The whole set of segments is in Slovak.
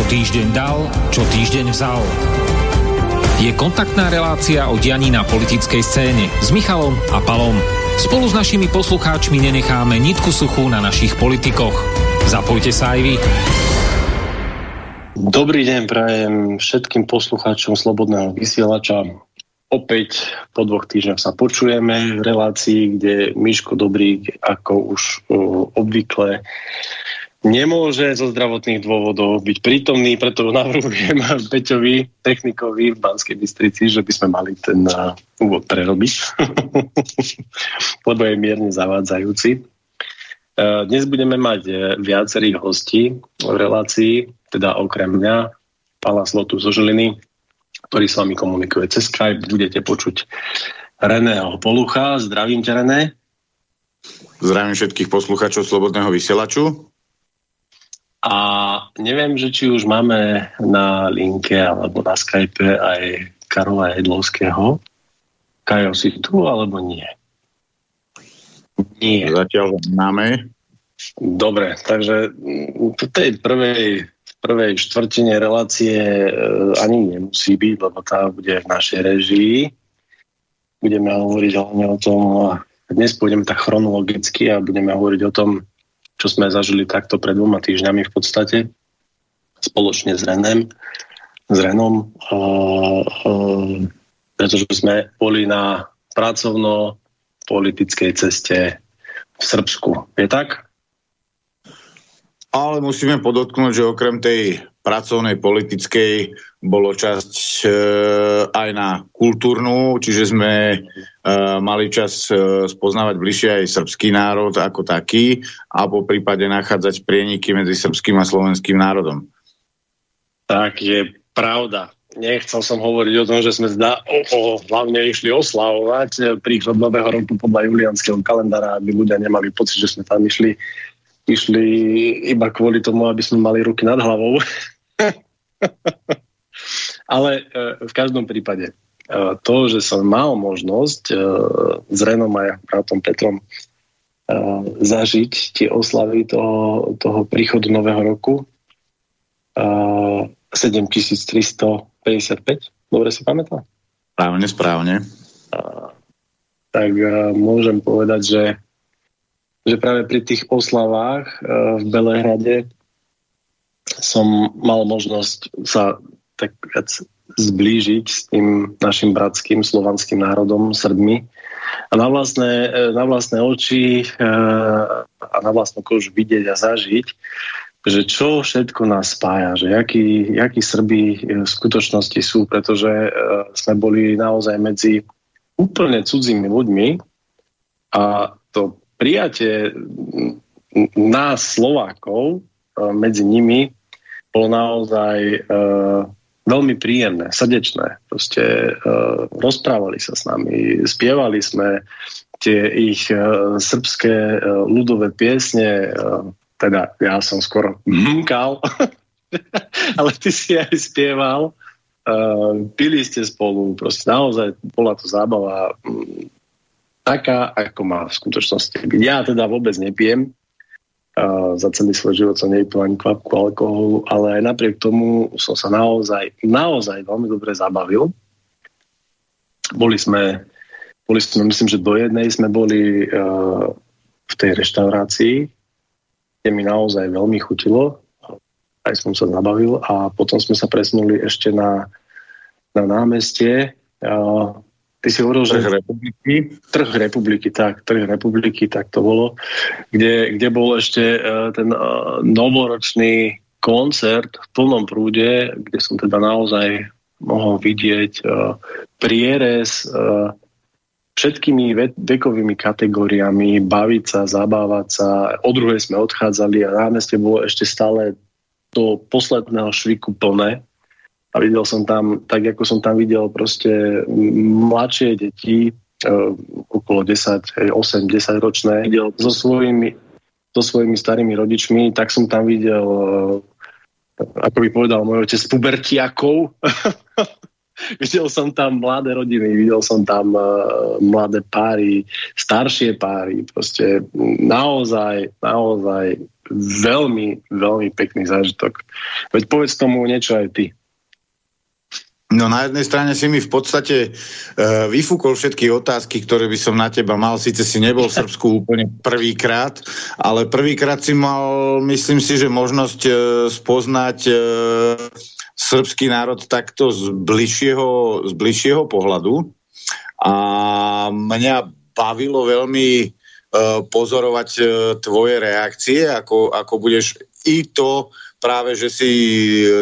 Čo týždeň dal, čo týždeň vzal. Je kontaktná relácia o dianí na politickej scéne s Michalom a Palom. Spolu s našimi poslucháčmi nenecháme nitku suchú na našich politikoch. Zapojte sa aj vy. Dobrý deň prajem všetkým poslucháčom Slobodného vysielača. Opäť po dvoch týždňoch sa počujeme v relácii, kde Miško Dobrík, ako už obvykle, nemôže zo zdravotných dôvodov byť prítomný, preto navrhujem Peťovi, technikovi v Banskej Bystrici, že by sme mali ten uh, úvod prerobiť, lebo je mierne zavádzajúci. Uh, dnes budeme mať uh, viacerých hostí v relácii, teda okrem mňa, Pala Slotu zo Žiliny, ktorý s vami komunikuje cez Skype. Budete počuť Reného Polucha. Zdravím ťa, René. Zdravím všetkých poslucháčov Slobodného vysielaču. A neviem, že či už máme na linke alebo na Skype aj Karola Jedlovského. Kajo, si tu alebo nie? Nie. Zatiaľ máme. Dobre, takže v tej prvej, prvej štvrtine relácie e, ani nemusí byť, lebo tá bude v našej režii. Budeme hovoriť hlavne o tom, dnes pôjdeme tak chronologicky a budeme hovoriť o tom, čo sme zažili takto pred dvoma týždňami v podstate, spoločne s Renem, s Renom, uh, uh, pretože sme boli na pracovno-politickej ceste v Srbsku. Je tak? Ale musíme podotknúť, že okrem tej pracovnej, politickej bolo časť e, aj na kultúrnu, čiže sme e, mali čas e, spoznávať bližšie aj srbský národ ako taký a po prípade nachádzať prieniky medzi srbským a slovenským národom. Tak je pravda. Nechcel som hovoriť o tom, že sme zda, o, o, hlavne išli oslavovať e, príchod nového roku podľa julianského kalendára, aby ľudia nemali pocit, že sme tam išli išli iba kvôli tomu, aby sme mali ruky nad hlavou. Ale e, v každom prípade e, to, že som mal možnosť e, s Renom a bratom Petrom zažiť tie oslavy toho, toho príchodu nového roku 7355, dobre si pamätám? Správne, správne. Tak môžem povedať, že že práve pri tých oslavách v Belehrade som mal možnosť sa tak viac zblížiť s tým našim bratským slovanským národom, Srbmi. A na vlastné, e, na vlastné oči uh, a na vlastnú kožu vidieť a zažiť, že čo všetko nás spája, že jakí, jakí Srbi v skutočnosti sú, pretože sme boli naozaj medzi úplne cudzími ľuďmi a to prijatie nás Slovákov e, medzi nimi bolo naozaj veľmi príjemné, srdečné. Proste uh, rozprávali sa s nami, spievali sme tie ich uh, srbské uh, ľudové piesne, uh, teda ja som skoro mkal, ale ty si aj spieval, uh, pili ste spolu, proste naozaj bola to zábava taká, ako má v skutočnosti byť. Ja teda vôbec nepijem, za celý svoj život som nevypil ani kvapku alkoholu, ale aj napriek tomu som sa naozaj, naozaj veľmi dobre zabavil. Boli sme, boli sme, myslím, že do jednej sme boli uh, v tej reštaurácii, kde mi naozaj veľmi chutilo, aj som sa zabavil a potom sme sa presunuli ešte na, na námestie, uh, Ty si hovoril, že... Trh republiky. Trh republiky, tak, trh republiky, tak to bolo. Kde, kde bol ešte uh, ten uh, novoročný koncert v plnom prúde, kde som teda naozaj mohol vidieť uh, prierez všetkými ve- vekovými kategóriami, baviť sa, zabávať sa. O druhej sme odchádzali a námestie bolo ešte stále do posledného šviku plné a videl som tam, tak ako som tam videl proste mladšie deti, uh, okolo 10, 8-10 ročné, videl so svojimi, so svojimi starými rodičmi, tak som tam videl, uh, ako by povedal môj otec, pubertiakov. videl som tam mladé rodiny, videl som tam uh, mladé páry, staršie páry, proste naozaj, naozaj veľmi, veľmi pekný zážitok. Veď povedz tomu niečo aj ty. No na jednej strane si mi v podstate uh, vyfúkol všetky otázky, ktoré by som na teba mal. Sice si nebol v Srbsku úplne prvýkrát, ale prvýkrát si mal, myslím si, že možnosť uh, spoznať uh, srbský národ takto z bližšieho, z bližšieho pohľadu. A mňa bavilo veľmi uh, pozorovať uh, tvoje reakcie, ako, ako budeš i to práve, že si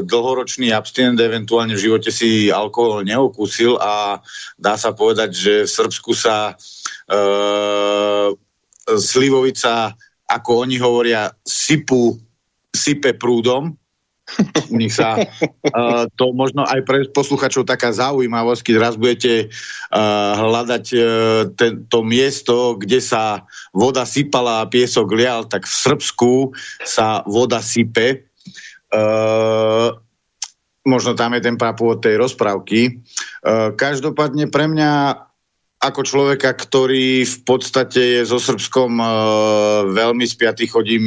dlhoročný abstinent, eventuálne v živote si alkohol neokúsil a dá sa povedať, že v Srbsku sa e, slivovica, ako oni hovoria, sypu, sype prúdom, u nich sa uh, to možno aj pre posluchačov taká zaujímavosť, keď raz budete uh, hľadať uh, ten, to miesto, kde sa voda sypala a piesok lial, tak v Srbsku sa voda sype Uh, možno tam je ten prapôvod tej rozprávky. Uh, každopádne pre mňa ako človeka, ktorý v podstate je so Srbskom uh, veľmi spiatý, chodím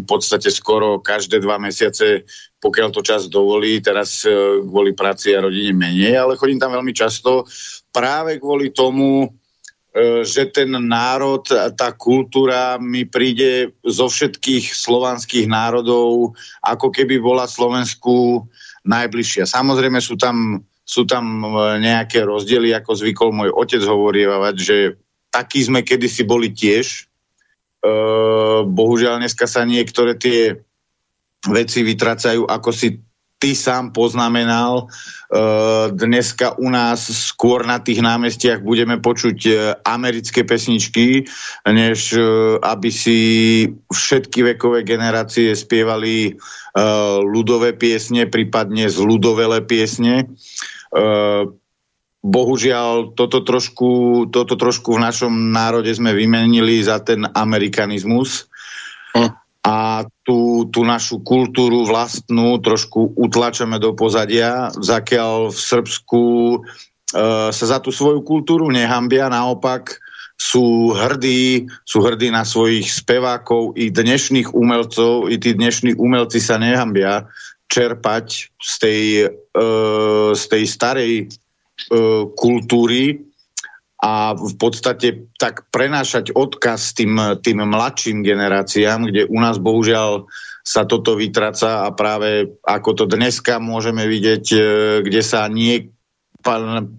v podstate skoro každé dva mesiace, pokiaľ to čas dovolí, teraz uh, kvôli práci a rodine menej, ale chodím tam veľmi často práve kvôli tomu, E, že ten národ, tá kultúra mi príde zo všetkých slovanských národov, ako keby bola Slovensku najbližšia. Samozrejme sú tam, sú tam e, nejaké rozdiely, ako zvykol môj otec hovorievať, že takí sme kedysi boli tiež. E, bohužiaľ dneska sa niektoré tie veci vytracajú, ako si ty sám poznamenal, uh, dneska u nás skôr na tých námestiach budeme počuť uh, americké pesničky, než uh, aby si všetky vekové generácie spievali ľudové piesne, prípadne z piesne. Bohužiaľ, toto trošku, toto trošku v našom národe sme vymenili za ten amerikanizmus. A tú, tú našu kultúru vlastnú trošku utlačame do pozadia, zakiaľ v Srbsku e, sa za tú svoju kultúru nehambia, naopak sú hrdí, sú hrdí na svojich spevákov i dnešných umelcov, i tí dnešní umelci sa nehambia čerpať z tej, e, z tej starej e, kultúry, a v podstate tak prenášať odkaz tým, tým mladším generáciám, kde u nás bohužiaľ sa toto vytraca a práve ako to dneska môžeme vidieť, e, kde sa nie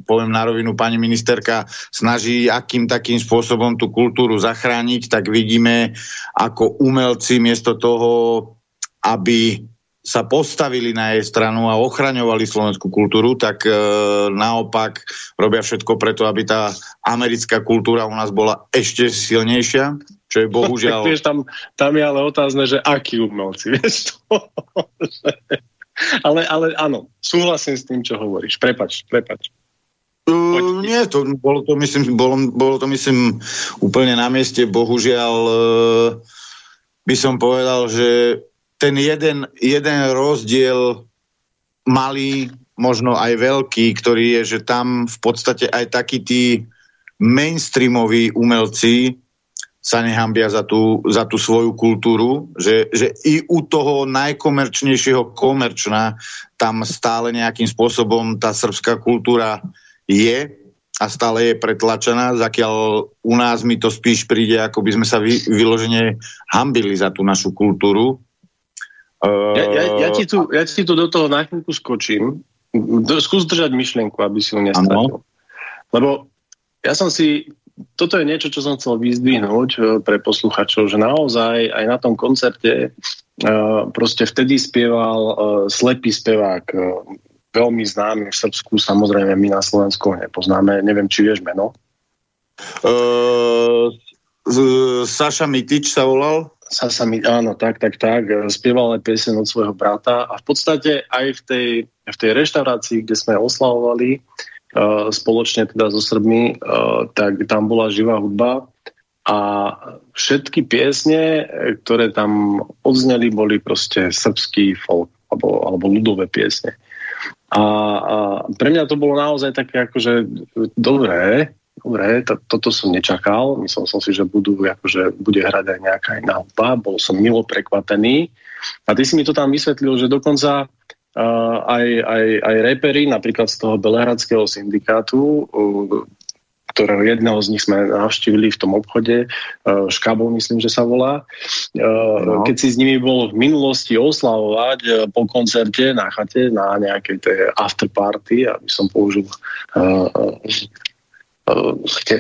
poviem na rovinu, pani ministerka snaží akým takým spôsobom tú kultúru zachrániť, tak vidíme, ako umelci miesto toho, aby sa postavili na jej stranu a ochraňovali slovenskú kultúru, tak e, naopak robia všetko preto, aby tá americká kultúra u nás bola ešte silnejšia, čo je bohužiaľ... vieš, tam, tam je ale otázne, že akí umelci, vieš to? ale, ale áno, súhlasím s tým, čo hovoríš. Prepač, prepač. Uh, nie, to bolo to, myslím, bolo, bolo to, myslím, úplne na mieste. Bohužiaľ, uh, by som povedal, že ten jeden, jeden rozdiel malý, možno aj veľký, ktorý je, že tam v podstate aj takí tí mainstreamoví umelci sa nehambia za tú, za tú svoju kultúru, že, že i u toho najkomerčnejšieho komerčná tam stále nejakým spôsobom tá srbská kultúra je a stále je pretlačená, zakiaľ u nás mi to spíš príde, ako by sme sa vy, vyložene hambili za tú našu kultúru ja, ja, ja, ti tu, ja ti tu do toho na chvíľku skočím. Skús držať myšlienku, aby si ju nestratil. Lebo ja som si, toto je niečo, čo som chcel vyzdvihnúť eh, pre posluchačov, že naozaj aj na tom koncerte uh, proste vtedy spieval uh, slepý spevák, veľmi známy v Srbsku, samozrejme my na Slovensku ho nepoznáme, neviem, či vieš meno. Uh, Saša Mitič sa volal? Sa mi, áno, tak, tak, tak, spieval aj piesen od svojho brata a v podstate aj v tej, v tej reštaurácii, kde sme oslavovali uh, spoločne teda so Srbmi, uh, tak tam bola živá hudba a všetky piesne, ktoré tam odzneli, boli proste srbský folk alebo, alebo ľudové piesne. A, a pre mňa to bolo naozaj také akože dobré, dobre, to, toto som nečakal, myslel som si, že budú, akože bude hrať aj nejaká iná hudba, bol som milo prekvapený. A ty si mi to tam vysvetlil, že dokonca uh, aj, aj, aj repery, napríklad z toho Belehradského syndikátu, uh, ktorého jedného z nich sme navštívili v tom obchode, uh, Škabov myslím, že sa volá. Uh, no. Keď si s nimi bol v minulosti oslavovať uh, po koncerte na chate, na nejakej tej afterparty, aby som použil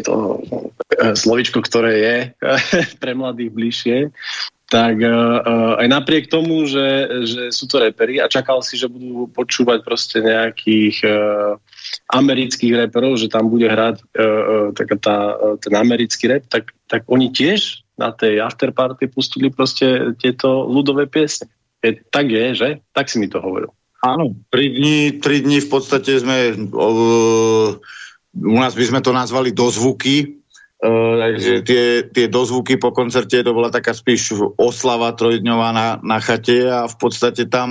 to slovičko, ktoré je pre mladých bližšie, tak uh, aj napriek tomu, že, že sú to repery a čakal si, že budú počúvať proste nejakých amerických reperov, že tam bude hrať uh, tá, ten americký rap, tak, tak oni tiež na tej afterparty pustili proste tieto ľudové piesne. Je, tak je, že? Tak si mi to hovoril. Áno, tri dní, tri dní v podstate sme uh, u nás by sme to nazvali dozvuky, Uh, takže tie, tie dozvuky po koncerte to bola taká spíš oslava trojdňová na, na chate a v podstate tam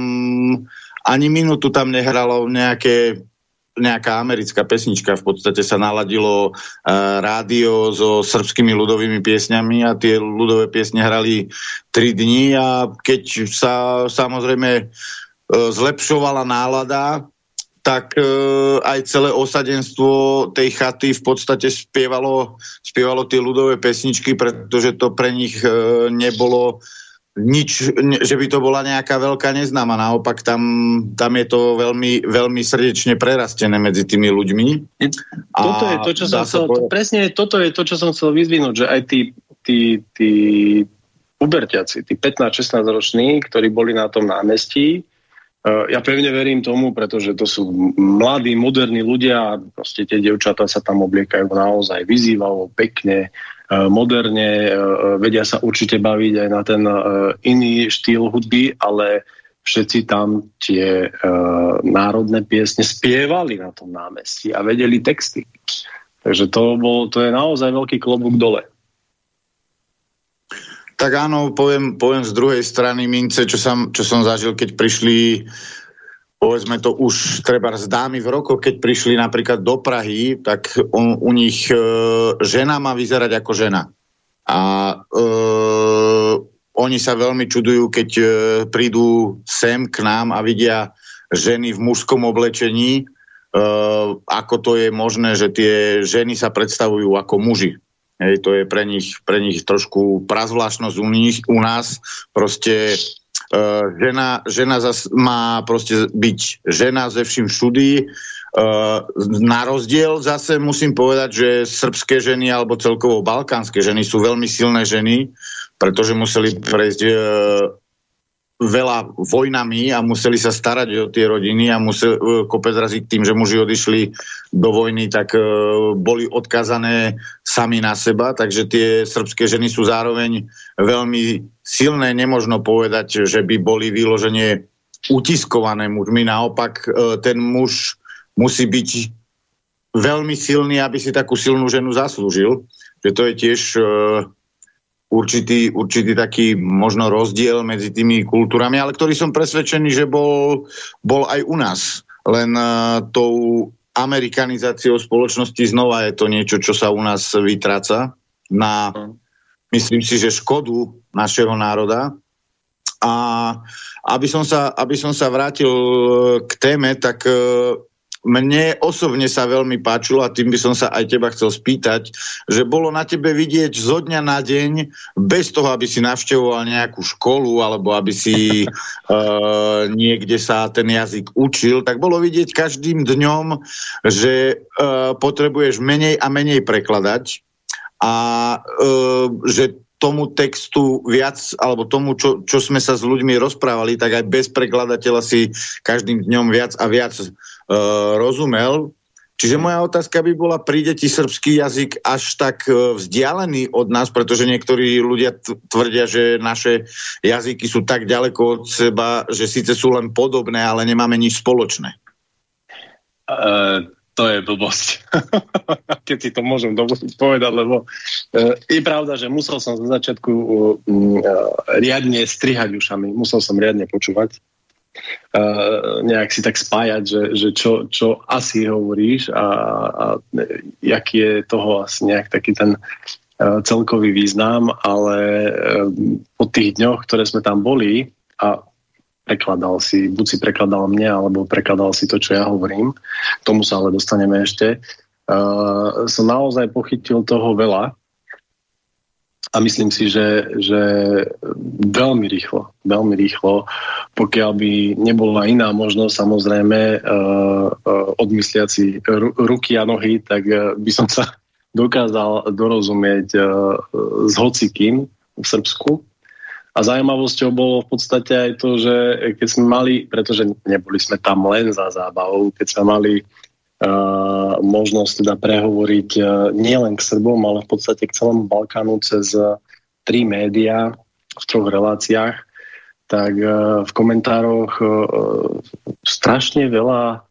ani minútu tam nehralo nejaké nejaká americká pesnička, v podstate sa naladilo uh, rádio so srbskými ľudovými piesňami a tie ľudové piesne hrali tri dní a keď sa samozrejme uh, zlepšovala nálada, tak e, aj celé osadenstvo tej chaty v podstate spievalo, spievalo tie ľudové pesničky, pretože to pre nich e, nebolo nič, ne, že by to bola nejaká veľká neznáma. Naopak tam, tam je to veľmi, veľmi srdečne prerastené medzi tými ľuďmi. Toto je to, čo som chcel, to, presne toto je to, čo som chcel vyzvinúť, že aj tí, tí, tí uberťaci, tí 15-16 roční, ktorí boli na tom námestí, ja pevne verím tomu, pretože to sú mladí, moderní ľudia a proste tie devčatá sa tam obliekajú naozaj vyzývalo, pekne, eh, moderne, eh, vedia sa určite baviť aj na ten iný štýl hudby, ale všetci tam tie národné piesne spievali na tom námestí a vedeli texty. Takže to, bol, to je naozaj veľký klobúk dole. Tak áno, poviem, poviem z druhej strany mince, čo som, čo som zažil, keď prišli povedzme to už treba z dámy v rokoch, keď prišli napríklad do Prahy, tak on, u nich e, žena má vyzerať ako žena. A e, oni sa veľmi čudujú, keď e, prídu sem k nám a vidia ženy v mužskom oblečení, e, ako to je možné, že tie ženy sa predstavujú ako muži. Hej, to je pre nich, pre nich trošku prazvláštnosť u, nich, u nás. Proste uh, žena, žena zas má proste byť žena ze vším všudy. Uh, na rozdiel zase musím povedať, že srbské ženy alebo celkovo balkánske ženy sú veľmi silné ženy, pretože museli prejsť uh, veľa vojnami a museli sa starať o tie rodiny a museli e, kopec razy tým, že muži odišli do vojny, tak uh, boli odkazané sami na seba, takže tie srbské ženy sú zároveň veľmi silné, nemožno povedať, že by boli vyloženie utiskované mužmi, naopak uh, ten muž musí byť veľmi silný, aby si takú silnú ženu zaslúžil, že to je tiež určitý, určitý taký možno rozdiel medzi tými kultúrami, ale ktorý som presvedčený, že bol, bol aj u nás. Len uh, tou amerikanizáciou spoločnosti znova je to niečo, čo sa u nás vytráca na, myslím si, že škodu našeho národa. A aby som sa, aby som sa vrátil k téme, tak uh, mne osobne sa veľmi páčilo a tým by som sa aj teba chcel spýtať, že bolo na tebe vidieť zo dňa na deň, bez toho, aby si navštevoval nejakú školu alebo aby si uh, niekde sa ten jazyk učil, tak bolo vidieť každým dňom, že uh, potrebuješ menej a menej prekladať a uh, že tomu textu viac, alebo tomu, čo, čo sme sa s ľuďmi rozprávali, tak aj bez prekladateľa si každým dňom viac a viac rozumel. Čiže moja otázka by bola, príde ti srbský jazyk až tak uh, vzdialený od nás, pretože niektorí ľudia tvrdia, že naše jazyky sú tak ďaleko od seba, že síce sú len podobné, ale nemáme nič spoločné. Uh, to je blbosť. Keď si to môžem dovoliť povedať, lebo uh, je pravda, že musel som za začiatku uh, riadne strihať ušami, musel som riadne počúvať uh, nejak si tak spájať, že, že čo, čo asi hovoríš a, a aký je toho asi nejak taký ten uh, celkový význam, ale uh, po tých dňoch, ktoré sme tam boli a prekladal si, buď si prekladal mne, alebo prekladal si to, čo ja hovorím, tomu sa ale dostaneme ešte, uh, som naozaj pochytil toho veľa a myslím si, že, že veľmi rýchlo, veľmi rýchlo, pokiaľ by nebola iná možnosť, samozrejme, uh, odmysliať si ruky a nohy, tak uh, by som sa dokázal dorozumieť s hocikým v Srbsku. A zaujímavosťou bolo v podstate aj to, že keď sme mali, pretože neboli sme tam len za zábavou, keď sme mali možnosť teda prehovoriť uh, nielen k Srbom, ale v podstate k celému Balkánu cez uh, tri médiá v troch reláciách, tak v komentároch strašne veľa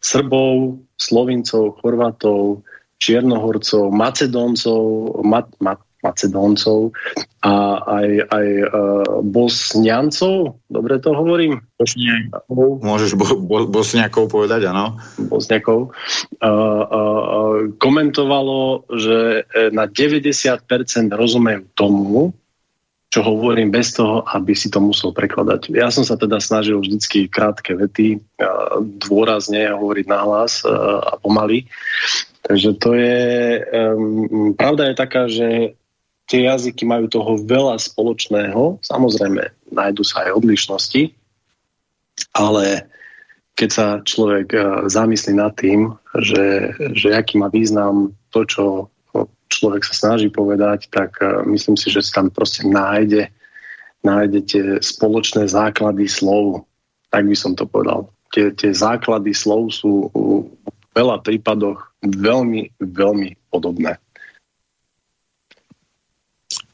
Srbov, Slovincov, Chorvatov, Čiernohorcov, Macedóncov, mat, mat, Macedóncov a aj, aj uh, Bosniancov, dobre to hovorím? Bosniakov. Môžeš bo, bo, Bosniakov povedať, áno. Bosniakov. Uh, uh, komentovalo, že na 90% rozumejú tomu, čo hovorím bez toho, aby si to musel prekladať. Ja som sa teda snažil vždycky krátke vety, dôrazne hovoriť nahlas a pomaly. Takže to je... Um, pravda je taká, že tie jazyky majú toho veľa spoločného. Samozrejme, nájdu sa aj odlišnosti, ale keď sa človek eh, zamyslí nad tým, že, že aký má význam to, čo človek sa snaží povedať, tak eh, myslím si, že sa tam proste nájde, nájde tie spoločné základy slov. Tak by som to povedal. Tie, tie základy slov sú v veľa prípadoch veľmi, veľmi podobné.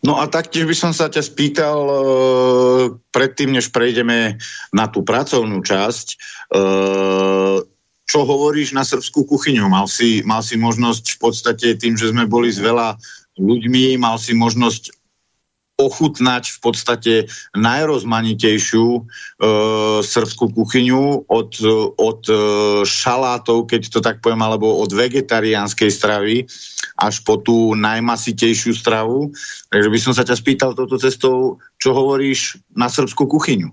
No a taktiež by som sa ťa spýtal e, predtým, než prejdeme na tú pracovnú časť, e, čo hovoríš na srbskú kuchyňu? Mal si, mal si možnosť v podstate tým, že sme boli s veľa ľuďmi, mal si možnosť ochutnať v podstate najrozmanitejšiu e, srbskú kuchyňu od, od e, šalátov, keď to tak poviem, alebo od vegetariánskej stravy až po tú najmasitejšiu stravu. Takže by som sa ťa spýtal touto cestou, čo hovoríš na srbskú kuchyňu?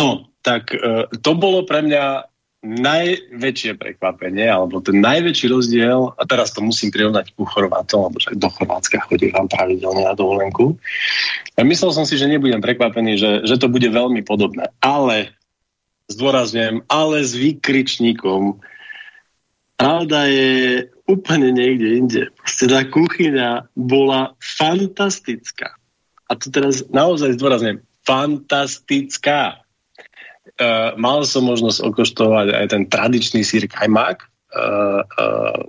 No, tak e, to bolo pre mňa najväčšie prekvapenie, alebo ten najväčší rozdiel, a teraz to musím prirovnať ku Chorvátom, lebo do Chorvátska vám pravidelne na dovolenku. A myslel som si, že nebudem prekvapený, že, že to bude veľmi podobné. Ale, zdôrazňujem, ale s výkričníkom. Pravda je úplne niekde inde. Proste tá kuchyňa bola fantastická. A to teraz naozaj zdôrazňujem. Fantastická uh, mal som možnosť okoštovať aj ten tradičný sír kajmak uh, uh,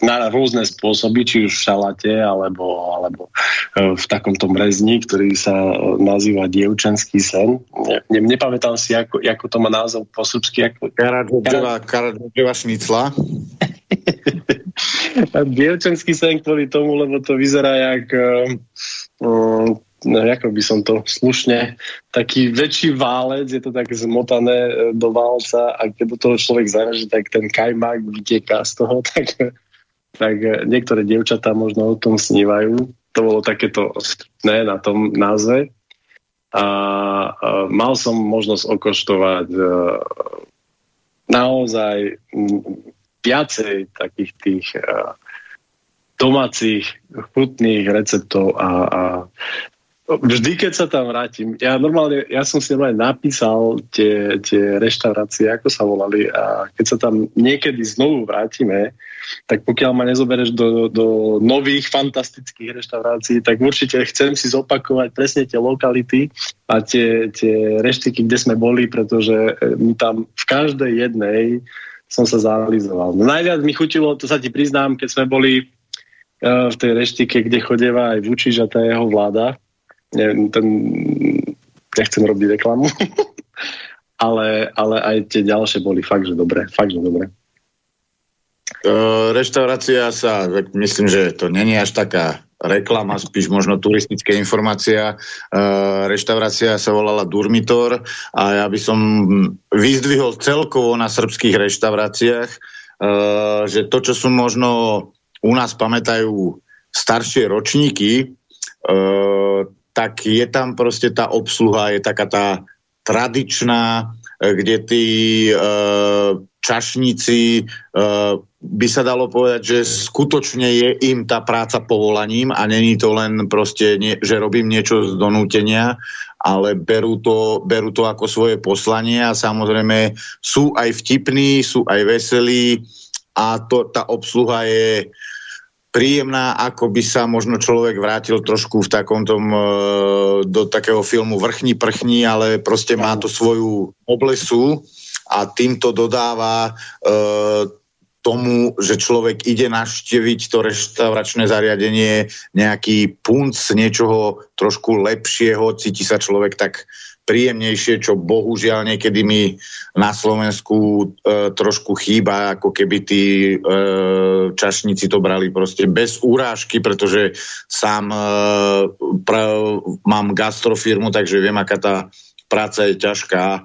na rôzne spôsoby, či už v šalate, alebo, alebo uh, v takomto mrezni, ktorý sa nazýva dievčenský sen. Ne, ne, nepamätám si, ako, ako to má názov po srbsky. Ako... Karadžová šnicla. dievčenský sen kvôli tomu, lebo to vyzerá jak uh, no, ako by som to slušne, taký väčší válec, je to tak zmotané e, do válca a keď do toho človek zaraží, tak ten kajmak vyteká z toho, tak, tak e, niektoré dievčatá možno o tom snívajú. To bolo takéto ne, na tom názve. A, a mal som možnosť okoštovať e, naozaj viacej takých tých a, domácich chutných receptov a, a Vždy, keď sa tam vrátim, ja normálne, ja som si normálne napísal tie, tie reštaurácie, ako sa volali a keď sa tam niekedy znovu vrátime, tak pokiaľ ma nezobereš do, do nových fantastických reštaurácií, tak určite chcem si zopakovať presne tie lokality a tie, tie reštiky, kde sme boli, pretože my tam v každej jednej som sa zrealizoval. No, najviac mi chutilo, to sa ti priznám, keď sme boli uh, v tej reštike, kde chodeva aj Vučiš a tá jeho vláda, neviem, ten, nechcem robiť reklamu, ale, ale aj tie ďalšie boli fakt, že dobre, fakt, že dobre. Uh, reštaurácia sa, myslím, že to není až taká reklama, spíš možno turistická informácia. Uh, reštaurácia sa volala Durmitor a ja by som vyzdvihol celkovo na srbských reštauráciách, uh, že to, čo sú možno u nás pamätajú staršie ročníky, uh, tak je tam proste tá obsluha, je taká tá tradičná, kde tí uh, čašníci uh, by sa dalo povedať, že skutočne je im tá práca povolaním a není to len proste, nie, že robím niečo z donútenia, ale berú to, berú to ako svoje poslanie a samozrejme sú aj vtipní, sú aj veselí a to, tá obsluha je príjemná, ako by sa možno človek vrátil trošku v takom tom, e, do takého filmu Vrchní prchní, ale proste má to svoju oblesu a týmto dodáva e, tomu, že človek ide navštíviť to reštauračné zariadenie, nejaký punc niečoho trošku lepšieho, cíti sa človek tak príjemnejšie, čo bohužiaľ niekedy mi na Slovensku e, trošku chýba, ako keby tí e, čašníci to brali proste bez úrážky, pretože sám e, pra, mám gastrofirmu, takže viem, aká tá práca je ťažká, e,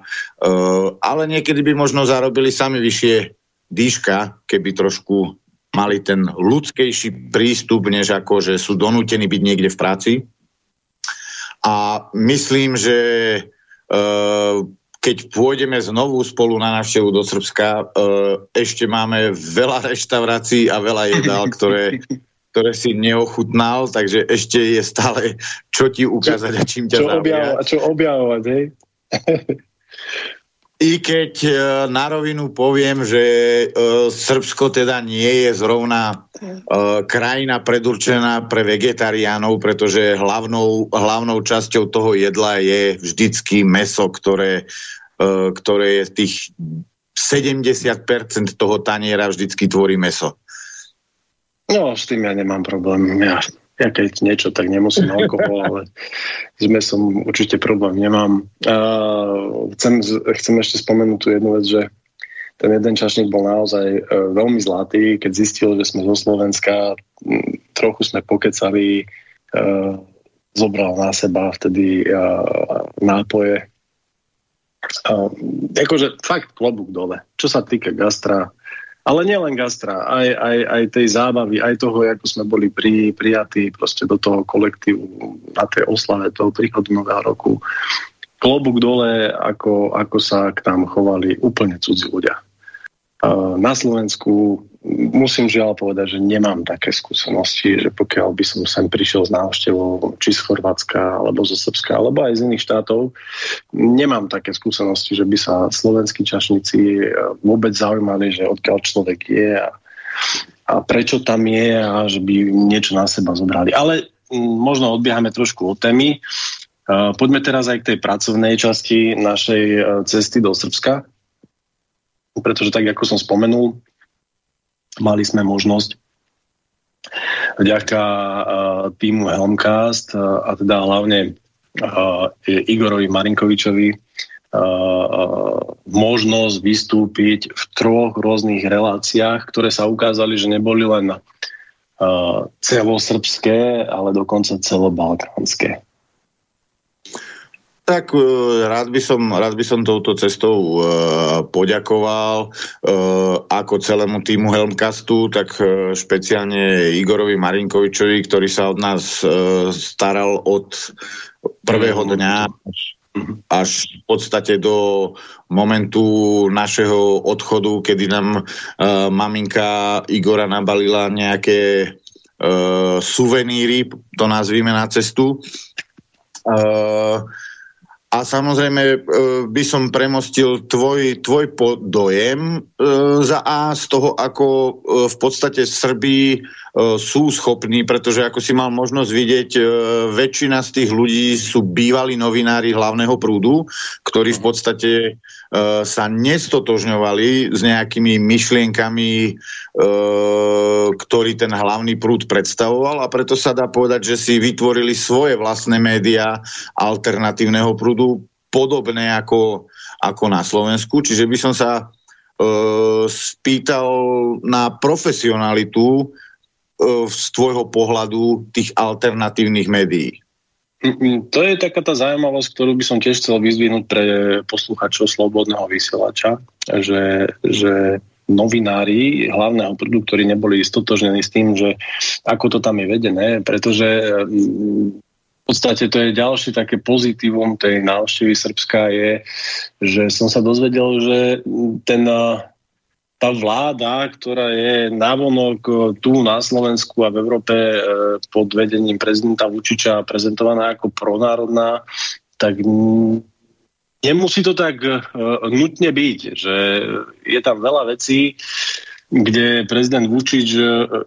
ale niekedy by možno zarobili sami vyššie dýška, keby trošku mali ten ľudskejší prístup, než ako, že sú donútení byť niekde v práci. A myslím, že keď pôjdeme znovu spolu na návštevu do Srbska, e, ešte máme veľa reštaurácií a veľa jedál, ktoré, ktoré si neochutnal, takže ešte je stále čo ti ukázať a čím ťa čo, objavovať, čo objavovať, hej? I keď e, na rovinu poviem, že e, Srbsko teda nie je zrovna e, krajina predurčená pre vegetariánov, pretože hlavnou, hlavnou časťou toho jedla je vždycky meso, ktoré, ktoré je tých 70% toho taniera vždycky tvorí meso. No, s tým ja nemám problém. Ja ja keď niečo, tak nemusím alkohol, ale s mesom určite problém nemám. Uh, chcem, chcem ešte spomenúť tú jednu vec, že ten jeden čašník bol naozaj uh, veľmi zlatý, keď zistil, že sme zo Slovenska, m, trochu sme pokecali, uh, zobral na seba vtedy uh, nápoje. Uh, akože fakt klobúk dole. Čo sa týka gastra, ale nielen gastra, aj, aj, aj tej zábavy, aj toho, ako sme boli pri, prijatí proste do toho kolektívu na tej oslave toho príchodu nového roku. Klobúk dole, ako, ako sa k nám chovali úplne cudzí ľudia. Na Slovensku musím žiaľ povedať, že nemám také skúsenosti, že pokiaľ by som sem prišiel z návštevou či z Chorvátska, alebo zo Srbska, alebo aj z iných štátov, nemám také skúsenosti, že by sa slovenskí čašníci vôbec zaujímali, že odkiaľ človek je a, a prečo tam je a že by niečo na seba zobrali. Ale možno odbiehame trošku od témy. Poďme teraz aj k tej pracovnej časti našej cesty do Srbska pretože tak, ako som spomenul, mali sme možnosť vďaka týmu Helmcast a teda hlavne Igorovi Marinkovičovi možnosť vystúpiť v troch rôznych reláciách, ktoré sa ukázali, že neboli len celosrbské, ale dokonca celobalkánske. Tak e, rád by som, rád by som touto cestou uh, poďakoval uh, ako celému týmu Helmcastu, tak uh, špeciálne Igorovi Marinkovičovi, ktorý sa od nás uh, staral od prvého dňa až v podstate do momentu našeho odchodu, kedy nám uh, maminka Igora nabalila nejaké uh, suveníry, to nazvíme na cestu. Uh, a samozrejme e, by som premostil tvoj, tvoj dojem e, za A z toho, ako e, v podstate Srbí sú schopní, pretože ako si mal možnosť vidieť, väčšina z tých ľudí sú bývalí novinári hlavného prúdu, ktorí v podstate sa nestotožňovali s nejakými myšlienkami, ktorý ten hlavný prúd predstavoval. A preto sa dá povedať, že si vytvorili svoje vlastné médiá alternatívneho prúdu, podobné ako, ako na Slovensku. Čiže by som sa spýtal na profesionalitu z tvojho pohľadu tých alternatívnych médií? To je taká tá zaujímavosť, ktorú by som tiež chcel vyzvihnúť pre posluchačov Slobodného vysielača, že, že novinári hlavného prúdu, ktorí neboli stotožnení s tým, že ako to tam je vedené, pretože mm, v podstate to je ďalšie také pozitívum tej návštevy Srbska je, že som sa dozvedel, že ten tá vláda, ktorá je návonok e, tu na Slovensku a v Európe e, pod vedením prezidenta Vučiča prezentovaná ako pronárodná, tak nemusí to tak e, nutne byť, že je tam veľa vecí, kde prezident Vučič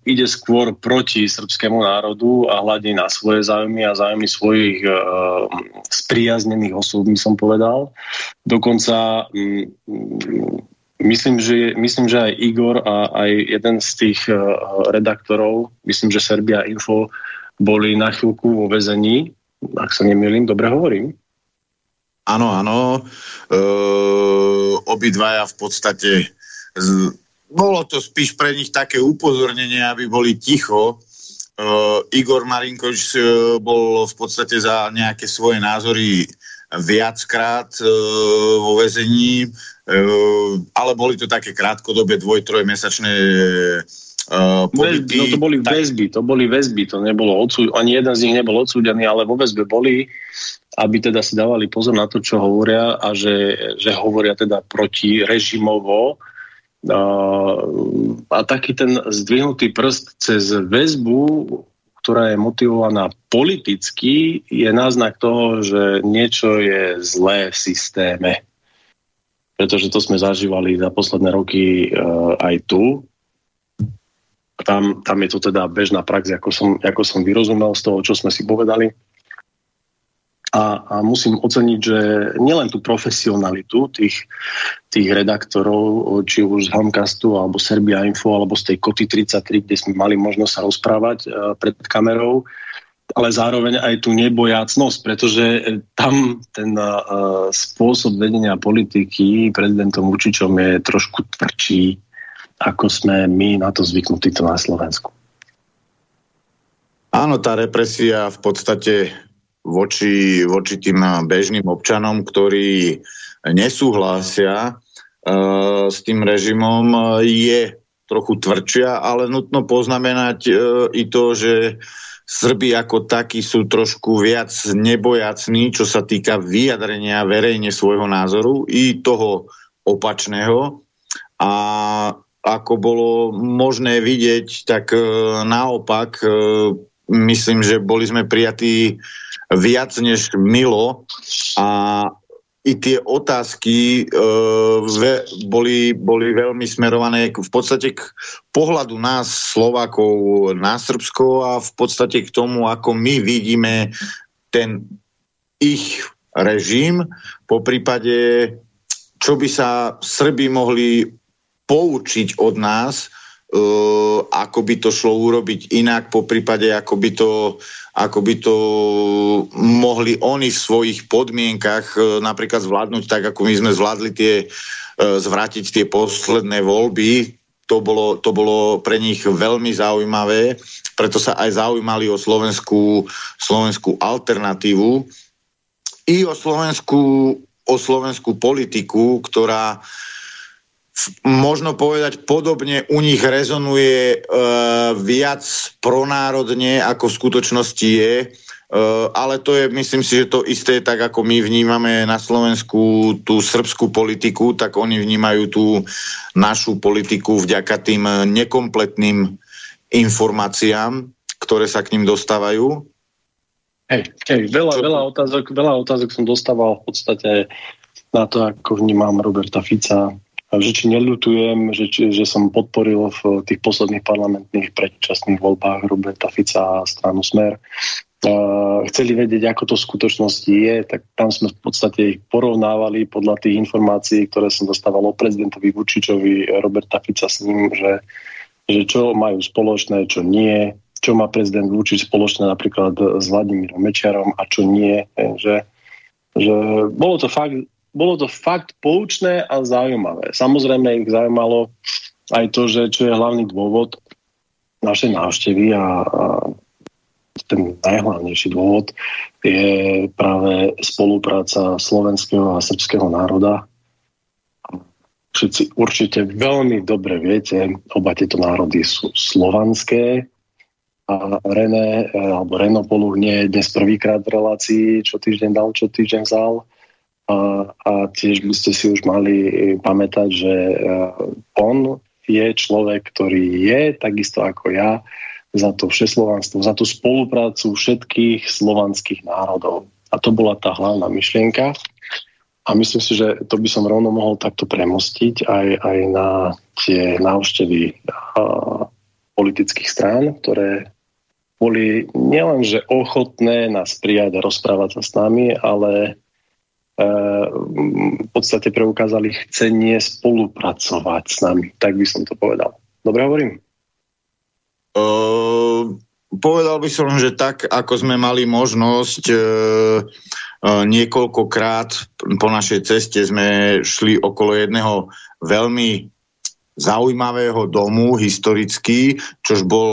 ide skôr proti srbskému národu a hľadí na svoje záujmy a záujmy svojich uh, spriaznených osôb, by som povedal. Dokonca um, Myslím že, myslím, že aj Igor a aj jeden z tých uh, redaktorov, myslím, že Serbia Info, boli na chvíľku vo vezení, ak sa nemýlim, dobre hovorím. Áno, áno. E, obidvaja v podstate z, bolo to spíš pre nich také upozornenie, aby boli ticho. E, Igor Marinkovič e, bol v podstate za nejaké svoje názory viackrát e, vo vezení, e, ale boli to také krátkodobé dvoj, trojmesačné Uh, pobyty, no to boli väzby, to boli väzby, to nebolo odsúd, ani jeden z nich nebol odsúdený, ale vo väzbe boli, aby teda si dávali pozor na to, čo hovoria a že, že hovoria teda proti režimovo. A taký ten zdvihnutý prst cez väzbu ktorá je motivovaná politicky, je náznak toho, že niečo je zlé v systéme. Pretože to sme zažívali za posledné roky uh, aj tu. Tam, tam je to teda bežná prax, ako som, ako som vyrozumel z toho, čo sme si povedali. A, a musím oceniť, že nielen tú profesionalitu tých, tých redaktorov, či už z Hamcastu, alebo Serbia Info, alebo z tej Koty 33, kde sme mali možnosť sa rozprávať uh, pred kamerou, ale zároveň aj tú nebojácnosť, pretože tam ten uh, spôsob vedenia politiky prezidentom Vučičom je trošku tvrdší, ako sme my na to zvyknutí to na Slovensku. Áno, tá represia v podstate voči, voči tým bežným občanom, ktorí nesúhlasia uh, s tým režimom, je trochu tvrdšia, ale nutno poznamenať uh, i to, že Srbi ako takí sú trošku viac nebojacní, čo sa týka vyjadrenia verejne svojho názoru i toho opačného. A ako bolo možné vidieť, tak naopak myslím, že boli sme prijatí viac než milo a i tie otázky e, boli, boli veľmi smerované v podstate k pohľadu nás Slovákov na Srbsko a v podstate k tomu, ako my vidíme ten ich režim, po prípade, čo by sa Srbi mohli poučiť od nás, Uh, ako by to šlo urobiť inak, po prípade ako by to, ako by to mohli oni v svojich podmienkach uh, napríklad zvládnuť tak, ako my sme zvládli tie, uh, zvrátiť tie posledné voľby. To bolo, to bolo pre nich veľmi zaujímavé, preto sa aj zaujímali o slovenskú, slovenskú alternatívu i o slovenskú, o slovenskú politiku, ktorá možno povedať podobne, u nich rezonuje e, viac pronárodne, ako v skutočnosti je. E, ale to je, myslím si, že to isté, tak ako my vnímame na Slovensku tú srbskú politiku, tak oni vnímajú tú našu politiku vďaka tým nekompletným informáciám, ktoré sa k ním dostávajú. Hej, hej veľa, veľa, otázok, veľa otázok som dostával v podstate na to, ako vnímam Roberta Fica, že či neľutujem, že, či, že som podporil v tých posledných parlamentných predčasných voľbách Roberta Fica a stranu Smer. Uh, chceli vedieť, ako to v skutočnosti je, tak tam sme v podstate ich porovnávali podľa tých informácií, ktoré som dostával o prezidentovi Vučičovi, Roberta Fica s ním, že, že čo majú spoločné, čo nie, čo má prezident Vučič spoločné napríklad s Vladimírom Mečiarom a čo nie. Že, že bolo to fakt bolo to fakt poučné a zaujímavé. Samozrejme ich zaujímalo aj to, že čo je hlavný dôvod, našej návštevy a, a ten najhlavnejší dôvod je práve spolupráca slovenského a srbského národa. Všetci určite veľmi dobre viete, oba tieto národy sú slovanské a René, alebo Reno Poluch nie je dnes prvýkrát v relácii, čo týždeň dal, čo týždeň vzal. A, a tiež by ste si už mali pamätať, že on je človek, ktorý je takisto ako ja za to všeslovanstvo, za tú spoluprácu všetkých slovanských národov. A to bola tá hlavná myšlienka. A myslím si, že to by som rovno mohol takto premostiť aj, aj na tie návštevy a, politických strán, ktoré boli nielenže ochotné nás prijať a rozprávať sa s nami, ale e, v podstate preukázali chcenie spolupracovať s nami. Tak by som to povedal. Dobre hovorím? Uh, povedal by som, že tak, ako sme mali možnosť uh, uh, niekoľkokrát po našej ceste sme šli okolo jedného veľmi zaujímavého domu historický, čož bol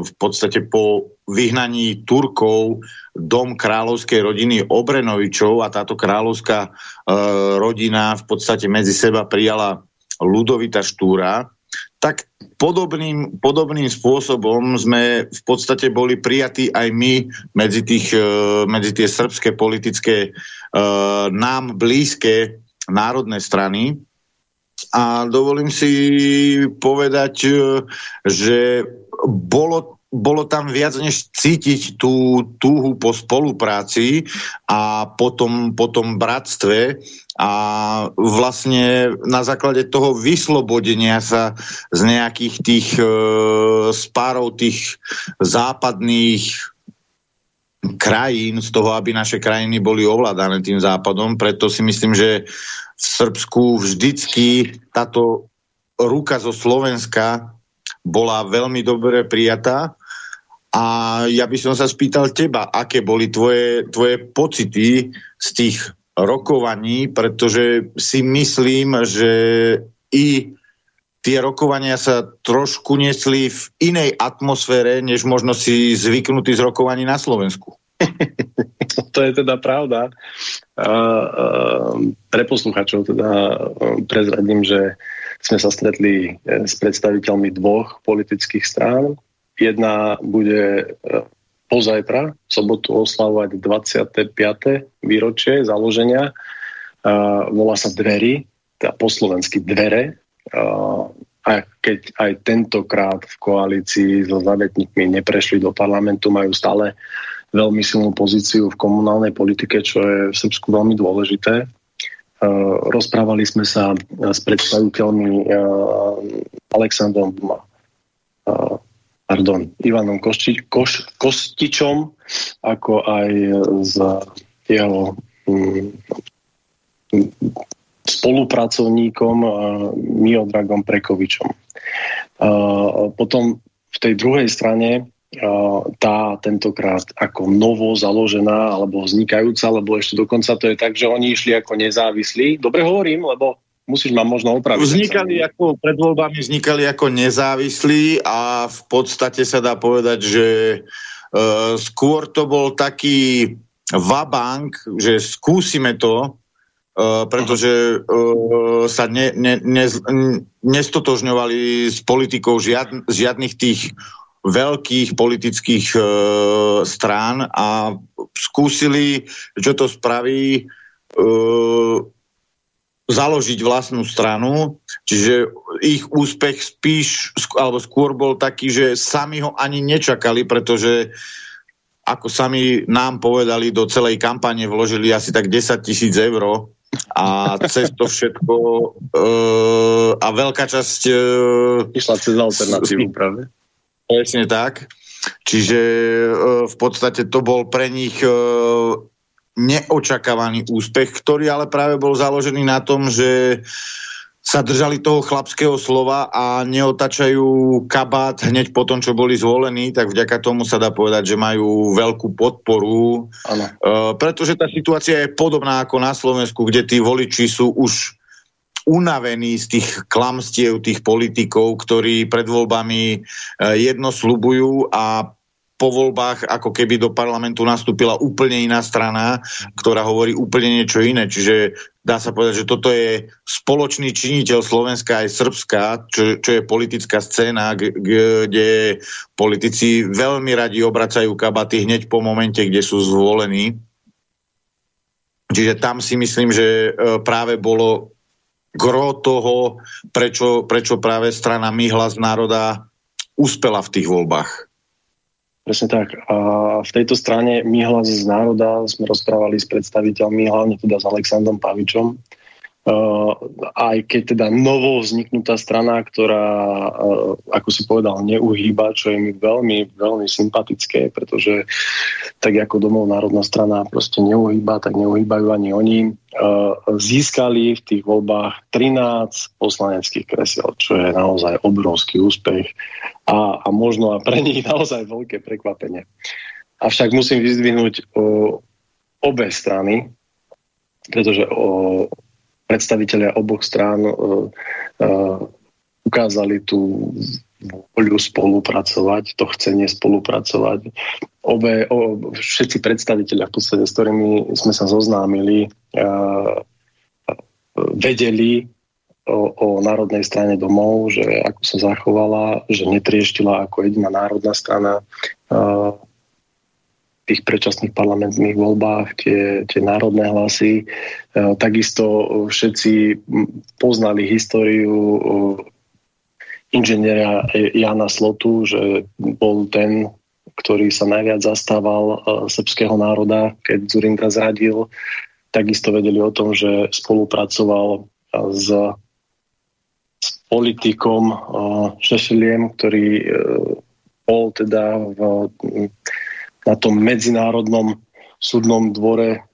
v podstate po vyhnaní Turkov dom kráľovskej rodiny Obrenovičov a táto kráľovská uh, rodina v podstate medzi seba prijala Ludovita Štúra, tak podobným, podobným spôsobom sme v podstate boli prijatí aj my medzi, tých, e, medzi tie srbské politické e, nám blízke národné strany. A dovolím si povedať, e, že bolo bolo tam viac než cítiť tú túhu po spolupráci a potom, potom bratstve a vlastne na základe toho vyslobodenia sa z nejakých tých e, spárov tých západných krajín, z toho, aby naše krajiny boli ovládané tým západom. Preto si myslím, že v Srbsku vždycky táto ruka zo Slovenska bola veľmi dobre prijatá a ja by som sa spýtal teba, aké boli tvoje, tvoje pocity z tých rokovaní, pretože si myslím, že i tie rokovania sa trošku nesli v inej atmosfére, než možno si zvyknutý z rokovaní na Slovensku. to je teda pravda. Uh, uh, pre posluchačov teda prezradím, že sme sa stretli e, s predstaviteľmi dvoch politických strán. Jedna bude pozajtra, v sobotu oslavovať 25. výročie založenia. Uh, volá sa Dvery, teda po slovensky Dvere. Uh, a keď aj tentokrát v koalícii so zavetníkmi neprešli do parlamentu, majú stále veľmi silnú pozíciu v komunálnej politike, čo je v Srbsku veľmi dôležité. Rozprávali sme sa s predstaviteľmi Alexandrom uh, pardon, Ivanom Košti, Koš, Kostičom, ako aj s jeho um, spolupracovníkom uh, Miodragom Prekovičom. Uh, potom v tej druhej strane tá tentokrát ako novo založená alebo vznikajúca, lebo ešte dokonca to je tak, že oni išli ako nezávislí. Dobre hovorím, lebo musíš ma možno opraviť. Vznikali ako, pred voľbami vznikali ako nezávislí a v podstate sa dá povedať, že uh, skôr to bol taký vabank, že skúsime to, uh, pretože uh, sa ne, ne, ne, nestotožňovali s politikou žiad, žiadnych tých veľkých politických uh, strán a skúsili, čo to spraví uh, založiť vlastnú stranu, čiže ich úspech spíš, alebo skôr bol taký, že sami ho ani nečakali, pretože ako sami nám povedali, do celej kampane vložili asi tak 10 tisíc eur a cez to všetko uh, a veľká časť uh, išla cez alternatívu, práve. Presne tak. Čiže uh, v podstate to bol pre nich uh, neočakávaný úspech, ktorý ale práve bol založený na tom, že sa držali toho chlapského slova a neotačajú kabát hneď po tom, čo boli zvolení, tak vďaka tomu sa dá povedať, že majú veľkú podporu. Uh, pretože tá situácia je podobná ako na Slovensku, kde tí voliči sú už unavení z tých klamstiev tých politikov, ktorí pred voľbami e, jedno slubujú a po voľbách ako keby do parlamentu nastúpila úplne iná strana, ktorá hovorí úplne niečo iné. Čiže dá sa povedať, že toto je spoločný činiteľ Slovenska aj Srbska, čo, čo je politická scéna, kde politici veľmi radi obracajú kabaty hneď po momente, kde sú zvolení. Čiže tam si myslím, že e, práve bolo gro toho, prečo, prečo práve strana My hlas národa uspela v tých voľbách. Presne tak. A v tejto strane My hlas z národa sme rozprávali s predstaviteľmi, hlavne teda s Alexandrom Pavičom, aj keď teda novo vzniknutá strana, ktorá, uh, ako si povedal, neuhýba, čo je mi veľmi, veľmi sympatické, pretože tak ako domov národná strana proste neuhýba, tak neuhýbajú ani oni. Uh, získali v tých voľbách 13 poslaneckých kresiel, čo je naozaj obrovský úspech a, a možno a pre nich naozaj veľké prekvapenie. Avšak musím vyzdvihnúť obe strany, pretože o, predstaviteľia oboch strán uh, uh, ukázali tú voľu spolupracovať, to chcenie spolupracovať. Obe, o, všetci predstaviteľia v podstate, s ktorými sme sa zoznámili, uh, vedeli o, o národnej strane domov, že ako sa zachovala, že netrieštila ako jediná národná strana uh, tých predčasných parlamentných voľbách, tie, tie národné hlasy. E, takisto všetci poznali históriu e, inžiniera Jana Slotu, že bol ten, ktorý sa najviac zastával e, srbského národa, keď Zurinda zradil. Takisto vedeli o tom, že spolupracoval s, s politikom Šešeliem, ktorý bol teda v na tom medzinárodnom súdnom dvore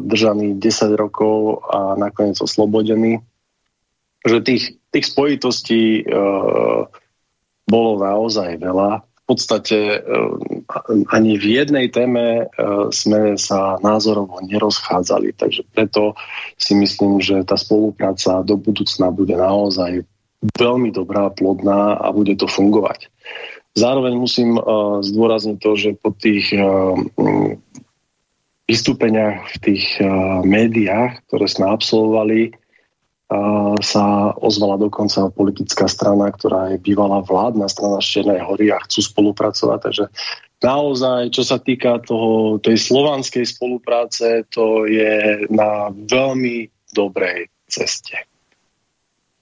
držaný 10 rokov a nakoniec oslobodený. Že tých, tých spojitostí uh, bolo naozaj veľa. V podstate uh, ani v jednej téme uh, sme sa názorovo nerozchádzali, takže preto si myslím, že tá spolupráca do budúcna bude naozaj veľmi dobrá, plodná a bude to fungovať. Zároveň musím uh, zdôrazniť to, že po tých uh, vystúpeniach v tých uh, médiách, ktoré sme absolvovali, sa ozvala dokonca politická strana, ktorá je bývalá vládna strana Čiernej hory a chcú spolupracovať. Takže naozaj, čo sa týka toho, tej slovanskej spolupráce, to je na veľmi dobrej ceste.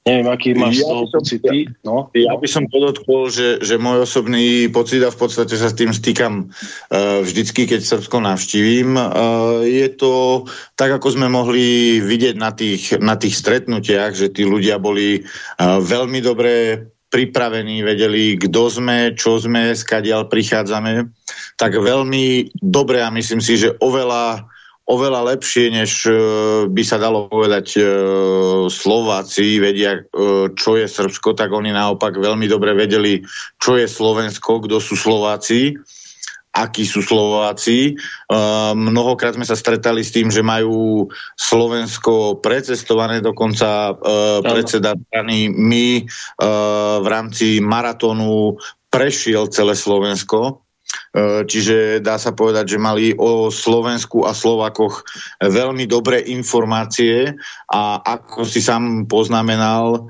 Neviem, aký máš ja pocity. No, ja, ja by som podotkol, že, že môj osobný pocit a v podstate sa s tým stýkam uh, vždycky, keď Srbsko navštívim. Uh, je to tak, ako sme mohli vidieť na tých, na tých stretnutiach, že tí ľudia boli uh, veľmi dobre pripravení, vedeli, kto sme, čo sme, skadiaľ prichádzame, tak veľmi dobre a myslím si, že oveľa oveľa lepšie, než e, by sa dalo povedať e, Slováci vedia, e, čo je Srbsko, tak oni naopak veľmi dobre vedeli, čo je Slovensko, kto sú Slováci akí sú Slováci. Mnohokrát sme sa stretali s tým, že majú Slovensko precestované, dokonca predseda strany my v rámci maratónu prešiel celé Slovensko čiže dá sa povedať, že mali o Slovensku a Slovakoch veľmi dobré informácie a ako si sám poznamenal, e,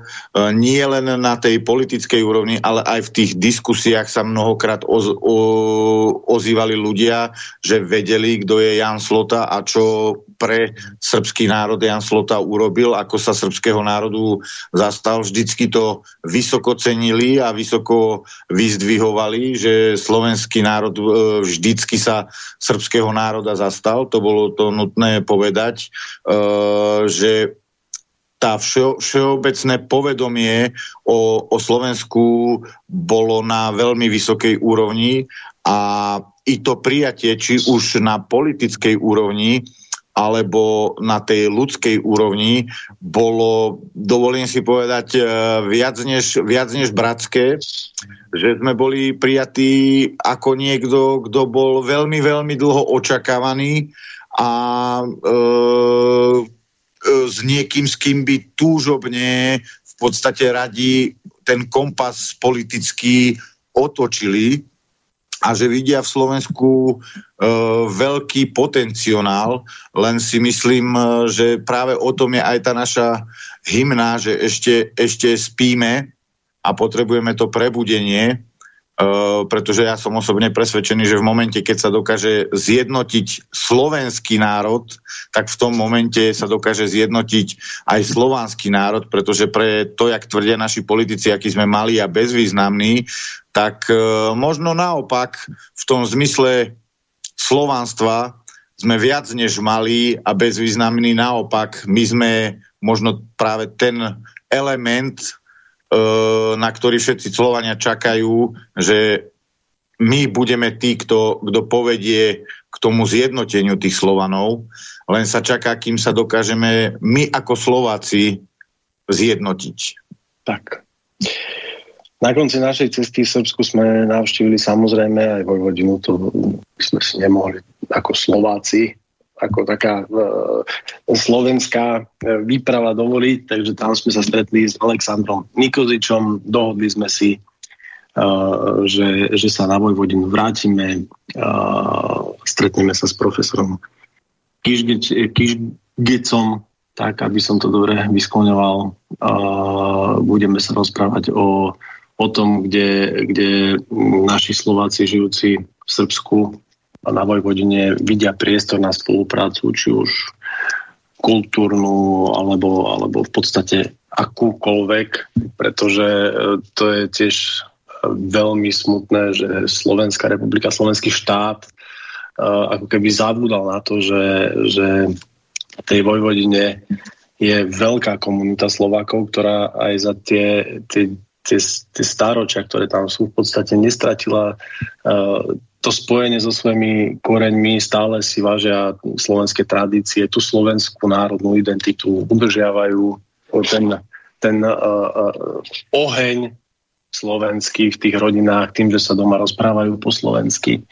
nie len na tej politickej úrovni, ale aj v tých diskusiách sa mnohokrát oz, o, ozývali ľudia, že vedeli, kto je Jan Slota a čo pre srbský národ Jan Slota urobil, ako sa srbského národu zastal. Vždycky to vysoko cenili a vysoko vyzdvihovali, že slovenský národ e, vždycky sa srbského národa zastal. To bolo to nutné povedať, e, že tá všeo, všeobecné povedomie o, o Slovensku bolo na veľmi vysokej úrovni a i to prijatie, či už na politickej úrovni, alebo na tej ľudskej úrovni bolo, dovolím si povedať, e, viac než, viac než bratské, že sme boli prijatí ako niekto, kto bol veľmi, veľmi dlho očakávaný a e, s niekým, s kým by túžobne v podstate radi ten kompas politický otočili a že vidia v Slovensku e, veľký potenciál, len si myslím, e, že práve o tom je aj tá naša hymna, že ešte, ešte spíme a potrebujeme to prebudenie, Uh, pretože ja som osobne presvedčený, že v momente, keď sa dokáže zjednotiť slovenský národ, tak v tom momente sa dokáže zjednotiť aj slovanský národ, pretože pre to, jak tvrdia naši politici, aký sme mali a bezvýznamní, tak možno naopak v tom zmysle slovanstva sme viac než malí a bezvýznamní. Naopak, my sme možno práve ten element E, na ktorý všetci Slovania čakajú, že my budeme tí, kto, kto povedie k tomu zjednoteniu tých Slovanov, len sa čaká, kým sa dokážeme my ako Slováci zjednotiť. Tak. Na konci našej cesty v Srbsku sme navštívili samozrejme aj Vojvodinu, to sme si nemohli ako Slováci ako taká uh, slovenská e, výprava dovoliť, takže tam sme sa stretli s Alexandrom Nikozičom, dohodli sme si, uh, že, že sa na Vojvodinu vrátime, uh, stretneme sa s profesorom Kišgecom, tak aby som to dobre vyskloňoval. Uh, budeme sa rozprávať o, o tom, kde, kde naši Slováci žijúci v Srbsku na Vojvodine vidia priestor na spoluprácu, či už kultúrnu alebo, alebo v podstate akúkoľvek, pretože e, to je tiež e, veľmi smutné, že Slovenská republika, Slovenský štát e, ako keby zabúdal na to, že, že v tej Vojvodine je veľká komunita Slovákov, ktorá aj za tie, tie, tie, tie stáročia, ktoré tam sú, v podstate nestratila to spojenie so svojimi koreňmi stále si vážia slovenské tradície, tú slovenskú národnú identitu, udržiavajú. Ten, ten uh, uh, oheň slovenský v tých rodinách tým, že sa doma rozprávajú po slovensky,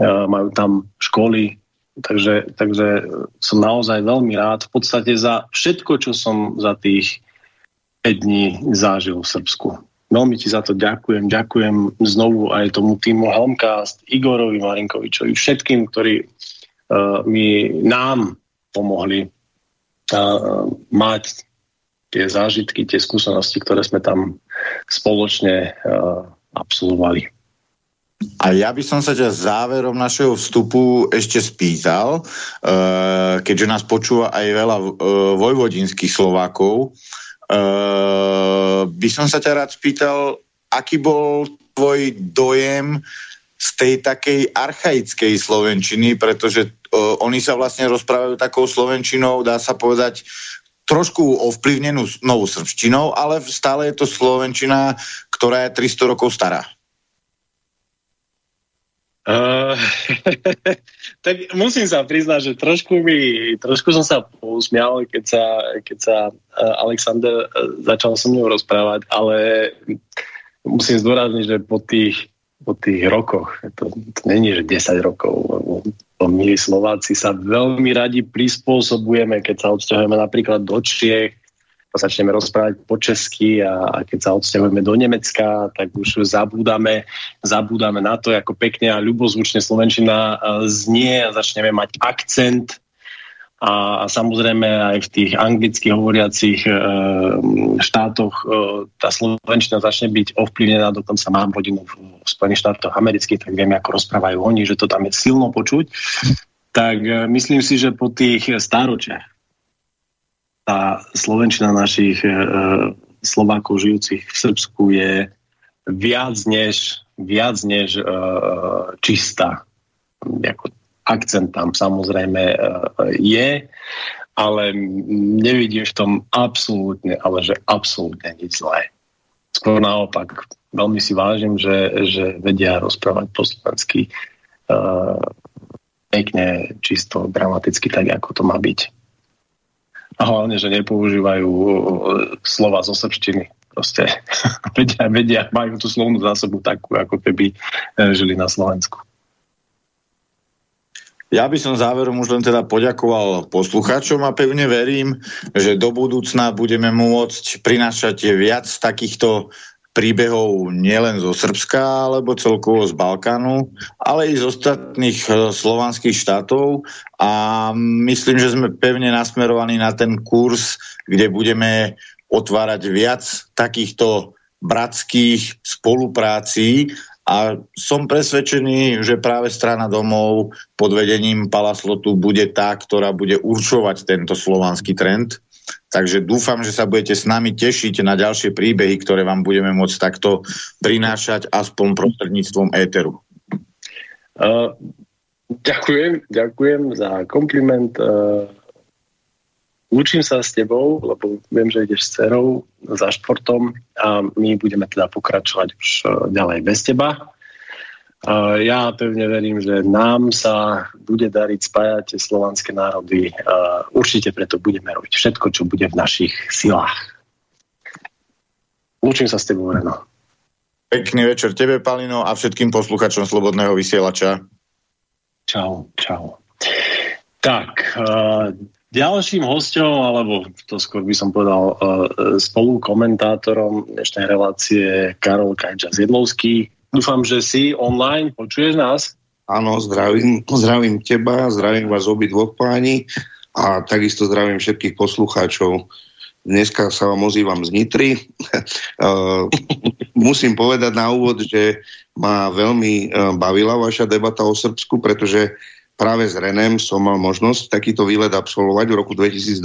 uh, majú tam školy, takže, takže som naozaj veľmi rád. V podstate za všetko, čo som za tých 5 dní zažil v Srbsku. Veľmi ti za to ďakujem. Ďakujem znovu aj tomu týmu Helmcast, Igorovi Marinkovičovi, všetkým, ktorí uh, mi nám pomohli uh, mať tie zážitky, tie skúsenosti, ktoré sme tam spoločne uh, absolvovali. A ja by som sa ťa záverom našeho vstupu ešte spýtal, keďže nás počúva aj veľa vojvodinských Slovákov, Uh, by som sa ťa rád spýtal, aký bol tvoj dojem z tej takej archaickej slovenčiny, pretože uh, oni sa vlastne rozprávajú takou slovenčinou, dá sa povedať, trošku ovplyvnenú novou srbštinou, ale stále je to slovenčina, ktorá je 300 rokov stará. Uh, tak musím sa priznať, že trošku, mi, trošku som sa usmial, keď sa, keď sa uh, Alexander uh, začal so mnou rozprávať, ale musím zdôrazniť, že po tých, po tých rokoch, to, to není, že 10 rokov, lebo my Slováci sa veľmi radi prispôsobujeme, keď sa odsťahujeme napríklad do Čiech, začneme rozprávať po česky a, a keď sa odsťahujeme do Nemecka, tak už zabúdame, zabúdame na to, ako pekne a ľubozvučne Slovenčina znie a začneme mať akcent a, a samozrejme aj v tých anglicky hovoriacich e, štátoch e, tá Slovenčina začne byť ovplyvnená, dokonca mám rodinu v, v Spojených štátoch amerických, tak vieme, ako rozprávajú oni, že to tam je silno počuť. Tak e, myslím si, že po tých stáročiach tá slovenčina našich e, Slovákov žijúcich v Srbsku je viac než, viac než e, čistá. Ako akcent tam samozrejme e, je, ale nevidím v tom absolútne, ale že absolútne nič zlé. Skôr naopak, veľmi si vážim, že, že vedia rozprávať po slovensky e, pekne, čisto, dramaticky, tak ako to má byť a hlavne, že nepoužívajú slova zo srbštiny. Proste vedia, vedia, majú tú slovnú zásobu takú, ako keby e, žili na Slovensku. Ja by som záverom už len teda poďakoval poslucháčom a pevne verím, že do budúcna budeme môcť prinášať viac takýchto príbehov nielen zo Srbska alebo celkovo z Balkánu, ale i z ostatných e, slovanských štátov a myslím, že sme pevne nasmerovaní na ten kurz, kde budeme otvárať viac takýchto bratských spoluprácí a som presvedčený, že práve strana domov pod vedením Palaslotu bude tá, ktorá bude určovať tento slovanský trend. Takže dúfam, že sa budete s nami tešiť na ďalšie príbehy, ktoré vám budeme môcť takto prinášať aspoň prostredníctvom éteru. Uh, ďakujem, ďakujem za kompliment. Uh, učím sa s tebou, lebo viem, že ideš s cerou za športom a my budeme teda pokračovať už uh, ďalej bez teba. Ja pevne verím, že nám sa bude dariť spájať slovanské národy. Určite preto budeme robiť všetko, čo bude v našich silách. Učím sa s tebou, Reno. Pekný večer tebe, Palino, a všetkým posluchačom Slobodného vysielača. Čau, čau. Tak, uh, ďalším hostom, alebo to skôr by som povedal uh, spolu komentátorom dnešnej relácie Karol Kajča Zjedlovský, Dúfam, že si online, počuješ nás? Áno, zdravím, zdravím teba, zdravím vás obi dvoch páni a takisto zdravím všetkých poslucháčov. Dneska sa vám ozývam z Nitry. Uh, musím povedať na úvod, že ma veľmi uh, bavila vaša debata o Srbsku, pretože práve s Renem som mal možnosť takýto výlet absolvovať v roku 2012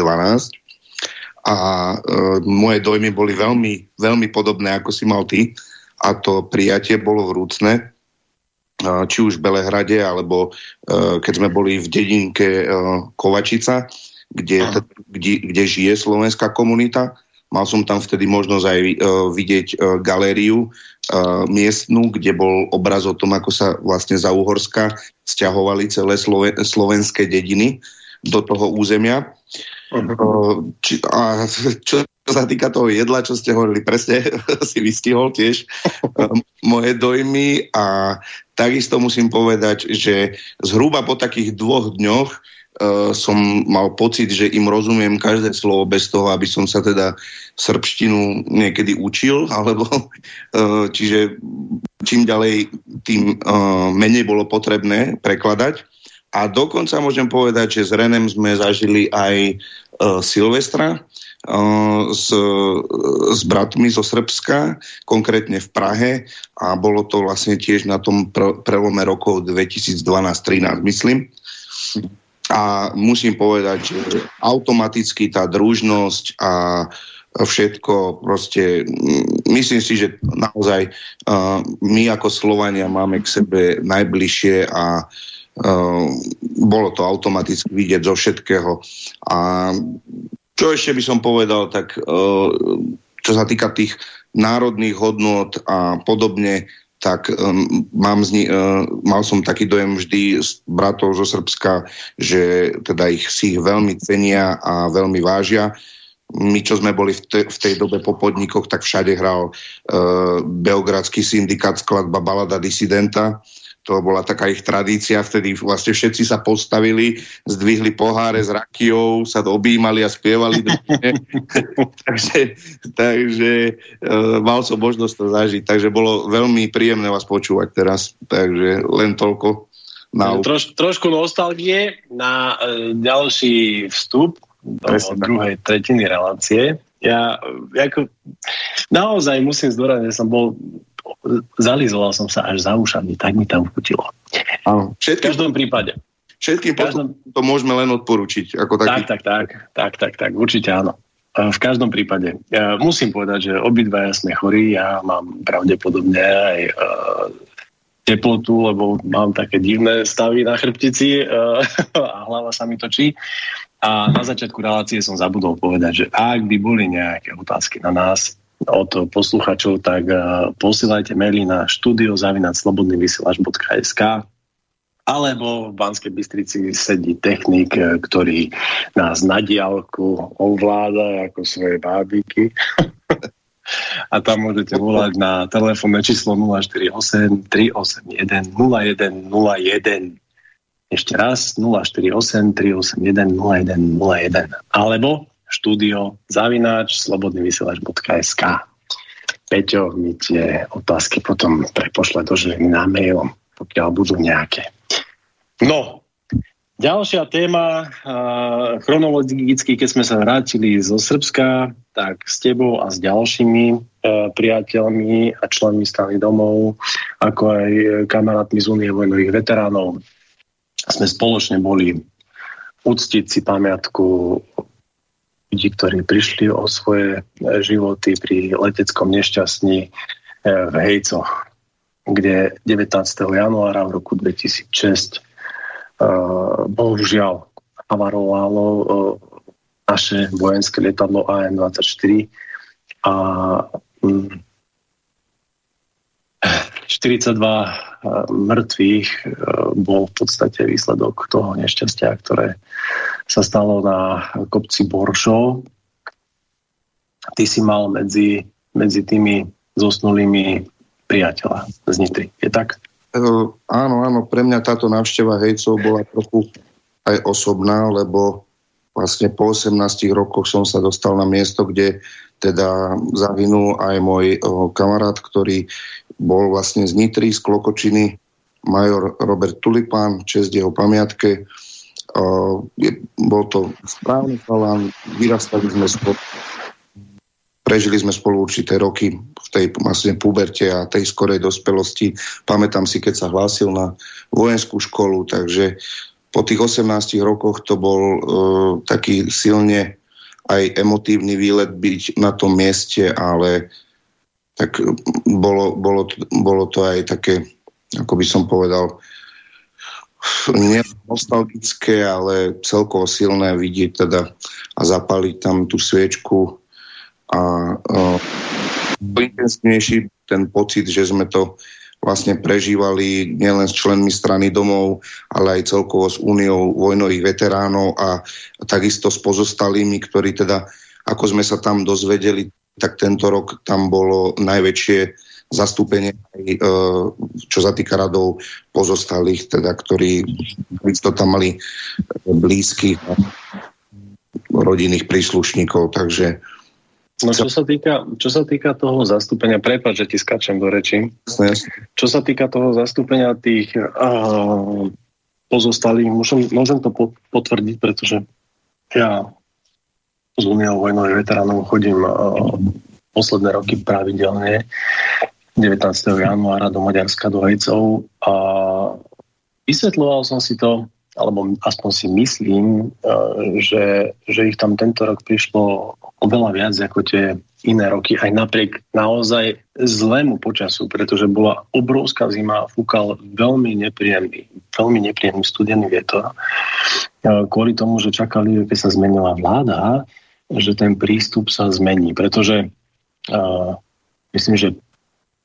a uh, moje dojmy boli veľmi, veľmi podobné, ako si mal ty a to prijatie bolo vrúcne, či už v Belehrade, alebo e, keď sme boli v dedinke e, Kovačica, kde, kde, kde žije slovenská komunita. Mal som tam vtedy možnosť aj e, vidieť galériu miestnu, kde bol obraz o tom, ako sa vlastne za Uhorska stiahovali celé slovenské dediny do toho územia. Uh-huh. Či, a čo sa týka toho jedla, čo ste hovorili, presne si vystihol tiež moje dojmy a takisto musím povedať, že zhruba po takých dvoch dňoch uh, som mal pocit, že im rozumiem každé slovo bez toho, aby som sa teda srbštinu niekedy učil, alebo uh, čiže čím ďalej, tým uh, menej bolo potrebné prekladať. A dokonca môžem povedať, že s Renem sme zažili aj uh, Silvestra, s, s bratmi zo Srbska, konkrétne v Prahe a bolo to vlastne tiež na tom prelome rokov 2012-13, myslím. A musím povedať, že automaticky tá družnosť a všetko proste, myslím si, že naozaj uh, my ako Slovania máme k sebe najbližšie a uh, bolo to automaticky vidieť zo všetkého. A čo ešte by som povedal, tak uh, čo sa týka tých národných hodnot a podobne, tak um, mám zni, uh, mal som taký dojem vždy z bratov zo Srbska, že teda ich si ich veľmi cenia a veľmi vážia. My, čo sme boli v, te, v tej dobe po podnikoch, tak všade hral uh, Beogradský syndikát skladba Balada disidenta to bola taká ich tradícia, vtedy vlastne všetci sa postavili, zdvihli poháre s rakiou, sa objímali a spievali. takže takže uh, mal som možnosť to zažiť, takže bolo veľmi príjemné vás počúvať teraz, takže len toľko. Na... Troš, trošku nostalgie na uh, ďalší vstup do Presne, druhej tretiny relácie. Ja ako, naozaj musím zdôrazniť, že som bol zalizoval som sa až za ušami, tak mi tam chutilo. Áno. v každom prípade. Všetkým každom... to môžeme len odporučiť. Ako taký... tak, tak, tak, tak, tak, tak, určite áno. V každom prípade. Ja musím povedať, že obidvaja sme chorí, ja mám pravdepodobne aj uh, teplotu, lebo mám také divné stavy na chrbtici uh, a hlava sa mi točí. A na začiatku relácie som zabudol povedať, že ak by boli nejaké otázky na nás, od posluchačov, tak uh, posielajte maily na studiozavinac.slobodnyvysielač.sk alebo v Banskej Bystrici sedí technik, e, ktorý nás na diálku ovláda ako svoje bábiky. A tam môžete volať na telefónne číslo 048 381 0101. Ešte raz 048 381 0101 alebo štúdio zavináč slobodnyvysielač.sk Peťo mi tie otázky potom prepošle do ženy na mail, pokiaľ budú nejaké. No, ďalšia téma, chronologicky, keď sme sa vrátili zo Srbska, tak s tebou a s ďalšími priateľmi a členmi strany domov, ako aj kamarátmi z Unie vojnových veteránov, sme spoločne boli uctiť si pamiatku ľudí, ktorí prišli o svoje životy pri leteckom nešťastní eh, v Hejcoch, kde 19. januára v roku 2006 uh, bohužiaľ havarovalo uh, naše vojenské lietadlo AN-24 a 42 mŕtvych bol v podstate výsledok toho nešťastia, ktoré sa stalo na kopci Boršov. Ty si mal medzi, medzi tými zosnulými priateľa z Nitry. Je tak? Uh, áno, áno, pre mňa táto návšteva hejcov bola trochu aj osobná, lebo vlastne po 18 rokoch som sa dostal na miesto, kde teda zahynul aj môj uh, kamarát, ktorý bol vlastne z Nitry, z Klokočiny, major Robert Tulipán, čest jeho pamiatke. Uh, je, bol to správny chalán, vyrastali sme spolu, prežili sme spolu určité roky v tej vlastne puberte a tej skorej dospelosti. Pamätám si, keď sa hlásil na vojenskú školu, takže po tých 18 rokoch to bol uh, taký silne aj emotívny výlet byť na tom mieste, ale tak bolo, bolo, bolo to aj také, ako by som povedal, nie nostalgické, ale celkovo silné vidieť teda a zapaliť tam tú sviečku a uh, intenzívnejší ten pocit, že sme to vlastne prežívali nielen s členmi strany domov, ale aj celkovo s úniou vojnových veteránov a, takisto s pozostalými, ktorí teda, ako sme sa tam dozvedeli, tak tento rok tam bolo najväčšie zastúpenie e, čo sa týka radov pozostalých, teda, ktorí to tam mali blízkych rodinných príslušníkov, takže No čo sa, týka, čo sa týka toho zastúpenia, prepáč, že ti skačem do reči. Čo sa týka toho zastúpenia tých uh, pozostalých, môžem, môžem to potvrdiť, pretože ja z Uniou vojnových veteránov chodím uh, posledné roky pravidelne 19. januára do Maďarska, do Hejcov a vysvetloval som si to, alebo aspoň si myslím, e, že, že ich tam tento rok prišlo oveľa viac ako tie iné roky, aj napriek naozaj zlému počasu, pretože bola obrovská zima, fúkal veľmi nepríjemný, veľmi nepríjemný studený vietor. Kvôli tomu, že čakali, keď sa zmenila vláda, že ten prístup sa zmení, pretože uh, myslím, že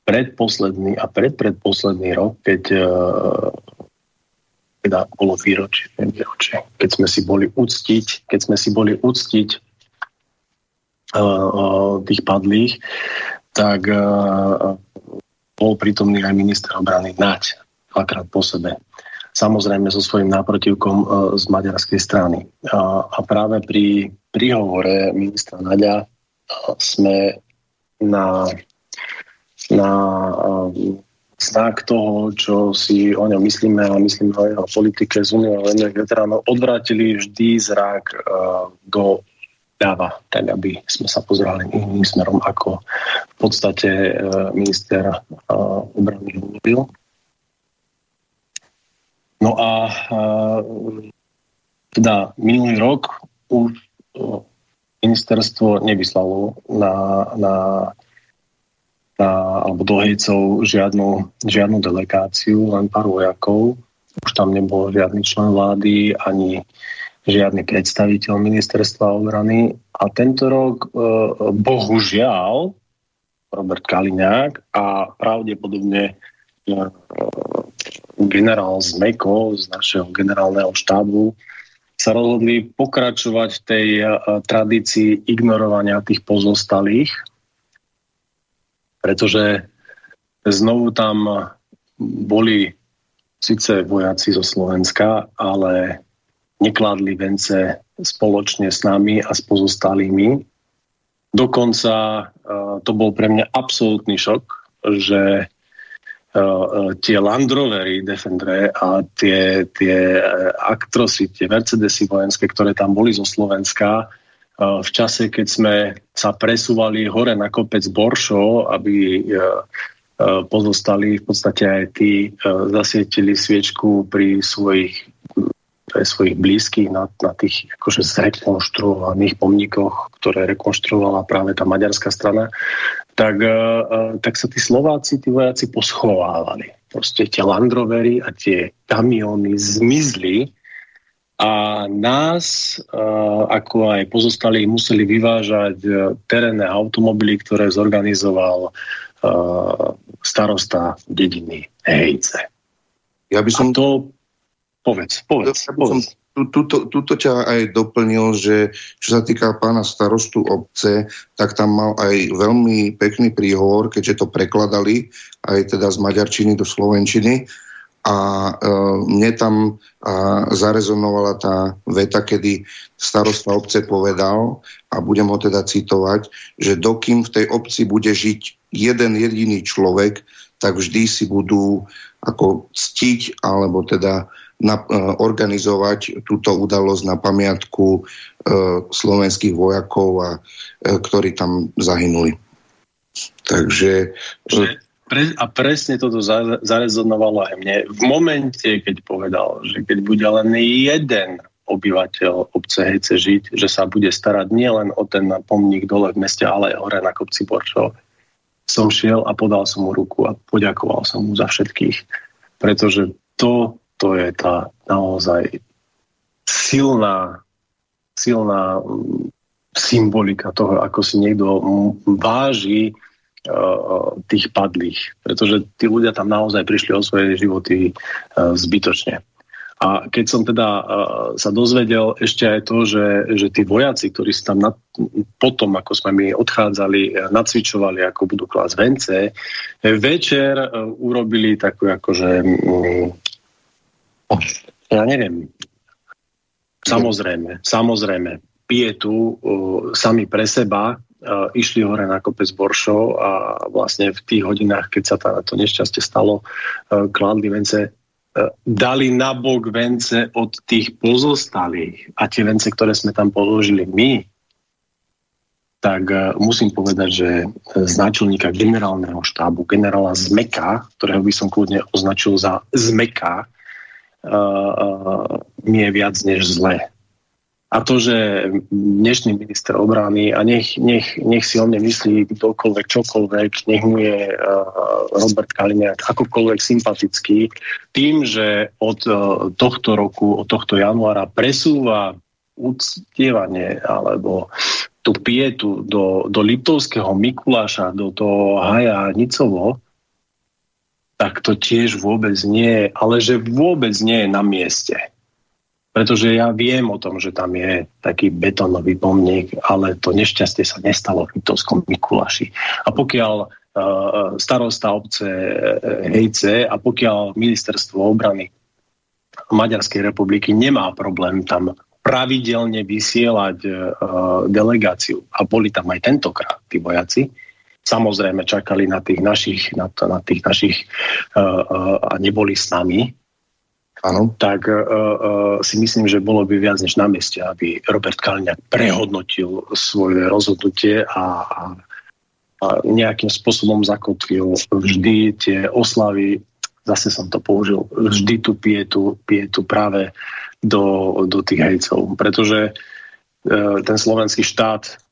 predposledný a predpredposledný rok, keď uh, teda bolo výročie, výročie, keď sme si boli uctiť, keď sme si boli uctiť tých padlých, tak uh, bol prítomný aj minister obrany Naď dvakrát po sebe. Samozrejme so svojím náprotivkom z maďarskej strany. A práve pri príhovore ministra Naďa sme na na znak toho, čo si o ňom myslíme a myslíme o jeho politike z Unie veteránov, odvrátili vždy zrak do dáva, tak aby sme sa pozerali iným smerom, ako v podstate uh, minister uh, obrany hovoril. No a uh, teda minulý rok už uh, ministerstvo nevyslalo na, na na, alebo do Hejcov žiadnu, žiadnu delegáciu, len pár vojakov. Už tam nebol žiadny člen vlády, ani žiadny predstaviteľ ministerstva obrany. A tento rok, e, bohužiaľ, Robert Kaliňák a pravdepodobne e, generál Zmeko z našeho generálneho štábu sa rozhodli pokračovať v tej e, tradícii ignorovania tých pozostalých pretože znovu tam boli síce vojaci zo Slovenska, ale nekladli vence spoločne s nami a s pozostalými. Dokonca uh, to bol pre mňa absolútny šok, že uh, tie Land Rovery Defendre a tie, tie Actrosy, tie Mercedesy vojenské, ktoré tam boli zo Slovenska, v čase, keď sme sa presúvali hore na kopec Boršo, aby pozostali v podstate aj tí zasvietili sviečku pri svojich pre svojich blízkych na, na tých akože zrekonštruovaných pomníkoch, ktoré rekonštruovala práve tá maďarská strana, tak, uh, tak sa tí Slováci, tí vojaci poschovávali. Proste tie Landrovery a tie kamiony zmizli a nás, uh, ako aj pozostali, museli vyvážať terénne automobily, ktoré zorganizoval starosta dediny Hejce. Ja by som... A to Povedz, povedz. Ja povedz. Tuto, tuto ťa aj doplnil, že čo sa týka pána starostu obce, tak tam mal aj veľmi pekný príhovor, keďže to prekladali aj teda z maďarčiny do slovenčiny a e, mne tam e, zarezonovala tá veta, kedy starosta obce povedal, a budem ho teda citovať, že dokým v tej obci bude žiť jeden jediný človek, tak vždy si budú ako ctiť, alebo teda na, uh, organizovať túto udalosť na pamiatku uh, slovenských vojakov, a, uh, ktorí tam zahynuli. Takže... Že, pre, a presne toto za, zarezonovalo aj mne. V momente, keď povedal, že keď bude len jeden obyvateľ obce Hejce žiť, že sa bude starať nielen o ten pomník dole v meste, ale aj hore na kopci Borčov. Som šiel a podal som mu ruku a poďakoval som mu za všetkých. Pretože to to je tá naozaj silná, silná mm, symbolika toho, ako si niekto váži uh, tých padlých. Pretože tí ľudia tam naozaj prišli o svoje životy uh, zbytočne. A keď som teda sa dozvedel ešte aj to, že, že tí vojaci, ktorí sa tam nad, potom, ako sme my odchádzali, nacvičovali, ako budú klásť vence, večer urobili takú akože um, ja neviem. Samozrejme, samozrejme, pietu uh, sami pre seba, uh, išli hore na kopec Boršov a vlastne v tých hodinách, keď sa tá, to nešťastie stalo, uh, kladli vence, uh, dali nabok vence od tých pozostalých. A tie vence, ktoré sme tam položili my, tak uh, musím povedať, že z náčelníka generálneho štábu, generála Zmeka, ktorého by som kľudne označil za Zmeka, mi je viac než zlé. A to, že dnešný minister obrany, a nech, nech, nech si o mne myslí kdokoľvek, čokoľvek, nech mu je uh, Robert Kaliňák akokoľvek sympatický, tým, že od uh, tohto roku, od tohto januára presúva uctievanie alebo tú pietu do, do Liptovského Mikuláša, do toho Haja Nicovo, tak to tiež vôbec nie je, ale že vôbec nie je na mieste. Pretože ja viem o tom, že tam je taký betónový pomník, ale to nešťastie sa nestalo v Litovskom Mikuláši. A pokiaľ uh, starosta obce uh, Hejce a pokiaľ ministerstvo obrany Maďarskej republiky nemá problém tam pravidelne vysielať uh, delegáciu, a boli tam aj tentokrát tí vojaci, samozrejme čakali na tých našich, na, na tých našich uh, uh, a neboli s nami, ano. tak uh, uh, si myslím, že bolo by viac než na mieste, aby Robert Kaliňák prehodnotil svoje rozhodnutie a, a, a nejakým spôsobom zakotvil vždy tie oslavy, zase som to použil, vždy tu pietu, pietu práve do, do tých hejcov, pretože uh, ten slovenský štát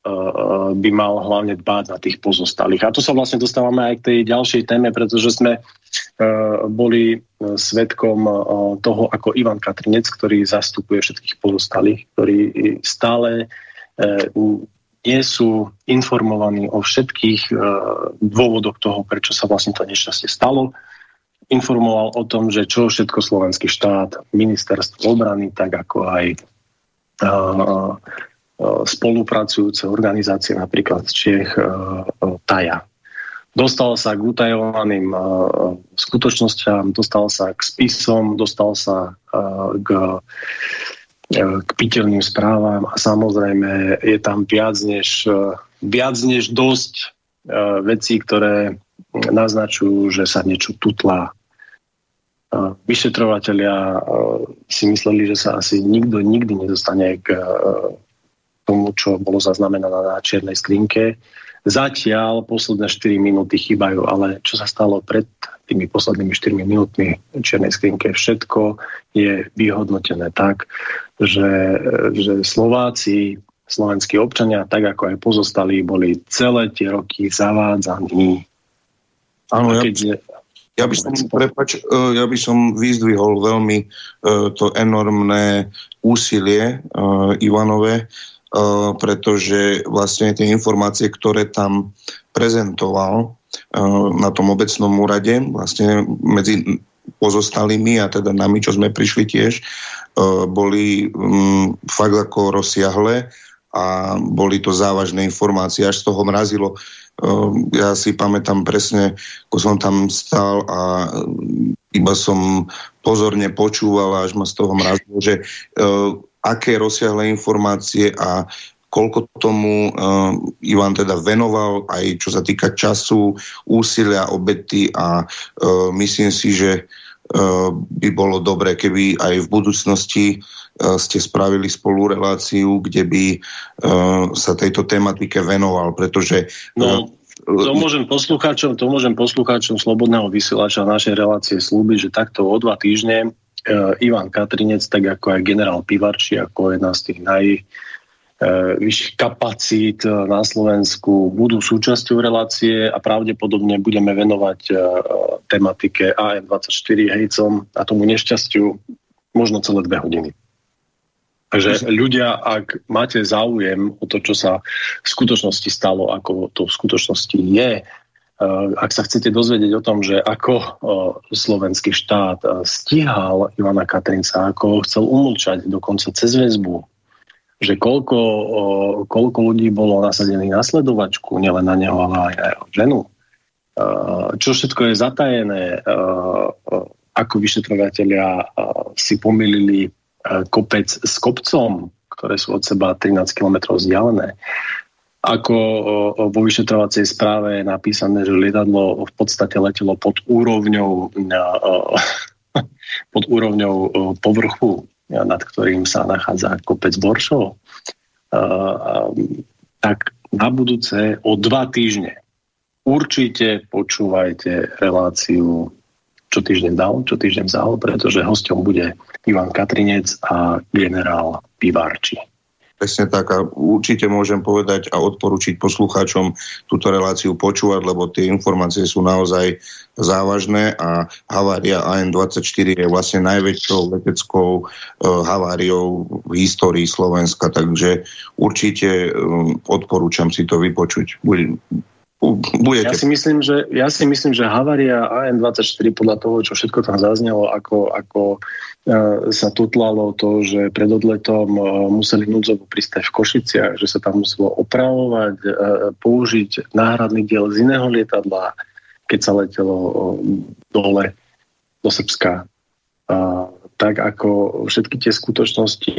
by mal hlavne dbať na tých pozostalých. A tu sa vlastne dostávame aj k tej ďalšej téme, pretože sme eh, boli eh, svetkom toho, ako Ivan Katrinec, ktorý zastupuje všetkých pozostalých, ktorí stále nie sú informovaní o všetkých dôvodoch toho, prečo sa vlastne to nešťastie stalo. Informoval o tom, že čo všetko slovenský štát, ministerstvo obrany, tak ako aj spolupracujúce organizácie, napríklad z Čech, TAJA. dostal sa k utajovaným skutočnosťam, dostal sa k spisom, dostal sa k, k piteľným správam a samozrejme je tam viac než, viac než dosť vecí, ktoré naznačujú, že sa niečo tutlá. Vyšetrovateľia si mysleli, že sa asi nikto nikdy nedostane k tomu, čo bolo zaznamenané na čiernej skrinke. Zatiaľ posledné 4 minúty chýbajú, ale čo sa stalo pred tými poslednými 4 minútmi čiernej skrinke, všetko je vyhodnotené tak, že, že Slováci, slovenskí občania, tak ako aj pozostali, boli celé tie roky zavádzaní. Áno, ja, ja by som, prepač, e, ja by som vyzdvihol veľmi uh, to enormné úsilie Ivanové, Eh, pretože vlastne tie informácie, ktoré tam prezentoval eh, na tom obecnom úrade, vlastne medzi pozostalými a teda nami, čo sme prišli tiež, eh, boli um, fakt ako rozsiahle a boli to závažné informácie, až z toho mrazilo. Ja si pamätám presne, ako som tam stal a iba som pozorne počúval, až ma z toho mrazilo, že aké rozsiahle informácie a koľko tomu uh, Ivan teda venoval, aj čo sa týka času, úsilia, obety a uh, myslím si, že uh, by bolo dobré, keby aj v budúcnosti uh, ste spravili spolu reláciu, kde by uh, sa tejto tematike venoval, pretože uh. To môžem poslucháčom, to môžem poslucháčom Slobodného vysielača našej relácie slúbiť, že takto o dva týždne Ivan Katrinec, tak ako aj generál Pivarči, ako jedna z tých najvyšších e, kapacít e, na Slovensku, budú súčasťou relácie a pravdepodobne budeme venovať tematike AM24 hejcom a tomu nešťastiu možno celé dve hodiny. Takže ľudia, ak máte záujem o to, čo sa v skutočnosti stalo, ako to v skutočnosti je, ak sa chcete dozvedieť o tom, že ako eh, slovenský štát eh, stíhal Ivana Katrinca, ako ho chcel umlčať dokonca cez väzbu, že koľko, koľko ľudí bolo nasadených na sledovačku, nielen na neho, ale aj na jeho ženu, čo všetko je zatajené, ako vyšetrovateľia si pomýlili kopec s kopcom, ktoré sú od seba 13 km vzdialené ako vo vyšetrovacej správe je napísané, že lietadlo v podstate letelo pod úrovňou pod úrovňou povrchu, nad ktorým sa nachádza kopec Boršov, tak na budúce o dva týždne určite počúvajte reláciu čo týždeň dal, čo týždeň vzal, pretože hosťom bude Ivan Katrinec a generál Pivarči. Presne tak a určite môžem povedať a odporučiť poslucháčom túto reláciu počúvať, lebo tie informácie sú naozaj závažné a havária AN24 je vlastne najväčšou leteckou uh, haváriou v histórii Slovenska, takže určite um, odporúčam si to vypočuť. Budete. Ja si myslím, že, ja si myslím, že havária AN24 podľa toho, čo všetko tam zaznelo, ako, ako uh, sa tutlalo to, že pred odletom uh, museli núdzovo pristať v Košiciach, že sa tam muselo opravovať, uh, použiť náhradný diel z iného lietadla, keď sa letelo dole do Srbska. Tak ako všetky tie skutočnosti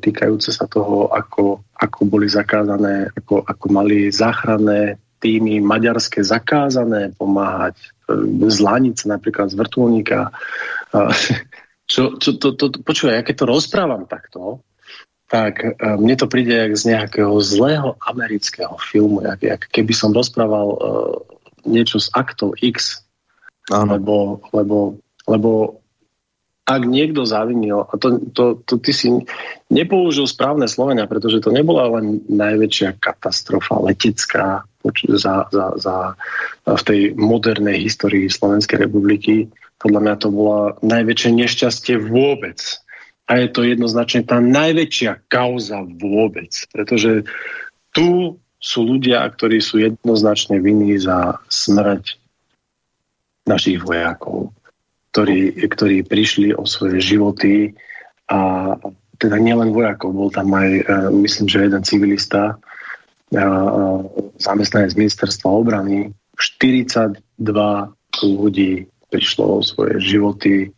týkajúce sa toho, ako, ako boli zakázané, ako, ako mali záchranné týmy maďarské zakázané pomáhať, e, zlaniť sa napríklad z vrtulníka. Čo, čo, to, to, počúvaj, ja keď to rozprávam takto, tak e, mne to príde jak z nejakého zlého amerického filmu, jak, jak keby som rozprával uh, niečo z aktov X, lebo, lebo, lebo ak niekto zavinil, a to, to, to ty si nepoužil správne Slovenia, pretože to nebola len najväčšia katastrofa letecká za, za, za, v tej modernej histórii Slovenskej republiky. Podľa mňa to bola najväčšie nešťastie vôbec. A je to jednoznačne tá najväčšia kauza vôbec. Pretože tu sú ľudia, ktorí sú jednoznačne vinní za smrť našich vojakov ktorí, ktorí prišli o svoje životy a teda nielen vojakov, bol tam aj, e, myslím, že jeden civilista, e, e, zamestnanec ministerstva obrany, 42 ľudí prišlo o svoje životy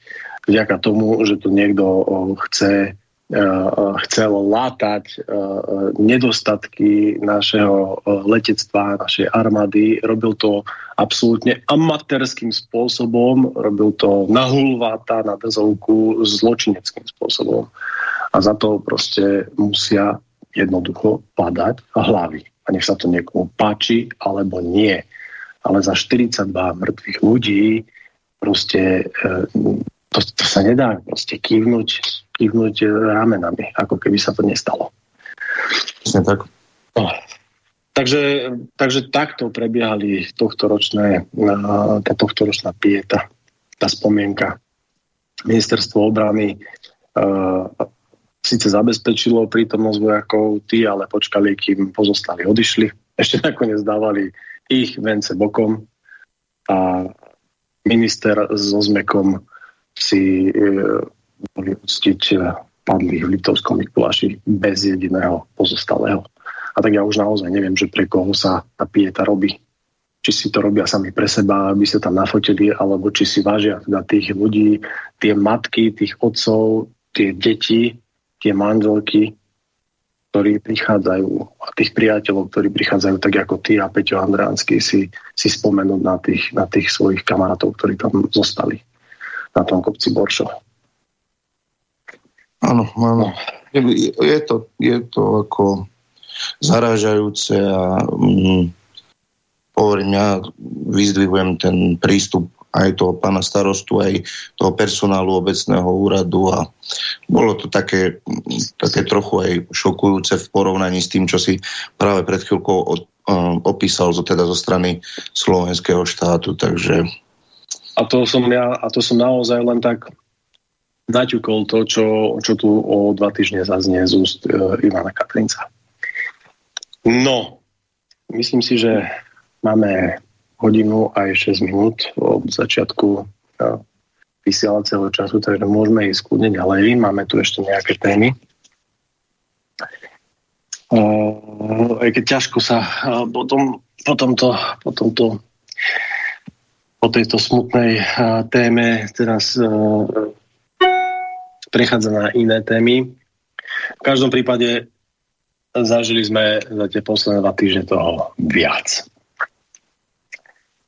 vďaka tomu, že tu niekto chce chcel látať nedostatky našeho letectva, našej armády. Robil to absolútne amatérským spôsobom, robil to na hulváta, na dezovku, zločineckým spôsobom. A za to proste musia jednoducho padať hlavy. A nech sa to niekomu páči, alebo nie. Ale za 42 mŕtvych ľudí proste e, to, to sa nedá proste kývnuť, kývnuť ramenami, ako keby sa to nestalo. tak. No. Takže, takže takto prebiehali tohtoročné, tá tohtoročná pieta, tá spomienka. Ministerstvo obrany uh, síce zabezpečilo prítomnosť vojakov, tí ale počkali, kým pozostali odišli. Ešte nakoniec dávali ich vence bokom a minister so zmekom si e, mohli uctiť padlých v Litovskom Mikuláši bez jediného pozostalého. A tak ja už naozaj neviem, že pre koho sa tá pieta robí. Či si to robia sami pre seba, aby sa tam nafotili, alebo či si vážia teda tých ľudí, tie matky, tých otcov, tie deti, tie manželky, ktorí prichádzajú a tých priateľov, ktorí prichádzajú tak ako ty a Peťo Andránsky si, si spomenúť na tých, na tých svojich kamarátov, ktorí tam zostali na tom kopci Boršo. Áno, áno. Je, je, to, je to ako zarážajúce a mm, hovorím, ja vyzdvihujem ten prístup aj toho pána starostu, aj toho personálu obecného úradu a bolo to také, také trochu aj šokujúce v porovnaní s tým, čo si práve pred chvíľkou od, um, opísal zo, teda zo strany slovenského štátu, takže a to som ja, a to som naozaj len tak naťukol to, čo, čo tu o dva týždne zaznie z úst uh, Ivana Katrinca. No, myslím si, že máme hodinu aj 6 minút od začiatku vysielacieho času, takže môžeme ísť kľudne ďalej. Máme tu ešte nejaké témy. Aj keď ťažko sa uh, potom, potom, to, potom to po tejto smutnej téme teraz prechádza na iné témy. V každom prípade zažili sme za tie posledné dva týždne toho viac.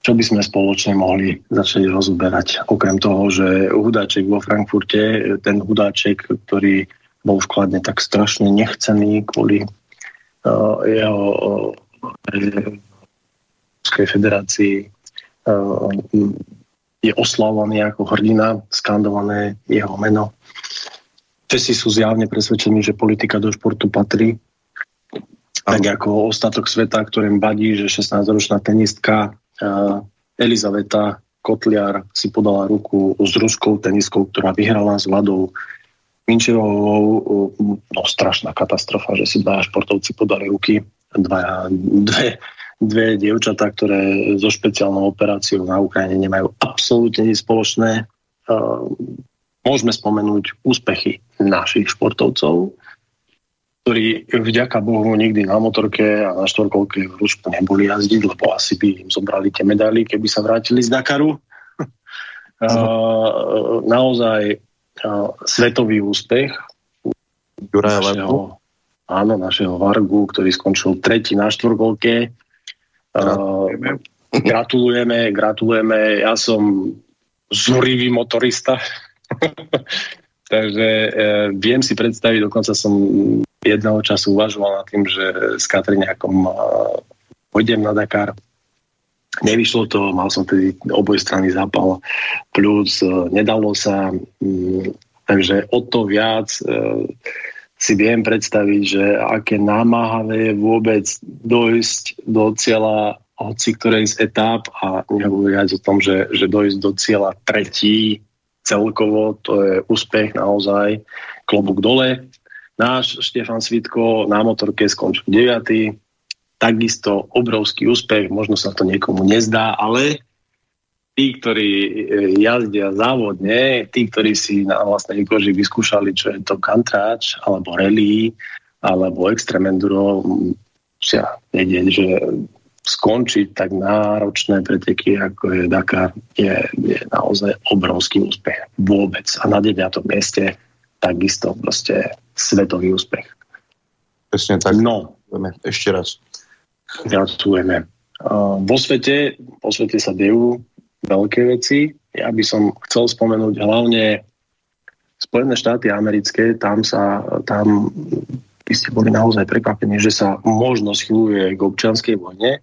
Čo by sme spoločne mohli začať rozoberať? Okrem toho, že hudáček vo Frankfurte, ten hudáček, ktorý bol vkladne tak strašne nechcený kvôli uh, jeho uh, federácii Ehm, je oslavovaný ako hrdina, skandované jeho meno. Česi sú zjavne presvedčení, že politika do športu patrí. Tak ako ostatok sveta, ktorým vadí, že 16-ročná tenistka uh, Elizaveta Kotliar si podala ruku s ruskou tenistkou, ktorá vyhrala s Vladou Minčevovou. No strašná katastrofa, že si dva športovci podali ruky. Dva, dve dve dievčatá, ktoré so špeciálnou operáciou na Ukrajine nemajú absolútne nič spoločné. Môžeme spomenúť úspechy našich športovcov, ktorí vďaka Bohu nikdy na motorke a na štvorkolke v Rusku neboli jazdiť, lebo asi by im zobrali tie medaily, keby sa vrátili z Dakaru. naozaj svetový úspech našeho, áno, našeho Vargu, ktorý skončil tretí na štvorkolke Gratulujeme. gratulujeme, gratulujeme. Ja som zúrivý motorista. Takže e, viem si predstaviť, dokonca som jedného času uvažoval nad tým, že s Katriňákom e, pôjdem na Dakar. Nevyšlo to, mal som tedy oboj strany zápal, plus e, nedalo sa, mm, takže o to viac e, si viem predstaviť, že aké námahavé je vôbec dojsť do cieľa hoci ktorej z etáp a nehovoriať o tom, že, že dojsť do cieľa tretí celkovo, to je úspech naozaj, klobúk dole. Náš Štefan Svitko na motorke skončil 9. Takisto obrovský úspech, možno sa to niekomu nezdá, ale tí, ktorí e, jazdia závodne, tí, ktorí si na vlastnej koži vyskúšali, čo je to kantráč, alebo rally, alebo extreme enduro, musia vedieť, že skončiť tak náročné preteky, ako je Dakar, je, je naozaj obrovský úspech. Vôbec. A na 9. mieste takisto proste svetový úspech. Presne tak. No. Ešte raz. Gratulujeme. Uh, vo svete, vo svete sa dejú veľké veci. Ja by som chcel spomenúť hlavne Spojené štáty americké, tam sa, tam by ste boli naozaj prekvapení, že sa možno schyluje k občianskej vojne,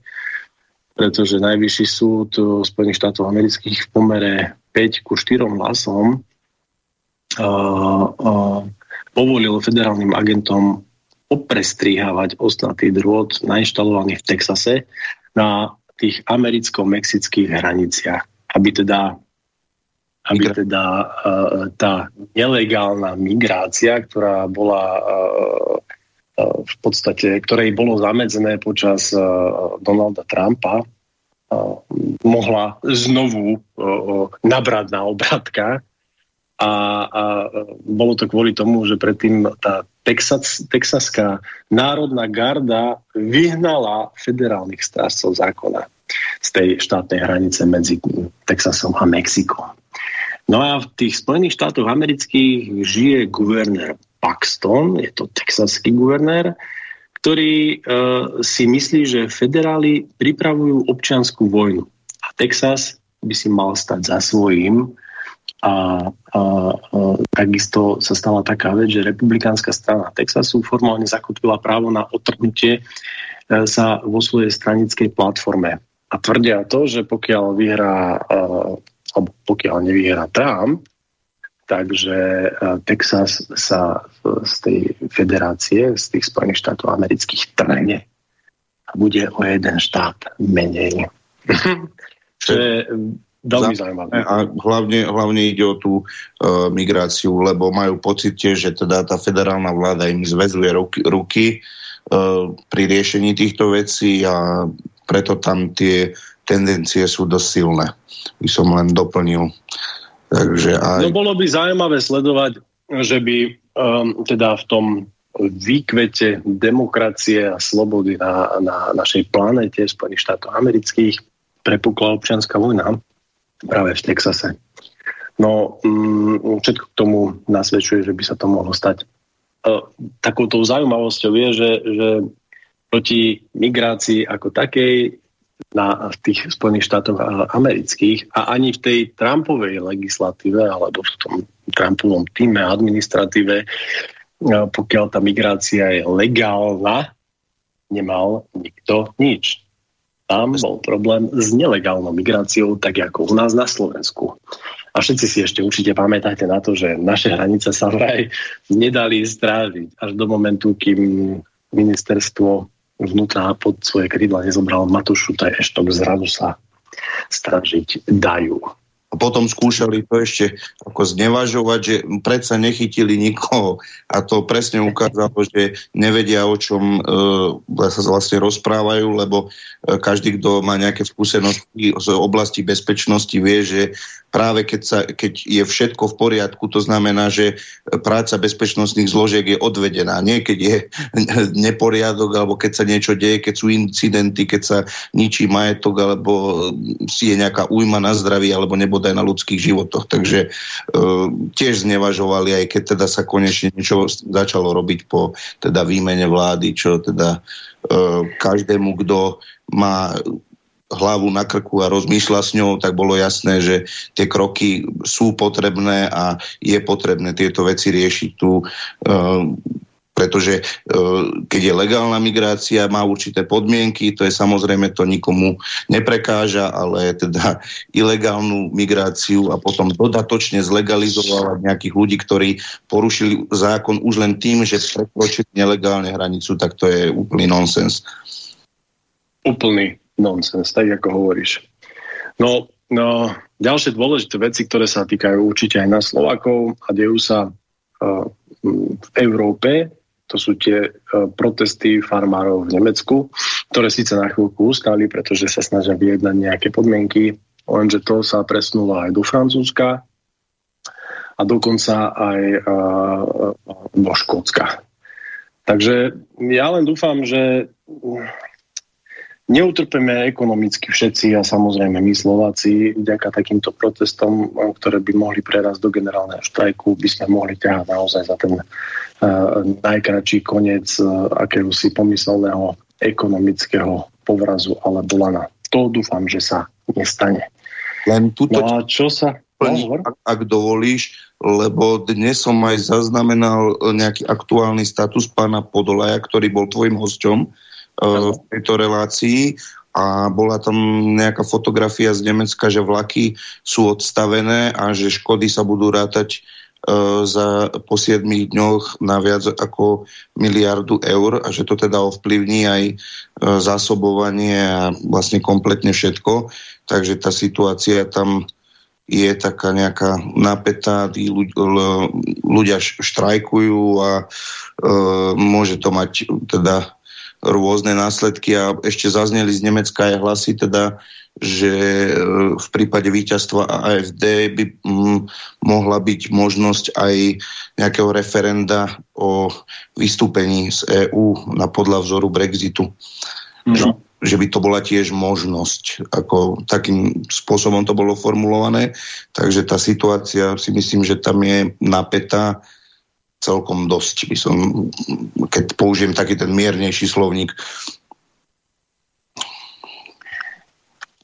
pretože najvyšší súd Spojených štátov amerických v pomere 5 ku 4 hlasom uh, uh, povolil federálnym agentom oprestrihávať ostnatý drôt nainštalovaný v Texase na tých americko-mexických hraniciach, aby teda aby teda uh, tá nelegálna migrácia, ktorá bola uh, uh, v podstate, ktorej bolo zamedzené počas uh, Donalda Trumpa, uh, mohla znovu uh, nabrať na obratkách. A, a bolo to kvôli tomu, že predtým tá Texas, texaská národná garda vyhnala federálnych strážcov zákona z tej štátnej hranice medzi Texasom a Mexikom. No a v tých Spojených štátoch amerických žije guvernér Paxton, je to texaský guvernér, ktorý uh, si myslí, že federáli pripravujú občianskú vojnu. A Texas by si mal stať za svojím. A, a, a takisto sa stala taká vec, že republikánska strana Texasu formálne zakotvila právo na otrhnutie e, sa vo svojej stranickej platforme. A tvrdia to, že pokiaľ vyhrá uh, alebo pokiaľ nevyhrá Trump, takže e, Texas sa z tej federácie, z tých Spojených štátov amerických trhne a bude o jeden štát menej. Čo je veľmi zaujímavé. A hlavne, hlavne ide o tú uh, migráciu, lebo majú pocit že teda tá federálna vláda im zväzuje ruky, ruky uh, pri riešení týchto vecí a preto tam tie tendencie sú dosť silné by som len doplnil. Takže aj... No bolo by zaujímavé sledovať, že by um, teda v tom výkvete demokracie a slobody na, na našej planete Spojených štátov amerických prepukla občianská vojna práve v Texase. No, um, všetko k tomu nasvedčuje, že by sa to mohlo stať. Uh, takouto zaujímavosťou je, že, že proti migrácii ako takej na, v tých Spojených štátoch amerických a ani v tej Trumpovej legislatíve alebo v tom Trumpovom týme administratíve, pokiaľ tá migrácia je legálna, nemal nikto nič. Tam bol problém s nelegálnou migráciou, tak ako u nás na Slovensku. A všetci si ešte určite pamätáte na to, že naše hranice sa vraj nedali strážiť až do momentu, kým ministerstvo vnútra pod svoje krídla nezobral Matúšu Eštok, zrazu sa stražiť dajú. A potom skúšali to ešte ako znevažovať, že predsa nechytili nikoho a to presne ukázalo, že nevedia o čom e, sa vlastne rozprávajú, lebo e, každý, kto má nejaké skúsenosti z oblasti bezpečnosti, vie, že práve keď, sa, keď je všetko v poriadku, to znamená, že práca bezpečnostných zložiek je odvedená. Nie keď je neporiadok, alebo keď sa niečo deje, keď sú incidenty, keď sa ničí majetok, alebo si je nejaká újma na zdraví, alebo nebodaj na ľudských životoch. Takže e, tiež znevažovali, aj keď teda sa konečne niečo začalo robiť po teda výmene vlády, čo teda e, každému, kto má hlavu na krku a rozmýšľa s ňou, tak bolo jasné, že tie kroky sú potrebné a je potrebné tieto veci riešiť tu pretože keď je legálna migrácia, má určité podmienky, to je samozrejme, to nikomu neprekáža, ale teda ilegálnu migráciu a potom dodatočne zlegalizovať nejakých ľudí, ktorí porušili zákon už len tým, že prekročili nelegálne hranicu, tak to je úplný nonsens. Úplný nonsens, tak ako hovoríš. No, no, ďalšie dôležité veci, ktoré sa týkajú určite aj na Slovakov a dejú sa uh, v Európe, to sú tie uh, protesty farmárov v Nemecku, ktoré síce na chvíľku ustali, pretože sa snažia vyjednať nejaké podmienky, lenže to sa presunulo aj do Francúzska a dokonca aj uh, do Škótska. Takže ja len dúfam, že neutrpeme ekonomicky všetci a samozrejme my Slováci vďaka takýmto protestom, ktoré by mohli prerazť do generálneho štrajku, by sme mohli ťahať naozaj za ten uh, najkračší koniec uh, akéhosi pomyselného ekonomického povrazu alebo lana. To dúfam, že sa nestane. Len tuto, no a čo sa... No, ak, ak dovolíš, lebo dnes som aj zaznamenal nejaký aktuálny status pána Podolaja, ktorý bol tvojim hosťom v tejto relácii a bola tam nejaká fotografia z Nemecka, že vlaky sú odstavené a že škody sa budú rátať uh, za, po 7 dňoch na viac ako miliardu eur a že to teda ovplyvní aj uh, zásobovanie a vlastne kompletne všetko. Takže tá situácia tam je taká nejaká napätá, tí ľudia štrajkujú a e, môže to mať teda rôzne následky a ešte zazneli z Nemecka aj hlasy teda, že e, v prípade víťazstva AFD by mm, mohla byť možnosť aj nejakého referenda o vystúpení z EÚ na podľa vzoru Brexitu. No. Že by to bola tiež možnosť. Ako takým spôsobom to bolo formulované. Takže tá situácia si myslím, že tam je napätá celkom dosť, by som, keď použijem taký ten miernejší slovník.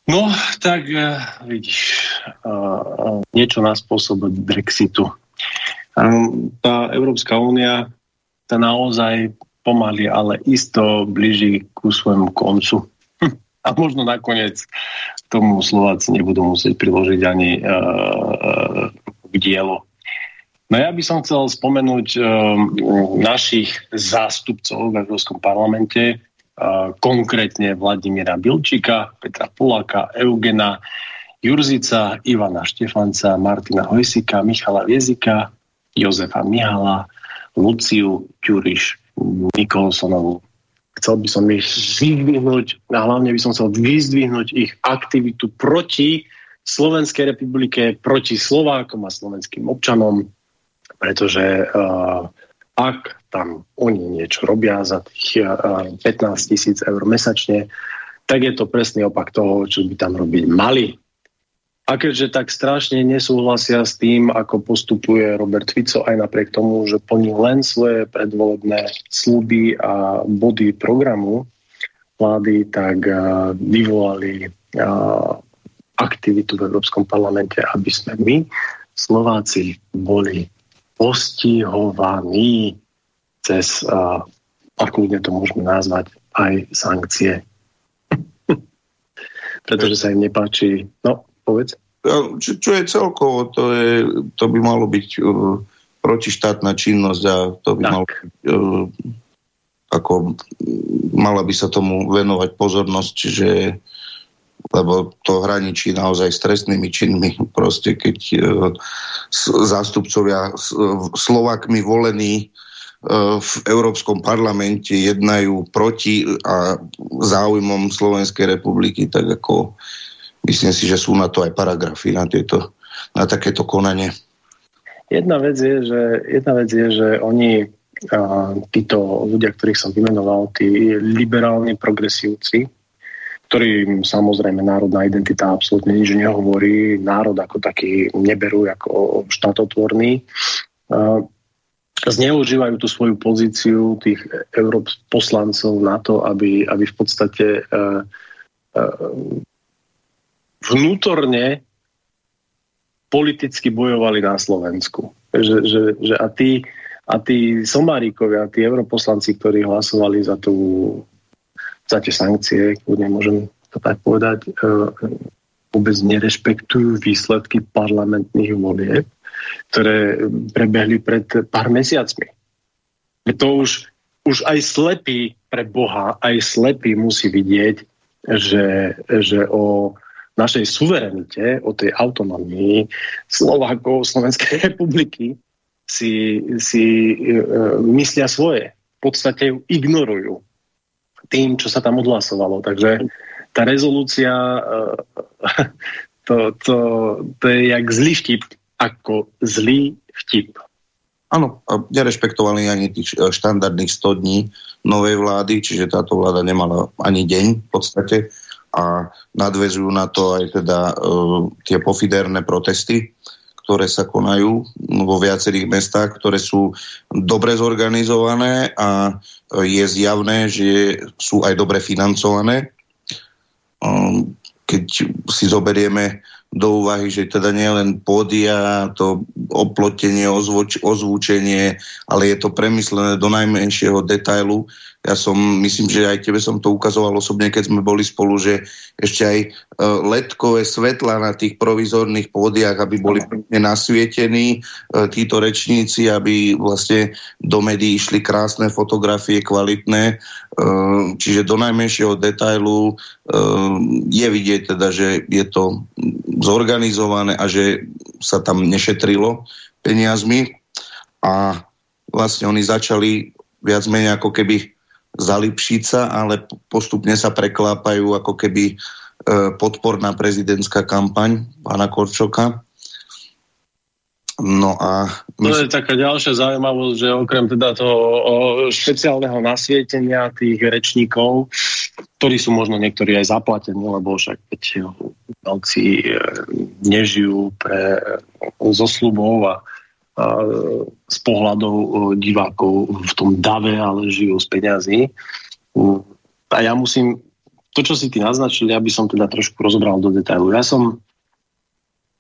No, tak uh, vidíš, uh, niečo na spôsob Brexitu. Um, tá Európska únia tá naozaj pomaly, ale isto blíži ku svojmu koncu. Hm. A možno nakoniec tomu Slováci nebudú musieť priložiť ani uh, k dielo. No ja by som chcel spomenúť um, našich zástupcov v Európskom parlamente, uh, konkrétne Vladimíra Bilčika, Petra Puláka, Eugena Jurzica, Ivana Štefanca, Martina Hojsika, Michala Viezika, Jozefa Mihala, Luciu Ťuriš, Nikolsonovu. Chcel by som ich vyzdvihnúť a hlavne by som chcel vyzdvihnúť ich aktivitu proti Slovenskej republike, proti Slovákom a slovenským občanom, pretože uh, ak tam oni niečo robia za tých uh, 15 tisíc eur mesačne, tak je to presný opak toho, čo by tam robiť mali. A keďže tak strašne nesúhlasia s tým, ako postupuje Robert Fico, aj napriek tomu, že plní len svoje predvolebné sluby a body programu vlády, tak uh, vyvolali uh, aktivitu v Európskom parlamente, aby sme my, Slováci, boli postihovaní cez, uh, ako to môžeme nazvať, aj sankcie. Pretože sa im nepáči. No, povedz. Čo, čo je celkovo, to, je, to by malo byť uh, protištátna činnosť a to by tak. malo byť, uh, ako mala by sa tomu venovať pozornosť, čiže lebo to hraničí naozaj s trestnými činmi. Proste keď e, zástupcovia e, Slovakmi volení e, v Európskom parlamente jednajú proti a záujmom Slovenskej republiky, tak ako myslím si, že sú na to aj paragrafy na, tieto, na takéto konanie. Jedna vec je, že, jedna vec je, že oni a, títo ľudia, ktorých som vymenoval, tí liberálni progresívci, ktorým samozrejme národná identita absolútne nič nehovorí, národ ako taký neberú ako štátotvorný. Zneužívajú tú svoju pozíciu tých európs poslancov na to, aby, aby v podstate e, e, vnútorne politicky bojovali na Slovensku. Že, že, že a tí, a tí Somárikovia, tí europoslanci, ktorí hlasovali za tú tie sankcie, kľudne môžem to tak povedať, e, vôbec nerešpektujú výsledky parlamentných volieb, ktoré prebehli pred pár mesiacmi. To už, už aj slepý pre Boha, aj slepý musí vidieť, že, že o našej suverenite, o tej autonomii Slovákov Slovenskej republiky si, si e, myslia svoje. V podstate ju ignorujú tým, čo sa tam odhlasovalo. Takže tá rezolúcia, eh, to, to, to je jak zlý vtip, ako zlý vtip. Áno, nerešpektovali ani tých eh, štandardných 100 dní, novej vlády, čiže táto vláda nemala ani deň v podstate a nadvezujú na to aj teda uh, tie pofiderné protesty, ktoré sa konajú vo viacerých mestách, ktoré sú dobre zorganizované a je zjavné, že sú aj dobre financované. Um, keď si zoberieme do úvahy, že teda nie len pódia, to oplotenie, ozvuč, ozvučenie, ale je to premyslené do najmenšieho detailu ja som, myslím, že aj tebe som to ukazoval osobne, keď sme boli spolu, že ešte aj uh, letkové svetla na tých provizorných pódiach, aby boli pekne nasvietení uh, títo rečníci, aby vlastne do médií išli krásne fotografie, kvalitné. Uh, čiže do najmenšieho detailu je vidieť teda, že je to zorganizované a že sa tam nešetrilo peniazmi a vlastne oni začali viac menej ako keby za Lipšica, ale postupne sa preklápajú ako keby e, podporná prezidentská kampaň pána Korčoka. No a... To je taká ďalšia zaujímavosť, že okrem teda toho špeciálneho nasvietenia tých rečníkov, ktorí sú možno niektorí aj zaplatení, lebo však keď veľci e, nežijú pre zoslubov a z pohľadov divákov v tom dave, ale žijú z peňazí. A ja musím, to, čo si ty naznačil, ja by som teda trošku rozobral do detailu. Ja som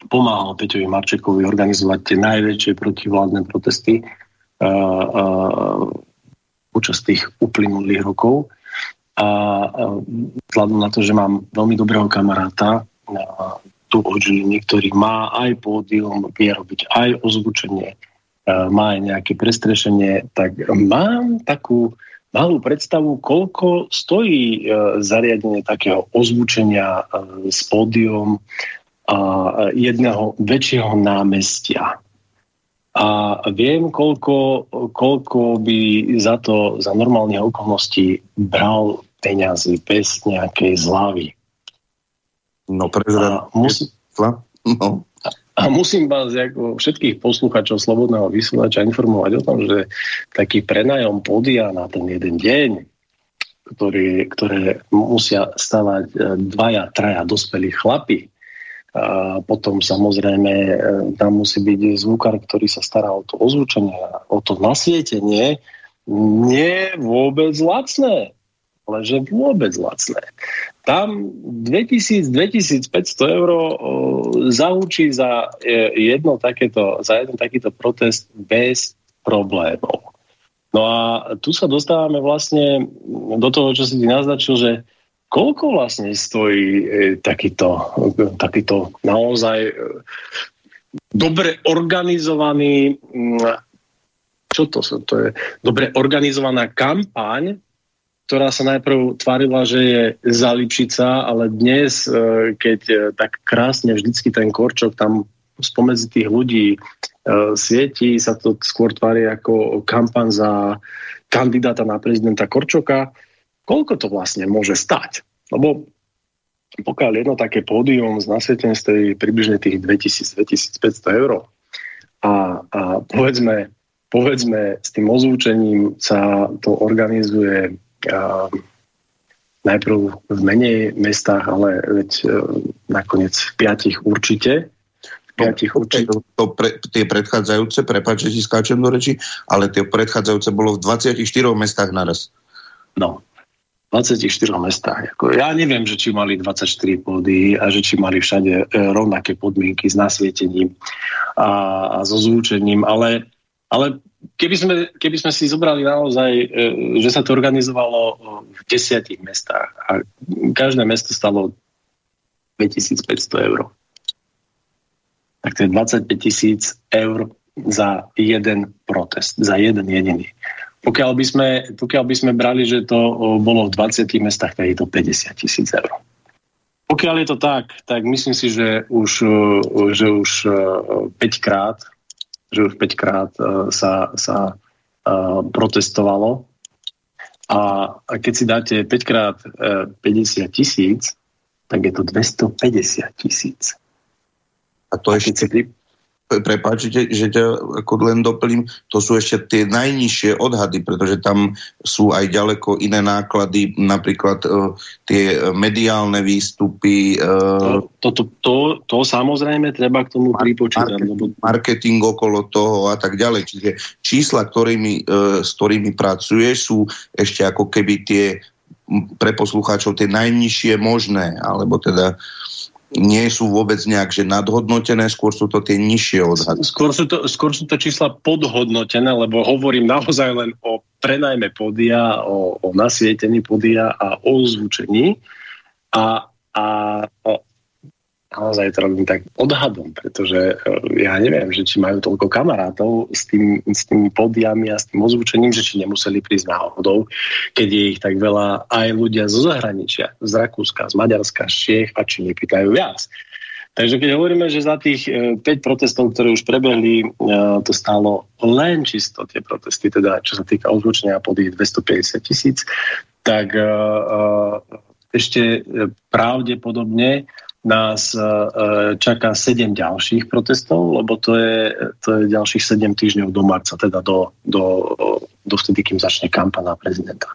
pomáhal Peťovi Marčekovi organizovať tie najväčšie protivládne protesty uh, uh, počas tých uplynulých rokov. A vzhľadom na to, že mám veľmi dobrého kamaráta, tu od Žiliny, ktorý má aj pódium, vie robiť aj ozvučenie, e, má aj nejaké prestrešenie, tak mám takú malú predstavu, koľko stojí e, zariadenie takého ozvučenia e, s pódium jedného väčšieho námestia. A viem, koľko, koľko by za to za normálne okolnosti bral peňazí bez nejakej zlavy. No prezrad... Musí... No. A musím vás ako všetkých posluchačov Slobodného vysielača informovať o tom, že taký prenajom podia na ten jeden deň, ktorý, ktoré musia stavať e, dvaja, traja dospelí chlapi, a potom samozrejme e, tam musí byť zvukár, ktorý sa stará o to ozvučenie, o to nasvietenie, nie vôbec lacné ale že vôbec lacné. Tam 2000-2500 eur zaučí za e, jedno takéto, za jeden takýto protest bez problémov. No a tu sa dostávame vlastne do toho, čo si ty naznačil, že koľko vlastne stojí e, takýto, takýto naozaj e, dobre organizovaný čo to, to je dobre organizovaná kampaň ktorá sa najprv tvárila, že je za Lipšica, ale dnes, e, keď e, tak krásne vždycky ten Korčok tam spomedzi tých ľudí e, svieti, sa to skôr tvári ako kampan za kandidáta na prezidenta Korčoka. Koľko to vlastne môže stať? Lebo pokiaľ jedno také pódium z nasvietením stojí približne tých 2000-2500 eur a, a povedzme, povedzme s tým ozvučením sa to organizuje najprv v menej mestách, ale veď e, nakoniec v piatich určite. V piatich určite. To, to pre, tie predchádzajúce, prepáč, že si skáčem do reči, ale tie predchádzajúce bolo v 24 mestách naraz. No, 24 mestách. Ako, ja neviem, že či mali 24 pôdy a že či mali všade e, rovnaké podmienky s nasvietením a, a so zúčením, ale, ale keby sme, keby sme si zobrali naozaj, e, že sa to organizovalo v desiatich mestách a každé mesto stalo 2500 eur. Tak to je 25 tisíc eur za jeden protest, za jeden jediný. Pokiaľ by, sme, pokiaľ by sme brali, že to bolo v 20 mestách, tak je to 50 tisíc eur. Pokiaľ je to tak, tak myslím si, že už, že už 5 krát že už 5 krát uh, sa, sa uh, protestovalo. A, keď si dáte 5 krát uh, 50 tisíc, tak je to 250 tisíc. A to a ešte, pri... prepáčte, že ťa ako len doplním, to sú ešte tie najnižšie odhady, pretože tam sú aj ďaleko iné náklady, napríklad uh, tie mediálne výstupy. Uh, to, to, to, to, to samozrejme treba k tomu pripočítať. Marketing, lebo... marketing okolo toho a tak ďalej. Čiže čísla, ktorými, uh, s ktorými pracuješ, sú ešte ako keby tie pre poslucháčov tie najnižšie možné, alebo teda nie sú vôbec nejak že nadhodnotené, skôr sú to tie nižšie odhady. Skôr sú to, skôr sú to čísla podhodnotené, lebo hovorím naozaj len o prenajme podia, o, o nasvietení podia a o zvučení a, a o, naozaj to robím tak odhadom, pretože e, ja neviem, že či majú toľko kamarátov s, tým, s tými podiami a s tým ozvučením, že či nemuseli prísť náhodou, keď je ich tak veľa aj ľudia zo zahraničia, z Rakúska, z Maďarska, z Čiech a či nepýtajú viac. Takže keď hovoríme, že za tých 5 e, protestov, ktoré už prebehli, e, to stálo len čisto tie protesty, teda čo sa týka ozvučenia pody 250 tisíc, tak ešte pravdepodobne nás e, e, čaká 7 ďalších protestov, lebo to je, to je ďalších 7 týždňov do marca, teda do, do, do vtedy, kým začne kampaň na prezidenta.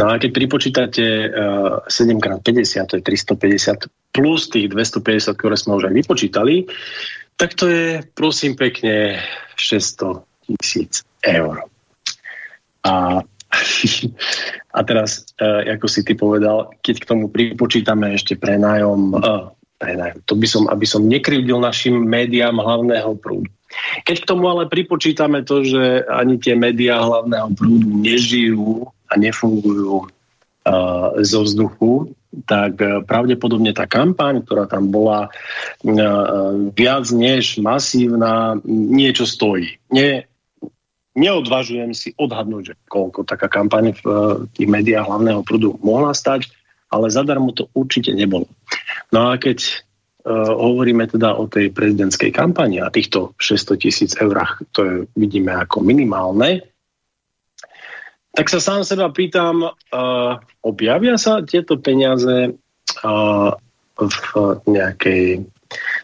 No a keď pripočítate uh, 7x50, to je 350, plus tých 250, ktoré sme už aj vypočítali, tak to je, prosím pekne, 600 tisíc eur. A A teraz, uh, ako si ty povedal, keď k tomu pripočítame ešte prenájom, uh, prenájom, to by som, aby som nekryvdil našim médiám hlavného prúdu. Keď k tomu ale pripočítame to, že ani tie médiá hlavného prúdu nežijú a nefungujú uh, zo vzduchu, tak pravdepodobne tá kampaň, ktorá tam bola viac než masívna, niečo stojí. Nie, neodvažujem si odhadnúť, že koľko taká kampaň v eh, tých médiách hlavného prúdu mohla stať, ale zadarmo to určite nebolo. No a keď uh, hovoríme teda o tej prezidentskej kampani a týchto 600 tisíc eurách, to je, vidíme ako minimálne, tak sa sám seba pýtam, uh, objavia sa tieto peniaze uh, v nejakej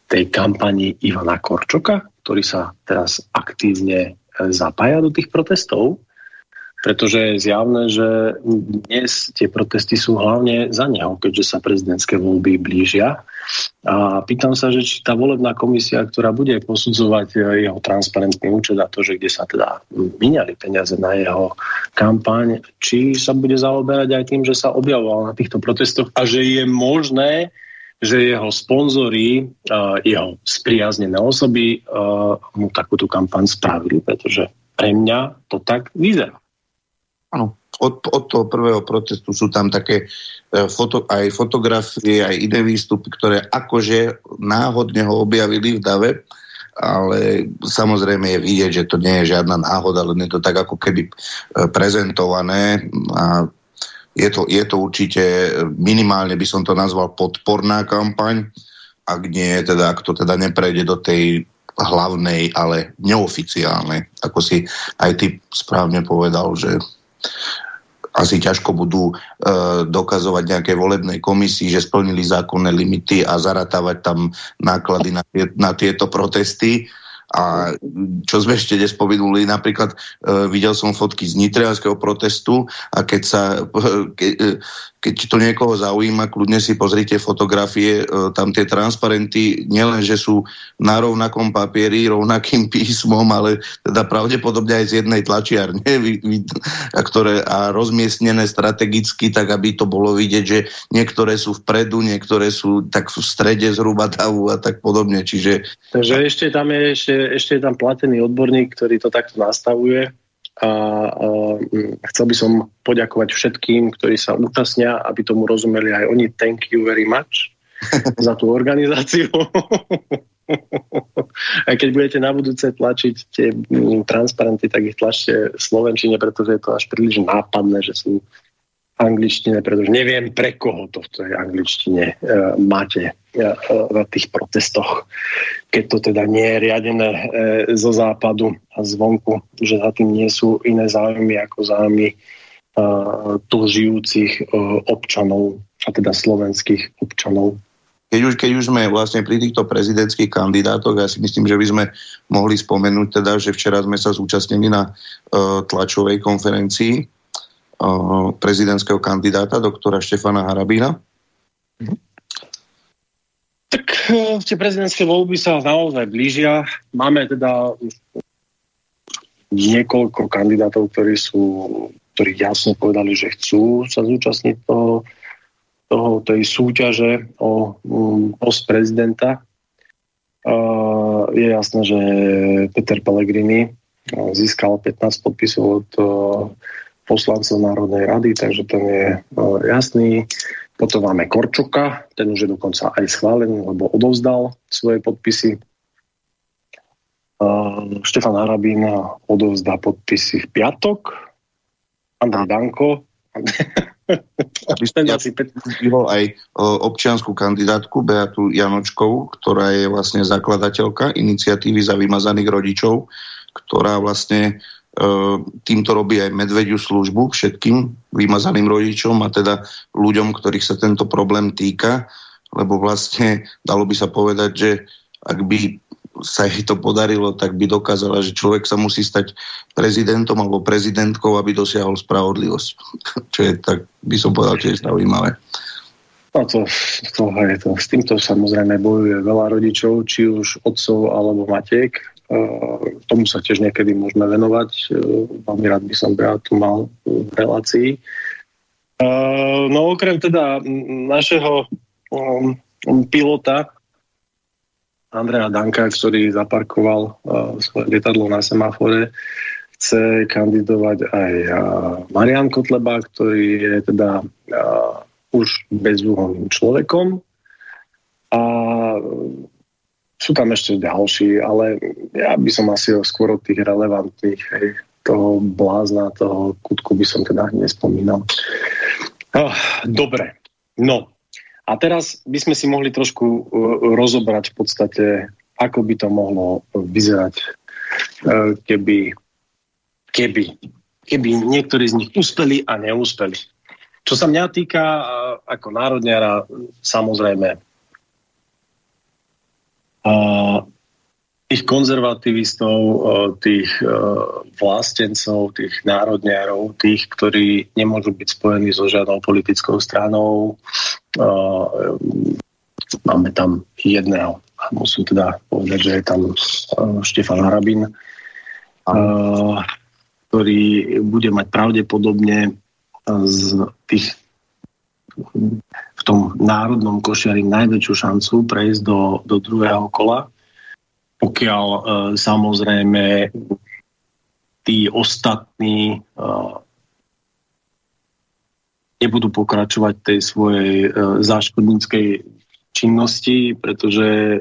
tej kampani Ivana Korčoka, ktorý sa teraz aktívne zapája do tých protestov, pretože je zjavné, že dnes tie protesty sú hlavne za neho, keďže sa prezidentské voľby blížia. A pýtam sa, že či tá volebná komisia, ktorá bude posudzovať jeho transparentný účet a to, že kde sa teda vyňali peniaze na jeho kampaň, či sa bude zaoberať aj tým, že sa objavoval na týchto protestoch a že je možné, že jeho sponzori, uh, jeho spriaznené osoby mu takúto kampaň spravili, pretože pre mňa to tak vyzerá. Áno, od, od toho prvého protestu sú tam také uh, foto, aj fotografie, aj iné výstupy, ktoré akože náhodne ho objavili v dave, ale samozrejme je vidieť, že to nie je žiadna náhoda, len je to tak ako keby prezentované a je to, je to určite, minimálne by som to nazval podporná kampaň, ak nie, teda, ak to teda neprejde do tej hlavnej, ale neoficiálnej. Ako si aj ty správne povedal, že asi ťažko budú e, dokazovať nejaké volebnej komisii, že splnili zákonné limity a zaratávať tam náklady na, tie, na tieto protesty. A čo sme ešte nespomenuli, napríklad e, videl som fotky z nitrianského protestu a keď sa, ke, e, keď to niekoho zaujíma, kľudne si pozrite fotografie, e, tam tie transparenty nielen, že sú na rovnakom papieri, rovnakým písmom, ale teda pravdepodobne aj z jednej tlačiarne, a, ktoré, a rozmiestnené strategicky, tak aby to bolo vidieť, že niektoré sú vpredu, niektoré sú tak v strede zhruba davu a tak podobne. Čiže... Takže ešte tam je ešte ešte je tam platený odborník, ktorý to takto nastavuje a, a chcel by som poďakovať všetkým, ktorí sa účastnia, aby tomu rozumeli aj oni. Thank you very much za tú organizáciu. a keď budete na budúce tlačiť tie transparenty, tak ich tlačte v Slovenčine, pretože je to až príliš nápadné, že sú angličtine, pretože neviem, pre koho to v tej angličtine uh, máte uh, na tých protestoch, keď to teda nie je riadené uh, zo západu a zvonku, že za tým nie sú iné záujmy ako záujmy uh, tu žijúcich uh, občanov, a teda slovenských občanov. keď už, keď už sme vlastne pri týchto prezidentských kandidátoch, ja si myslím, že by sme mohli spomenúť teda, že včera sme sa zúčastnili na uh, tlačovej konferencii prezidentského kandidáta, doktora Štefana Harabína. Tak uh, tie prezidentské voľby sa naozaj blížia. Máme teda niekoľko kandidátov, ktorí sú ktorí jasne povedali, že chcú sa zúčastniť toho toho, tej súťaže o um, post prezidenta. Uh, je jasné, že Peter Pellegrini uh, získal 15 podpisov od poslancov Národnej rady, takže ten je uh, jasný. Potom máme Korčoka, ten už je dokonca aj schválený, lebo odovzdal svoje podpisy. Uh, Štefan Harabín odovzdá podpisy v piatok. Andrej Danko asi aj občianskú kandidátku Beatu Janočkovú, ktorá je vlastne zakladateľka iniciatívy za vymazaných rodičov, ktorá vlastne e, týmto robí aj medvediu službu všetkým vymazaným rodičom a teda ľuďom, ktorých sa tento problém týka, lebo vlastne dalo by sa povedať, že ak by sa jej to podarilo, tak by dokázala, že človek sa musí stať prezidentom alebo prezidentkou, aby dosiahol spravodlivosť. Čo je tak, by som povedal, tiež zaujímavé. No to, to, je to. S týmto samozrejme bojuje veľa rodičov, či už otcov alebo matiek. Uh, tomu sa tiež niekedy môžeme venovať. Uh, veľmi rád by som tu mal v relácii. Uh, no okrem teda našeho um, pilota, Andrea Danka, ktorý zaparkoval svoje lietadlo na semafore. Chce kandidovať aj Marian Kotleba, ktorý je teda už bezúhonným človekom. A sú tam ešte ďalší, ale ja by som asi skôr od tých relevantných, hej, toho blázna, toho kutku by som teda nespomínal. Oh, dobre, no, a teraz by sme si mohli trošku uh, rozobrať v podstate, ako by to mohlo vyzerať, uh, keby, keby, keby niektorí z nich uspeli a neúspeli. Čo sa mňa týka uh, ako národniara, samozrejme, tých konzervativistov, eh, tých eh, vlastencov, tých národniarov, tých, ktorí nemôžu byť spojení so žiadnou politickou stranou. Eh, máme tam jedného. Musím teda povedať, že je tam Štefan Harabin, ktorý bude mať pravdepodobne z tých v tom národnom košiari najväčšiu šancu prejsť do, do druhého kola. Pokiaľ uh, samozrejme tí ostatní uh, nebudú pokračovať tej svojej uh, záškodníckej činnosti, pretože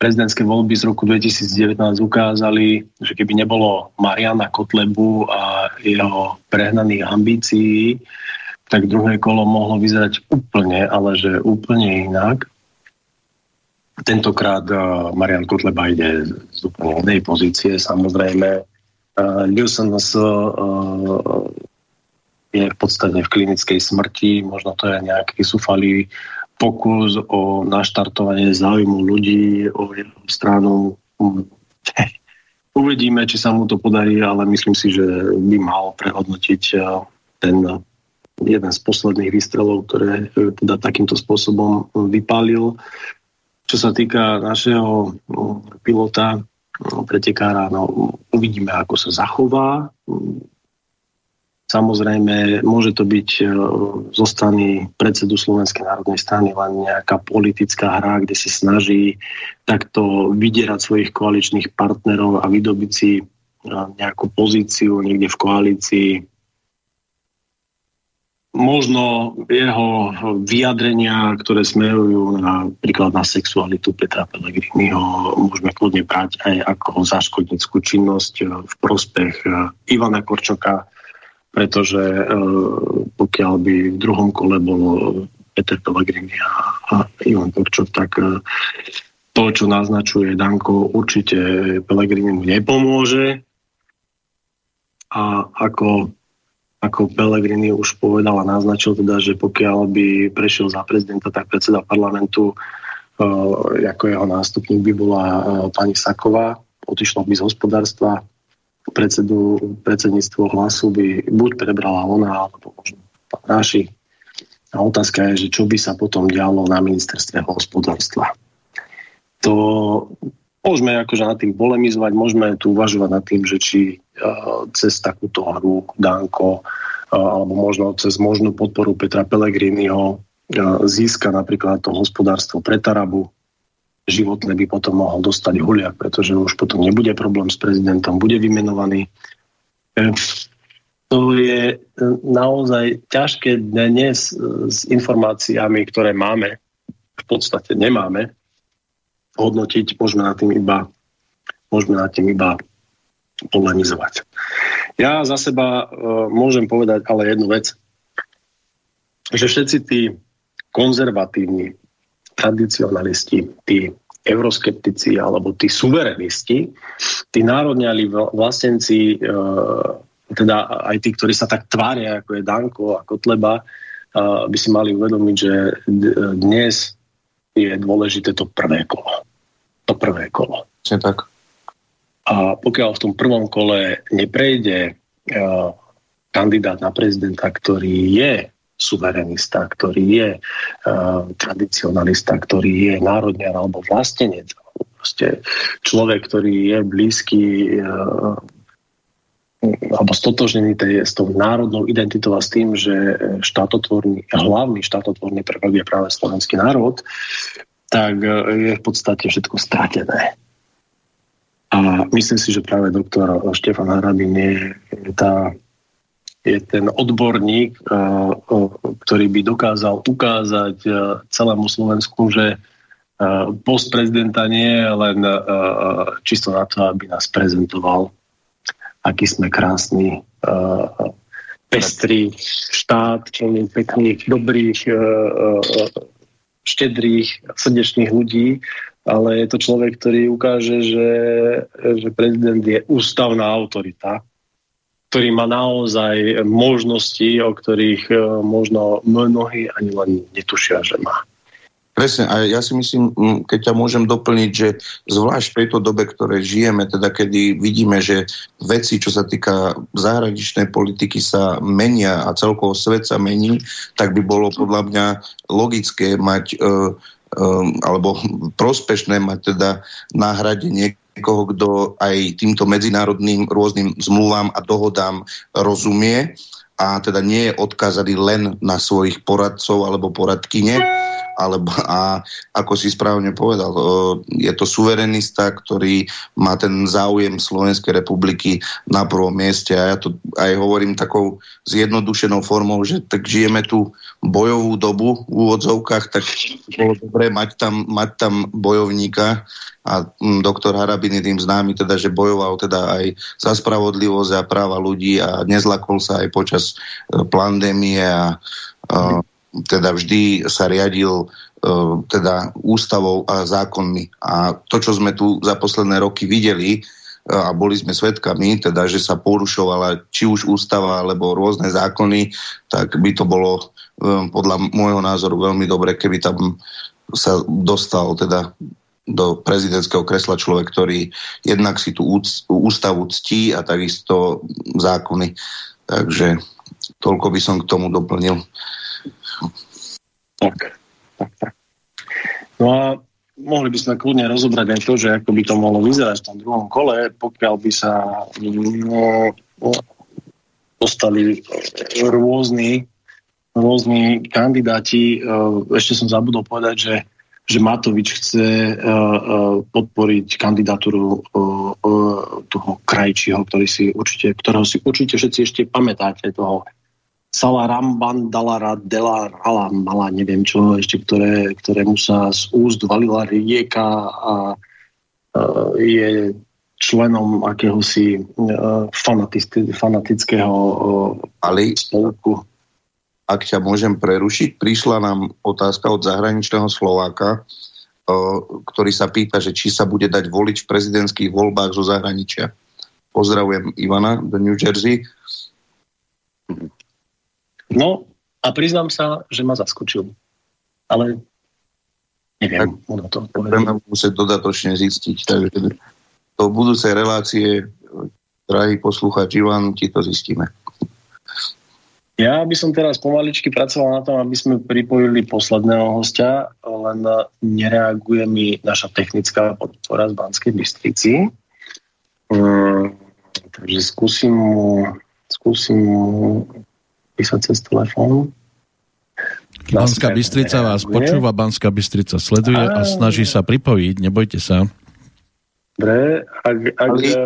prezidentské voľby z roku 2019 ukázali, že keby nebolo Mariana Kotlebu a jeho prehnaných ambícií, tak druhé kolo mohlo vyzerať úplne, ale že úplne inak. Tentokrát uh, Marian Kotleba ide z úplne inej pozície. Samozrejme, uh, LUSNS uh, je v podstate v klinickej smrti. Možno to je nejaký sufalý pokus o naštartovanie záujmu ľudí, o jeho stranu. Uvidíme, či sa mu to podarí, ale myslím si, že by mal prehodnotiť ten jeden z posledných výstrelov, ktoré uh, teda takýmto spôsobom vypálil. Čo sa týka našeho no, pilota, no, pretekára, no, uvidíme, ako sa zachová. Samozrejme, môže to byť e, zo strany predsedu Slovenskej národnej strany len nejaká politická hra, kde si snaží takto vydierať svojich koaličných partnerov a vydobiť si e, nejakú pozíciu niekde v koalícii možno jeho vyjadrenia, ktoré smerujú napríklad na sexualitu Petra Pellegriniho, môžeme kľudne brať aj ako záškodnickú činnosť eh, v prospech eh, Ivana Korčoka, pretože eh, pokiaľ by v druhom kole bol Peter Pellegrini a Ivan Korčok, tak to, čo naznačuje Danko, určite Pellegrini mu nepomôže. A ako ako Pellegrini už povedal a naznačil teda, že pokiaľ by prešiel za prezidenta, tak predseda parlamentu ako jeho nástupník by bola pani Saková, odišla by z hospodárstva, predsedu, predsedníctvo hlasu by buď prebrala ona, alebo možno Ráši. A otázka je, že čo by sa potom dialo na ministerstve hospodárstva. To môžeme akože nad tým polemizovať, môžeme tu uvažovať nad tým, že či cez takúto hru Danko alebo možno cez možnú podporu Petra Pellegriniho získa napríklad to hospodárstvo pre Tarabu, životné by potom mohol dostať Huliak, pretože už potom nebude problém s prezidentom, bude vymenovaný. E, to je e, naozaj ťažké dnes s informáciami, ktoré máme, v podstate nemáme, hodnotiť, môžeme na tým iba, môžeme na tým iba polemizovať. Ja za seba uh, môžem povedať ale jednu vec, že všetci tí konzervatívni tradicionalisti, tí euroskeptici alebo tí suverenisti, tí národňali vlastenci, e, teda aj tí, ktorí sa tak tvária, ako je Danko a Kotleba, e, by si mali uvedomiť, že dnes je dôležité to prvé kolo. To prvé kolo. Čiže tak. A pokiaľ v tom prvom kole neprejde e, kandidát na prezidenta, ktorý je suverenista, ktorý je uh, tradicionalista, ktorý je národňar alebo vlastenec, alebo proste človek, ktorý je blízky uh, alebo stotožnený tej, s tou národnou identitou a s tým, že štátotvorný, hlavný štátotvorný prvok je práve slovenský národ, tak je v podstate všetko stratené. A myslím si, že práve doktor Štefan Harabin je tá je ten odborník, eh, ktorý by dokázal ukázať eh, celému Slovensku, že post prezidenta nie je len čisto na to, aby nás prezentoval, aký sme krásny, pestrý štát, plný pekných, dobrých, štedrých, srdečných ľudí, ale je to človek, ktorý ukáže, že, že prezident je ústavná autorita ktorý má naozaj možnosti, o ktorých e, možno mnohí ani len netušia, že má. Presne, a ja si myslím, keď ťa môžem doplniť, že zvlášť v tejto dobe, ktoré žijeme, teda kedy vidíme, že veci, čo sa týka zahraničnej politiky sa menia a celkovo svet sa mení, tak by bolo podľa mňa logické mať um, alebo prospešné mať teda náhradenie niekoho, kto aj týmto medzinárodným rôznym zmluvám a dohodám rozumie a teda nie je odkázaný len na svojich poradcov alebo poradkyne, alebo, a ako si správne povedal, je to suverenista, ktorý má ten záujem Slovenskej republiky na prvom mieste a ja to aj hovorím takou zjednodušenou formou, že tak žijeme tu bojovú dobu v úvodzovkách, tak bolo dobré mať tam, mať tam bojovníka a mm, doktor Harabin je tým známy, teda, že bojoval teda aj za spravodlivosť a práva ľudí a nezlakol sa aj počas e, pandémie a, a teda vždy sa riadil uh, teda ústavou a zákonmi. A to, čo sme tu za posledné roky videli, a boli sme svedkami, teda, že sa porušovala či už ústava alebo rôzne zákony, tak by to bolo um, podľa môjho názoru veľmi dobre, keby tam sa dostal teda do prezidentského kresla človek, ktorý jednak si tú ústavu ctí a takisto zákony. Takže toľko by som k tomu doplnil. Tak, tak, tak. No a mohli by sme kľudne rozobrať aj to, že ako by to mohlo vyzerať v tom druhom kole, pokiaľ by sa no, dostali rôzni, rôzni kandidáti. Ešte som zabudol povedať, že, že Matovič chce podporiť kandidatúru toho krajčího, ktorý si určite, ktorého si určite všetci ešte pamätáte, toho Salaramban, Dalara, Delarala, mala neviem čo, ešte ktoré, ktorému sa z úst valila rieka a uh, je členom akéhosi uh, fanatického uh, Ali, spolku. Ak ťa môžem prerušiť, prišla nám otázka od zahraničného Slováka, uh, ktorý sa pýta, že či sa bude dať voliť v prezidentských voľbách zo zahraničia. Pozdravujem Ivana do New Jersey. No a priznám sa, že ma zaskočil. Ale neviem, ono to Budeme musieť dodatočne zistiť. Takže do budúcej relácie, drahý posluchač Ivan, ti to zistíme. Ja by som teraz pomaličky pracoval na tom, aby sme pripojili posledného hostia, len nereaguje mi naša technická podpora z Banskej Bystrici. Um, takže skúsim mu, skúsim mu písať cez telefón. Banská Bystrica vás počúva, Banská Bystrica sleduje a snaží sa pripojiť, nebojte sa. Dobre, ak, ak, ja,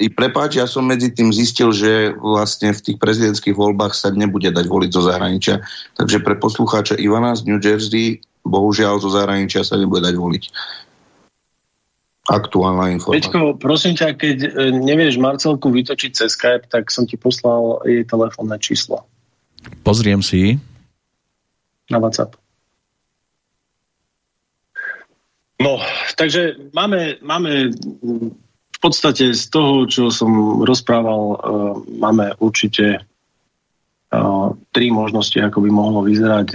i prepáč, ja som medzi tým zistil, že vlastne v tých prezidentských voľbách sa nebude dať voliť zo zahraničia. Takže pre poslucháča Ivana z New Jersey, bohužiaľ zo zahraničia sa nebude dať voliť. Aktuálna informácia. Peťko, prosím ťa, keď e, nevieš Marcelku vytočiť cez Skype, tak som ti poslal jej telefónne číslo. Pozriem si. Na WhatsApp. No, takže máme, máme v podstate z toho, čo som rozprával, uh, máme určite uh, tri možnosti, ako by mohlo vyzerať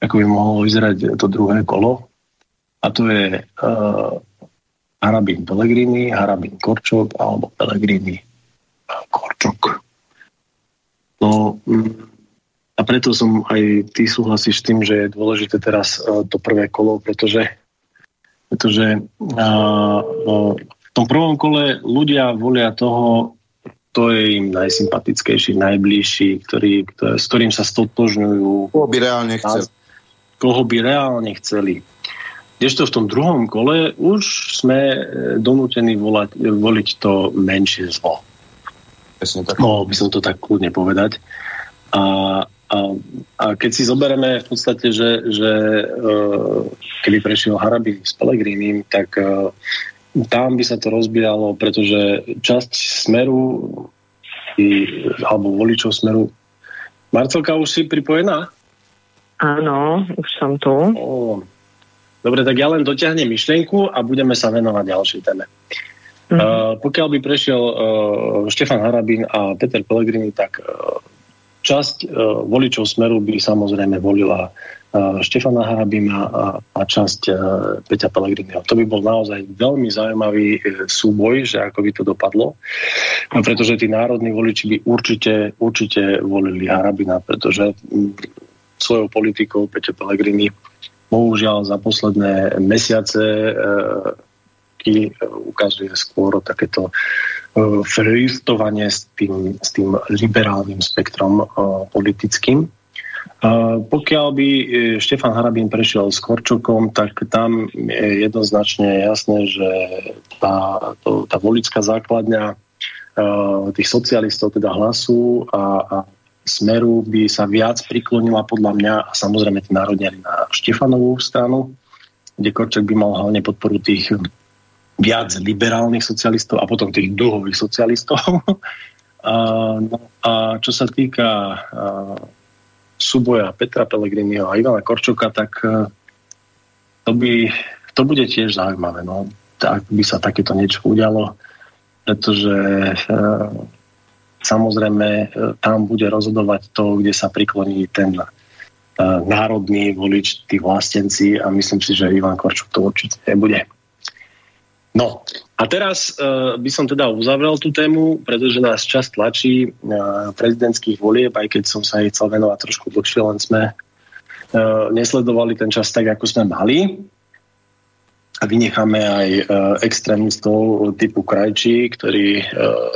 ako by mohlo vyzerať to druhé kolo. A to je uh, Harabin Pellegrini, Harabin Korčok alebo Pellegrini Korčok. No, mm, a preto som aj ty súhlasíš s tým, že je dôležité teraz uh, to prvé kolo, pretože pretože a, a, v tom prvom kole ľudia volia toho, to je im najsympatickejší, najbližší, ktorý, ktorý, s ktorým sa stotožňujú. Koho by reálne chceli. Koho by reálne chceli. Kdežto v tom druhom kole už sme e, donútení volať, voliť to menšie zlo. Mohol by som to tak kľudne povedať. A a, a keď si zoberieme v podstate, že, že uh, keby prešiel Harabin s Pelegrínim, tak uh, tam by sa to rozbíjalo, pretože časť smeru i, alebo voličov smeru Marcelka, už si pripojená? Áno, už som tu. O, dobre, tak ja len dotiahnem myšlienku a budeme sa venovať ďalšej téme. Mm-hmm. Uh, pokiaľ by prešiel uh, Štefan Harabín a Peter Pellegrini, tak uh, Časť uh, voličov Smeru by samozrejme volila uh, Štefana Harabina a, a časť uh, Peťa Pellegriniho. To by bol naozaj veľmi zaujímavý uh, súboj, že ako by to dopadlo, no, pretože tí národní voliči by určite, určite volili Harabina, pretože um, svojou politikou Peťa Pellegrini bohužiaľ za posledné mesiace uh, ukazuje skôr takéto E, flirtovanie s tým, s tým liberálnym spektrom uh, politickým. Pokiaľ by Štefan Harabín prešiel s Korčokom, tak tam je jednoznačne jasné, že tá, to, tá volická základňa tých socialistov, teda hlasu a, a smeru by sa viac priklonila podľa mňa a samozrejme tí národniari na Štefanovú stranu, kde Korčok by mal hlavne podporu tých viac liberálnych socialistov a potom tých dlhových socialistov. a, no, a čo sa týka a, súboja Petra Pellegriniho a Ivana Korčoka, tak a, to, by, to bude tiež zaujímavé. No. Tak by sa takéto niečo udialo, pretože a, samozrejme tam bude rozhodovať to, kde sa prikloní ten národný volič, tí vlastenci a myslím si, že Ivan Korčok to určite nebude. No a teraz uh, by som teda uzavrel tú tému, pretože nás čas tlačí uh, prezidentských volieb, aj keď som sa jej chcel venovať trošku dlhšie, len sme uh, nesledovali ten čas tak, ako sme mali. A vynecháme aj uh, extrémistov typu Krajčí, ktorí uh,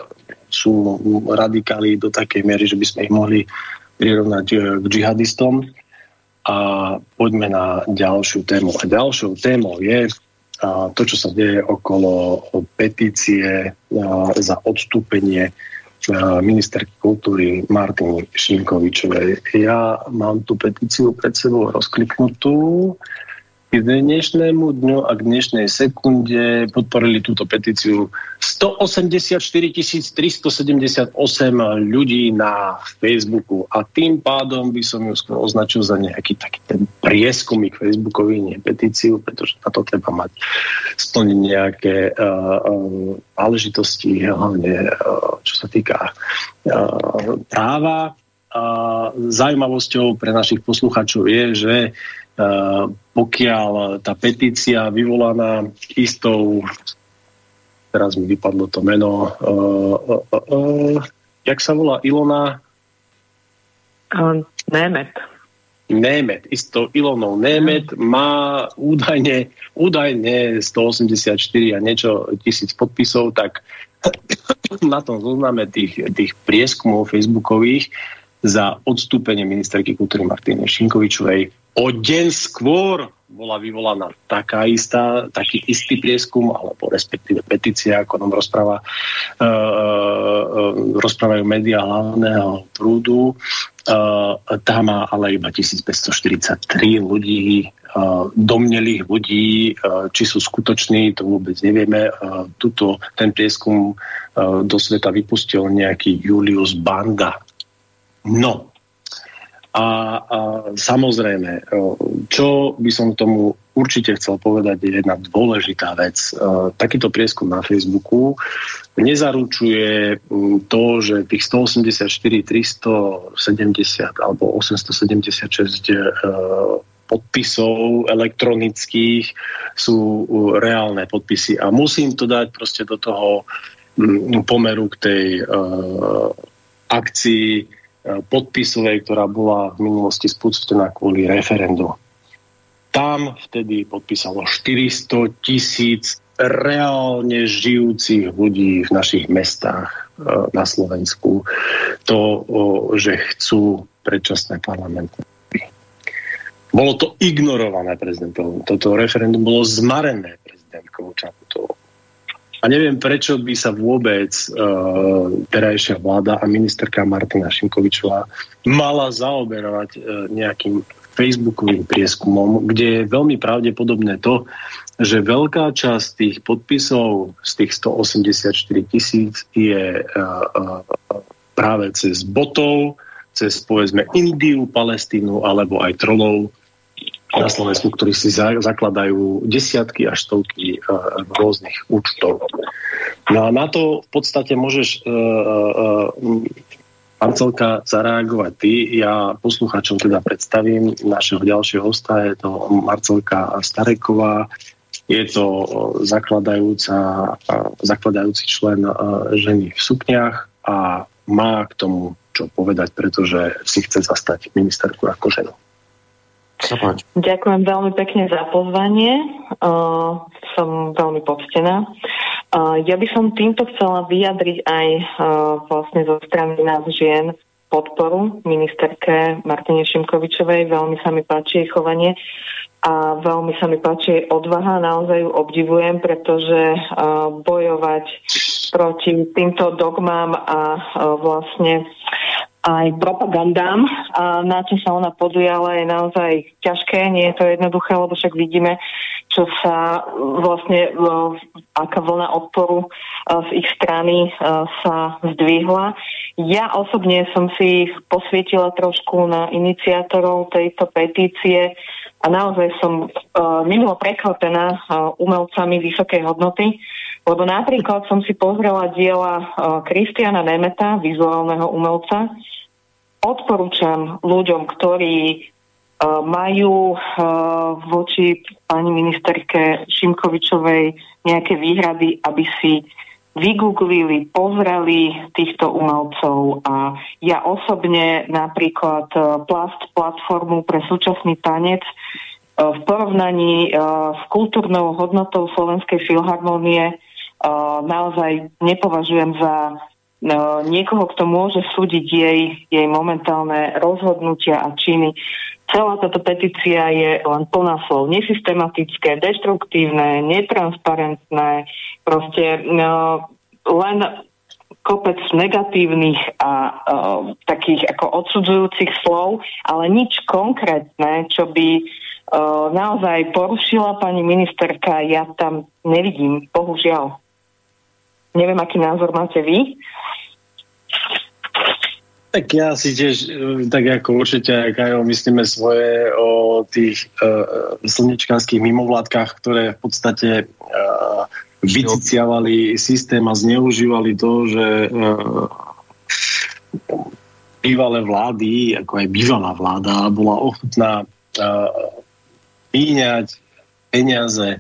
sú radikáli do takej miery, že by sme ich mohli prirovnať uh, k džihadistom. A poďme na ďalšiu tému. A ďalšou témou je a to, čo sa deje okolo petície za odstúpenie ministerky kultúry Martiny Šimkovičovej. Ja mám tú petíciu pred sebou rozkliknutú. K dnešnému dňu a k dnešnej sekunde podporili túto petíciu 184 378 ľudí na Facebooku a tým pádom by som ju skôr označil za nejaký taký ten prieskumik Facebookový, nie petíciu, pretože na to treba mať splniť nejaké uh, uh, náležitosti, hlavne uh, čo sa týka uh, práva. Uh, zaujímavosťou pre našich poslucháčov je, že uh, pokiaľ tá petícia vyvolaná istou, teraz mi vypadlo to meno, uh, uh, uh, uh, jak sa volá Ilona? Uh, Nemet. Nemet, isto Ilonou Nemet má údajne, údajne 184 a niečo tisíc podpisov, tak na tom zozname tých, tých prieskumov facebookových za odstúpenie ministerky kultúry Martiny Šinkovičovej O deň skôr bola vyvolaná taká istá, taký istý prieskum, alebo respektíve petícia, ako nám rozpráva, uh, uh, rozprávajú médiá hlavného prúdu. Uh, tá má ale iba 1543 ľudí, uh, domnelých ľudí, uh, či sú skutoční, to vôbec nevieme. Uh, tuto ten prieskum uh, do sveta vypustil nejaký Julius Banda. No, a, a samozrejme, čo by som tomu určite chcel povedať, je jedna dôležitá vec. Takýto prieskum na Facebooku nezaručuje to, že tých 184, 370 alebo 876 e, podpisov elektronických sú reálne podpisy. A musím to dať proste do toho pomeru k tej akcii podpisovej, ktorá bola v minulosti spustená kvôli referendu. Tam vtedy podpísalo 400 tisíc reálne žijúcich ľudí v našich mestách e, na Slovensku to, že chcú predčasné parlamentné bolo to ignorované prezidentom. Toto referendum bolo zmarené prezidentkou Čaputovou. A neviem, prečo by sa vôbec uh, terajšia vláda a ministerka Martina Šimkovičová mala zaoberovať uh, nejakým facebookovým prieskumom, kde je veľmi pravdepodobné to, že veľká časť tých podpisov z tých 184 tisíc je uh, uh, práve cez botov, cez povedzme Indiu, Palestínu alebo aj trolov na Slovensku, ktorí si za, zakladajú desiatky až stovky uh, rôznych účtov. No a na to v podstate môžeš uh, uh, Marcelka zareagovať ty. Ja posluchačom teda predstavím našeho ďalšieho hosta, je to Marcelka Stareková, je to zakladajúca, zakladajúci člen ženy v sukniach a má k tomu čo povedať, pretože si chce zastať ministerku ako ženu. Ďakujem veľmi pekne za pozvanie. Uh, som veľmi poctená. Uh, ja by som týmto chcela vyjadriť aj uh, vlastne zo strany nás žien podporu ministerke Martine Šimkovičovej. Veľmi sa mi páči jej chovanie a veľmi sa mi páči jej odvaha. Naozaj ju obdivujem, pretože uh, bojovať proti týmto dogmám a uh, vlastne aj propagandám, a na čo sa ona podujala, je naozaj ťažké, nie je to jednoduché, lebo však vidíme, čo sa vlastne, aká vlna odporu z ich strany sa zdvihla. Ja osobne som si posvietila trošku na iniciátorov tejto petície a naozaj som minulo prekvapená umelcami vysokej hodnoty, lebo napríklad som si pozrela diela Kristiana Nemeta, vizuálneho umelca, odporúčam ľuďom, ktorí uh, majú uh, voči pani ministerke Šimkovičovej nejaké výhrady, aby si vygooglili, pozreli týchto umelcov a ja osobne napríklad uh, Plast platformu pre súčasný tanec uh, v porovnaní uh, s kultúrnou hodnotou Slovenskej filharmónie naozaj nepovažujem za no, niekoho, kto môže súdiť jej, jej momentálne rozhodnutia a činy. Celá táto petícia je len plná slov nesystematické, deštruktívne, netransparentné, proste no, len kopec negatívnych a uh, takých ako odsudzujúcich slov, ale nič konkrétne, čo by naozaj porušila pani ministerka, ja tam nevidím, bohužiaľ. Neviem, aký názor máte vy. Tak ja si tiež, e, tak ako určite aj Kajo, myslíme svoje o tých uh, slnečkárských mimovládkach, ktoré v podstate uh, vyciciavali systém a zneužívali to, že uh, bývalé vlády, ako aj bývalá vláda, bola ochotná uh, míňať peniaze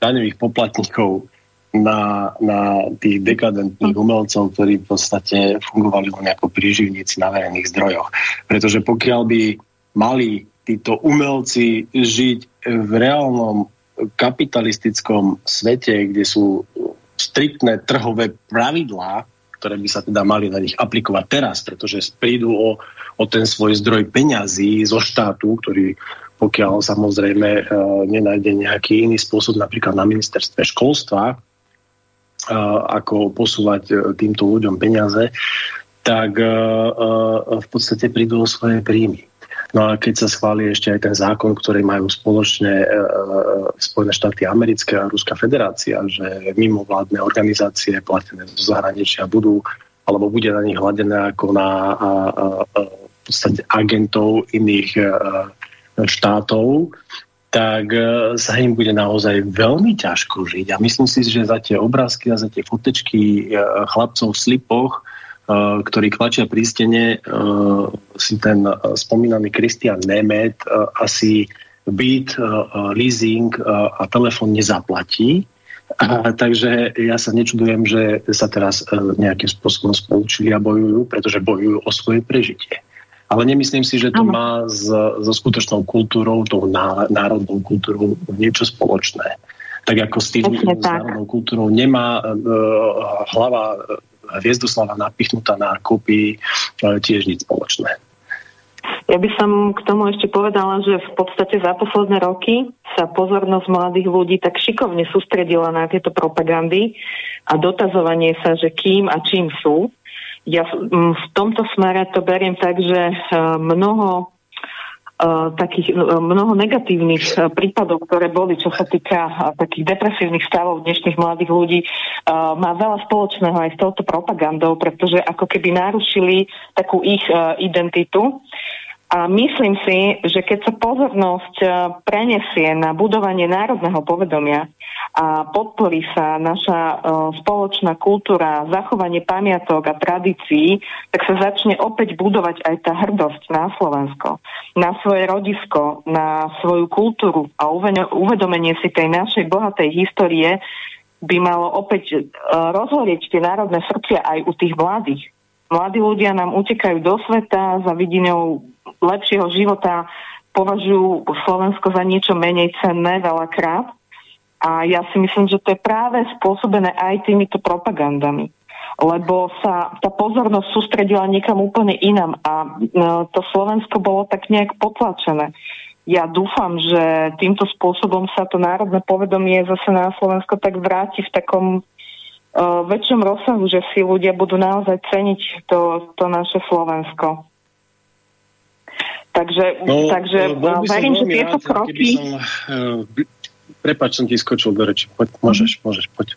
daňových poplatníkov na, na tých dekadentných umelcov, ktorí v podstate fungovali len ako príživníci na verejných zdrojoch. Pretože pokiaľ by mali títo umelci žiť v reálnom kapitalistickom svete, kde sú striktné trhové pravidlá, ktoré by sa teda mali na nich aplikovať teraz, pretože prídu o, o ten svoj zdroj peňazí zo štátu, ktorý pokiaľ samozrejme e, nenájde nejaký iný spôsob napríklad na ministerstve školstva, ako posúvať e, týmto ľuďom peniaze, tak e, e, v podstate prídu o svoje príjmy. No a keď sa schváli ešte aj ten zákon, ktorý majú spoločne Spojené štáty americké a Ruská federácia, že mimovládne organizácie platené zo zahraničia budú, alebo bude na nich hľadené ako na a, a, a, v podstate agentov iných a, štátov, tak e, sa im bude naozaj veľmi ťažko žiť. A myslím si, že za tie obrázky a za tie fotečky e, chlapcov v slipoch, e, ktorí klačia pri stene, si ten spomínaný Kristian Nemet asi byt, leasing a telefon nezaplatí. Takže ja sa nečudujem, že sa teraz nejakým spôsobom spolučili a bojujú, pretože bojujú o svoje prežitie. Ale nemyslím si, že to ano. má s, so skutočnou kultúrou, tou národnou kultúrou niečo spoločné. Tak ako s tým s národnou kultúrou nemá uh, hlava uh, Hviezdoslava napichnutá na kopii uh, tiež nič spoločné. Ja by som k tomu ešte povedala, že v podstate za posledné roky sa pozornosť mladých ľudí tak šikovne sústredila na tieto propagandy a dotazovanie sa, že kým a čím sú. Ja v tomto smere to beriem tak, že e, mnoho e, takých e, mnoho negatívnych prípadov, ktoré boli, čo sa týka takých depresívnych stavov dnešných mladých ľudí, má veľa spoločného aj s touto propagandou, pretože ako keby narušili takú ich identitu a myslím si, že keď sa pozornosť e, prenesie na budovanie národného povedomia a podporí sa naša uh, spoločná kultúra, zachovanie pamiatok a tradícií, tak sa začne opäť budovať aj tá hrdosť na Slovensko, na svoje rodisko, na svoju kultúru a uvedomenie si tej našej bohatej histórie by malo opäť uh, rozhorieť tie národné srdcia aj u tých mladých. Mladí ľudia nám utekajú do sveta za vidinou lepšieho života považujú Slovensko za niečo menej cenné veľakrát. A ja si myslím, že to je práve spôsobené aj týmito propagandami. Lebo sa tá pozornosť sústredila niekam úplne inam a no, to Slovensko bolo tak nejak potlačené. Ja dúfam, že týmto spôsobom sa to národné povedomie zase na Slovensko tak vráti v takom uh, väčšom rozsahu, že si ľudia budú naozaj ceniť to, to naše Slovensko. Takže, no, takže uh, verím, že tieto rád, kroky... Som, uh, prepač, som ti skočil do reči. Poď, môžeš, môžeš, poď.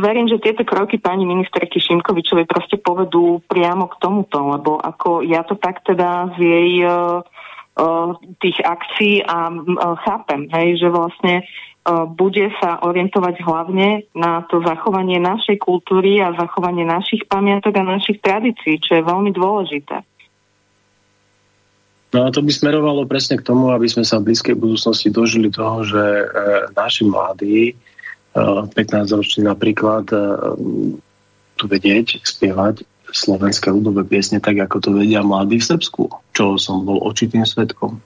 Verím, že tieto kroky pani ministerky Šimkovičovej proste povedú priamo k tomuto, lebo ako ja to tak teda z jej tých akcií a chápem, hej, že vlastne bude sa orientovať hlavne na to zachovanie našej kultúry a zachovanie našich pamiatok a našich tradícií, čo je veľmi dôležité. No a to by smerovalo presne k tomu, aby sme sa v blízkej budúcnosti dožili toho, že e, naši mladí, e, 15-roční napríklad, e, tu vedieť, spievať slovenské ľudové piesne tak, ako to vedia mladí v Srbsku, čo som bol očitým svetkom.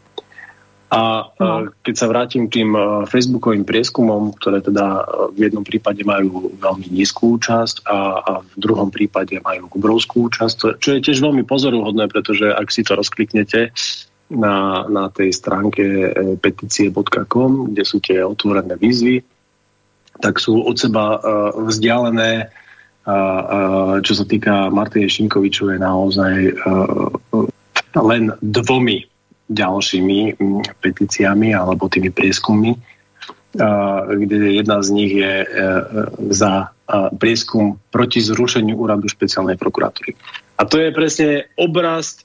A no. keď sa vrátim k tým e, facebookovým prieskumom, ktoré teda e, v jednom prípade majú veľmi nízku účasť a, a v druhom prípade majú obrovskú účasť, čo je tiež veľmi pozoruhodné, pretože ak si to rozkliknete na, na tej stránke e, petície.com, kde sú tie otvorené výzvy, tak sú od seba vzdialené čo sa týka Martine Šinkovičovej naozaj len dvomi ďalšími petíciami alebo tými prieskummi, kde jedna z nich je za prieskum proti zrušeniu úradu špeciálnej prokuratúry. A to je presne obraz,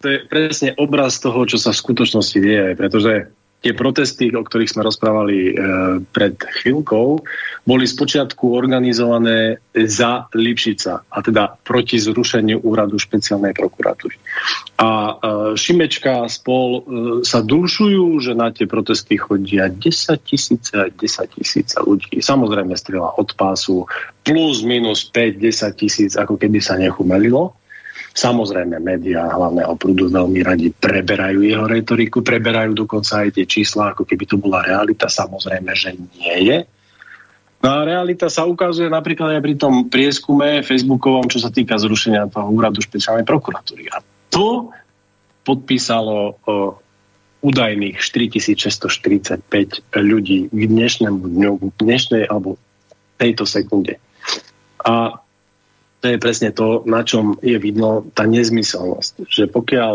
to je presne obraz toho, čo sa v skutočnosti deje, pretože tie protesty, o ktorých sme rozprávali e, pred chvíľkou, boli spočiatku organizované za Lipšica, a teda proti zrušeniu úradu špeciálnej prokuratúry. A e, Šimečka spol e, sa dušujú, že na tie protesty chodia 10 tisíce a 10 tisíce ľudí. Samozrejme strela od pásu plus minus 5-10 tisíc, ako keby sa nechumelilo. Samozrejme, médiá hlavného prúdu veľmi radi preberajú jeho retoriku, preberajú dokonca aj tie čísla, ako keby to bola realita. Samozrejme, že nie je. No a realita sa ukazuje napríklad aj pri tom prieskume facebookovom, čo sa týka zrušenia toho úradu špeciálnej prokuratúry. A to podpísalo o, údajných 4645 ľudí k dnešnému dňu, k dnešnej alebo tejto sekunde. A to je presne to, na čom je vidno tá nezmyselnosť. Že pokiaľ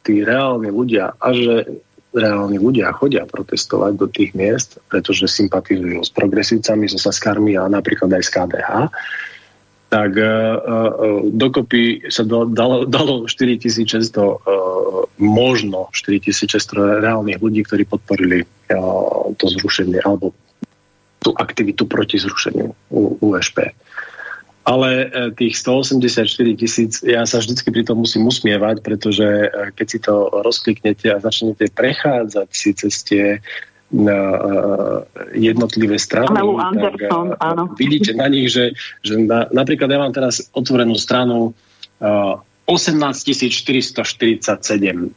tí reálni ľudia, a že reálni ľudia chodia protestovať do tých miest, pretože sympatizujú s progresívcami, so Saskármi a napríklad aj s KDH, tak uh, uh, dokopy sa do, dalo, dalo 4600 uh, možno 4600 reálnych ľudí, ktorí podporili uh, to zrušenie alebo tú aktivitu proti zrušeniu USP. Ale e, tých 184 tisíc, ja sa vždycky pri tom musím usmievať, pretože e, keď si to rozkliknete a začnete prechádzať si cez tie na uh, jednotlivé strany, tak uh, vidíte na nich, že, že na, napríklad ja mám teraz otvorenú stranu uh, 18 447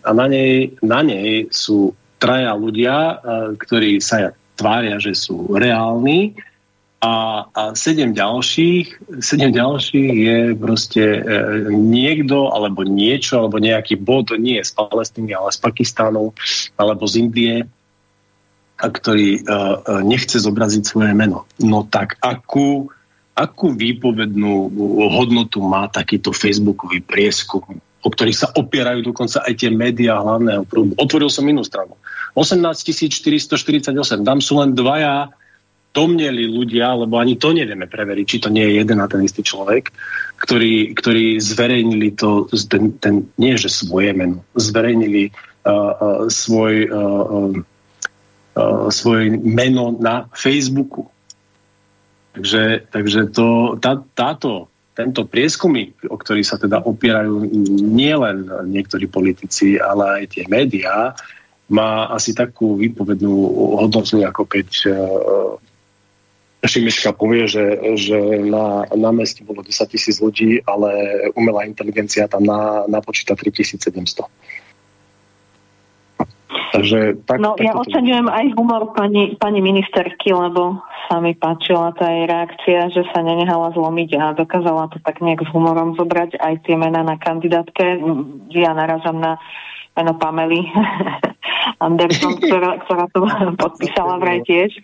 a na nej, na nej sú traja ľudia, uh, ktorí sa tvária, že sú reálni a, a sedem ďalších, sedem ďalších je proste e, niekto alebo niečo, alebo nejaký bod, nie z Palestíny, ale z Pakistánu, alebo z Indie, a ktorý e, e, nechce zobraziť svoje meno. No tak akú, akú výpovednú hodnotu má takýto facebookový prieskum, o ktorých sa opierajú dokonca aj tie médiá hlavného prúdu. Otvoril som inú stranu. 18 448, tam sú len dvaja domneli ľudia, lebo ani to nevieme preveriť, či to nie je jeden a ten istý človek, ktorí, ktorí zverejnili to, ten, ten, nie že svoje meno, zverejnili uh, uh, svoj, uh, uh, svoj meno na Facebooku. Takže, takže to, tá, táto, tento prieskumy, o ktorý sa teda opierajú nielen niektorí politici, ale aj tie médiá, má asi takú výpovednú hodnotu, ako keď uh, Šimečka povie, že, že na námestí bolo 10 tisíc ľudí, ale umelá inteligencia tam na, napočíta 3700. Takže, tak, no, ja oceňujem aj humor pani, pani ministerky, lebo sa mi páčila tá jej reakcia, že sa nenehala zlomiť a dokázala to tak nejak s humorom zobrať aj tie mená na kandidátke. Ja narazam na meno Pamely Anderson, ktorá, ktorá to podpísala vraj tiež.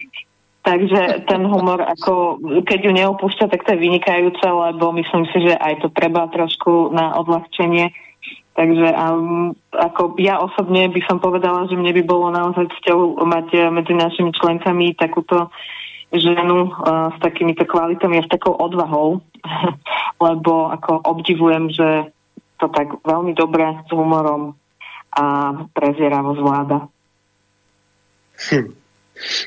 Takže ten humor, ako keď ju neopúšťa, tak to je vynikajúce, lebo myslím si, že aj to treba trošku na odľahčenie. Takže um, ako ja osobne by som povedala, že mne by bolo naozaj cťou mať eh, medzi našimi členkami takúto ženu uh, s takýmito kvalitami a s takou odvahou, lebo ako obdivujem, že to tak veľmi dobre s humorom a prezieravo zvláda. Hm.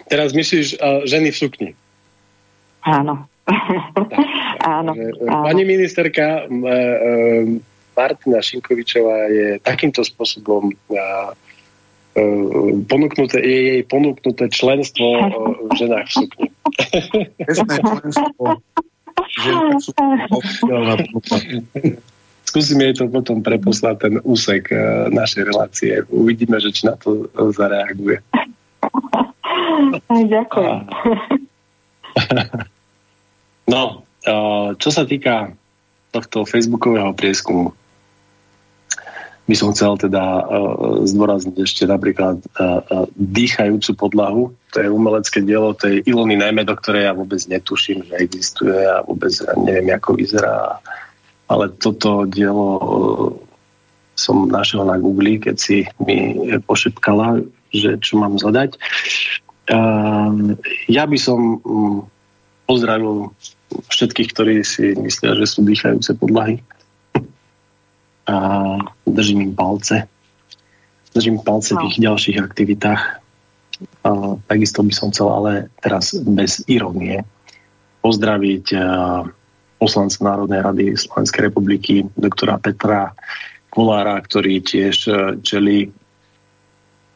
Teraz myslíš uh, ženy v sukni. Áno. áno, áno. Pani ministerka uh, uh, Martina Šinkovičová je takýmto spôsobom uh, ponúknuté, je jej ponúknuté členstvo v ženách v sukni. Skúsime jej to potom preposlať ten úsek našej relácie. Uvidíme, že či na to zareaguje. Ďakujem. No, čo sa týka tohto facebookového prieskumu, by som chcel teda zdôrazniť ešte napríklad dýchajúcu podlahu. To je umelecké dielo tej Ilony najmä, do ktorej ja vôbec netuším, že existuje a vôbec neviem, ako vyzerá. Ale toto dielo som našiel na Google, keď si mi pošepkala, že čo mám zadať. Ja by som mm, pozdravil všetkých, ktorí si myslia, že sú dýchajúce podlahy. A držím im palce. Držím palce v ich ďalších aktivitách. A takisto by som chcel ale teraz bez ironie pozdraviť poslanca Národnej rady Slovenskej republiky, doktora Petra Kolára, ktorý tiež čeli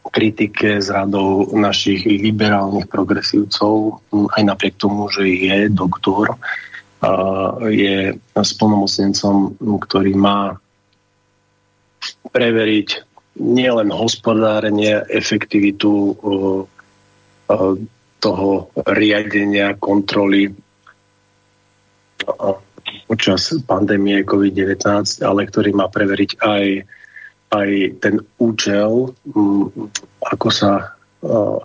kritike z radou našich liberálnych progresívcov, aj napriek tomu, že je doktor, je splnomocnencom, ktorý má preveriť nielen hospodárenie, efektivitu toho riadenia, kontroly počas pandémie COVID-19, ale ktorý má preveriť aj aj ten účel, mm, ako sa,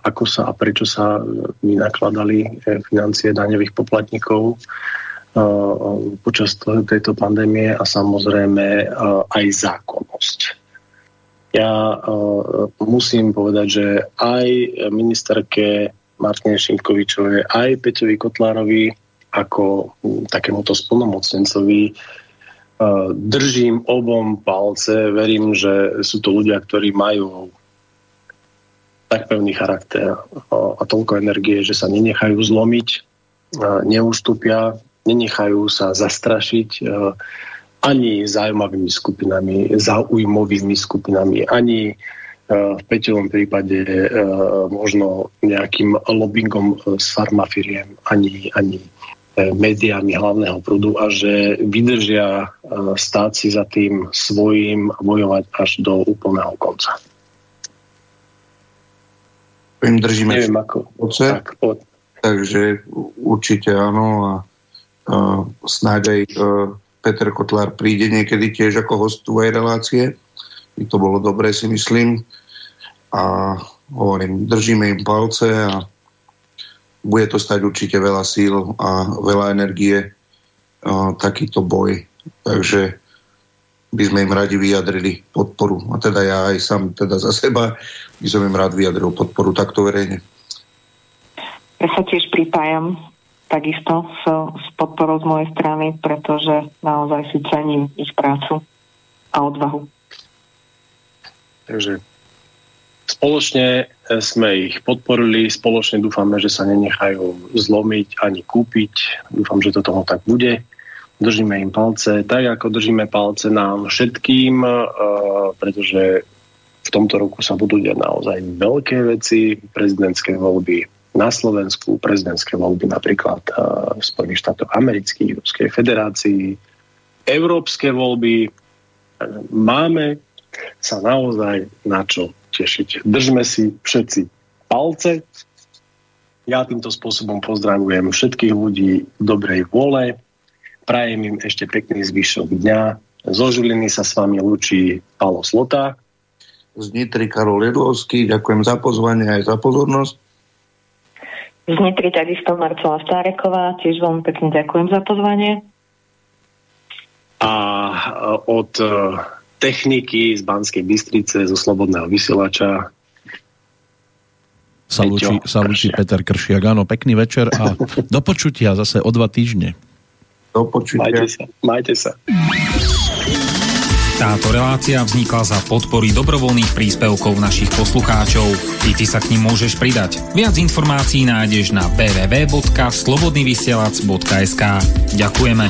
ako sa a prečo sa vynakladali e, financie daňových poplatníkov počas tejto pandémie a samozrejme aj zákonnosť. Ja musím povedať, že aj ministerke Martine Šimkovičovej, aj Peťovi Kotlárovi ako takémuto splnomocnencovi držím obom palce, verím, že sú to ľudia, ktorí majú tak pevný charakter a toľko energie, že sa nenechajú zlomiť, neústupia, nenechajú sa zastrašiť ani zaujímavými skupinami, zaujímavými skupinami, ani v Peťovom prípade možno nejakým lobbyingom s farmafiriem, ani, ani médiami hlavného prúdu a že vydržia e, stáť si za tým svojím a bojovať až do úplného konca. Im držíme Neviem, ako. Oce, tak, pod... Takže určite áno a uh, snáď aj uh, Peter Kotlár príde niekedy tiež ako host tvojej relácie. By to bolo dobré, si myslím. A hovorím, držíme im palce a bude to stať určite veľa síl a veľa energie takýto boj. Takže by sme im radi vyjadrili podporu. A teda ja aj sám teda za seba by som im rád vyjadril podporu takto verejne. Ja sa tiež pripájam takisto s, s podporou z mojej strany, pretože naozaj si cením ich prácu a odvahu. Takže Spoločne sme ich podporili, spoločne dúfame, že sa nenechajú zlomiť ani kúpiť. Dúfam, že to toho tak bude. Držíme im palce, tak ako držíme palce nám všetkým, e, pretože v tomto roku sa budú diať naozaj veľké veci, prezidentské voľby na Slovensku, prezidentské voľby napríklad e, v Spojených štátoch amerických, Ruskej federácii, európske voľby. Máme sa naozaj na čo tešiť. Držme si všetci palce. Ja týmto spôsobom pozdravujem všetkých ľudí dobrej vole. Prajem im ešte pekný zvyšok dňa. Zo Žiliny sa s vami lúči Palo Slota. Z Nitry Karol Jedlovský. Ďakujem za pozvanie aj za pozornosť. Z Nitry takisto Marcela Stáreková. Tiež veľmi pekne ďakujem za pozvanie. A od techniky z Banskej Bystrice, zo Slobodného vysielača. Sa lúči, sa lúči Peter Kršiak. Áno, pekný večer a do počutia zase o dva týždne. Do počutia. Majte sa. Majte sa. Táto relácia vznikla za podpory dobrovoľných príspevkov našich poslucháčov. I ty sa k ním môžeš pridať. Viac informácií nájdeš na www.slobodnyvysielac.sk Ďakujeme.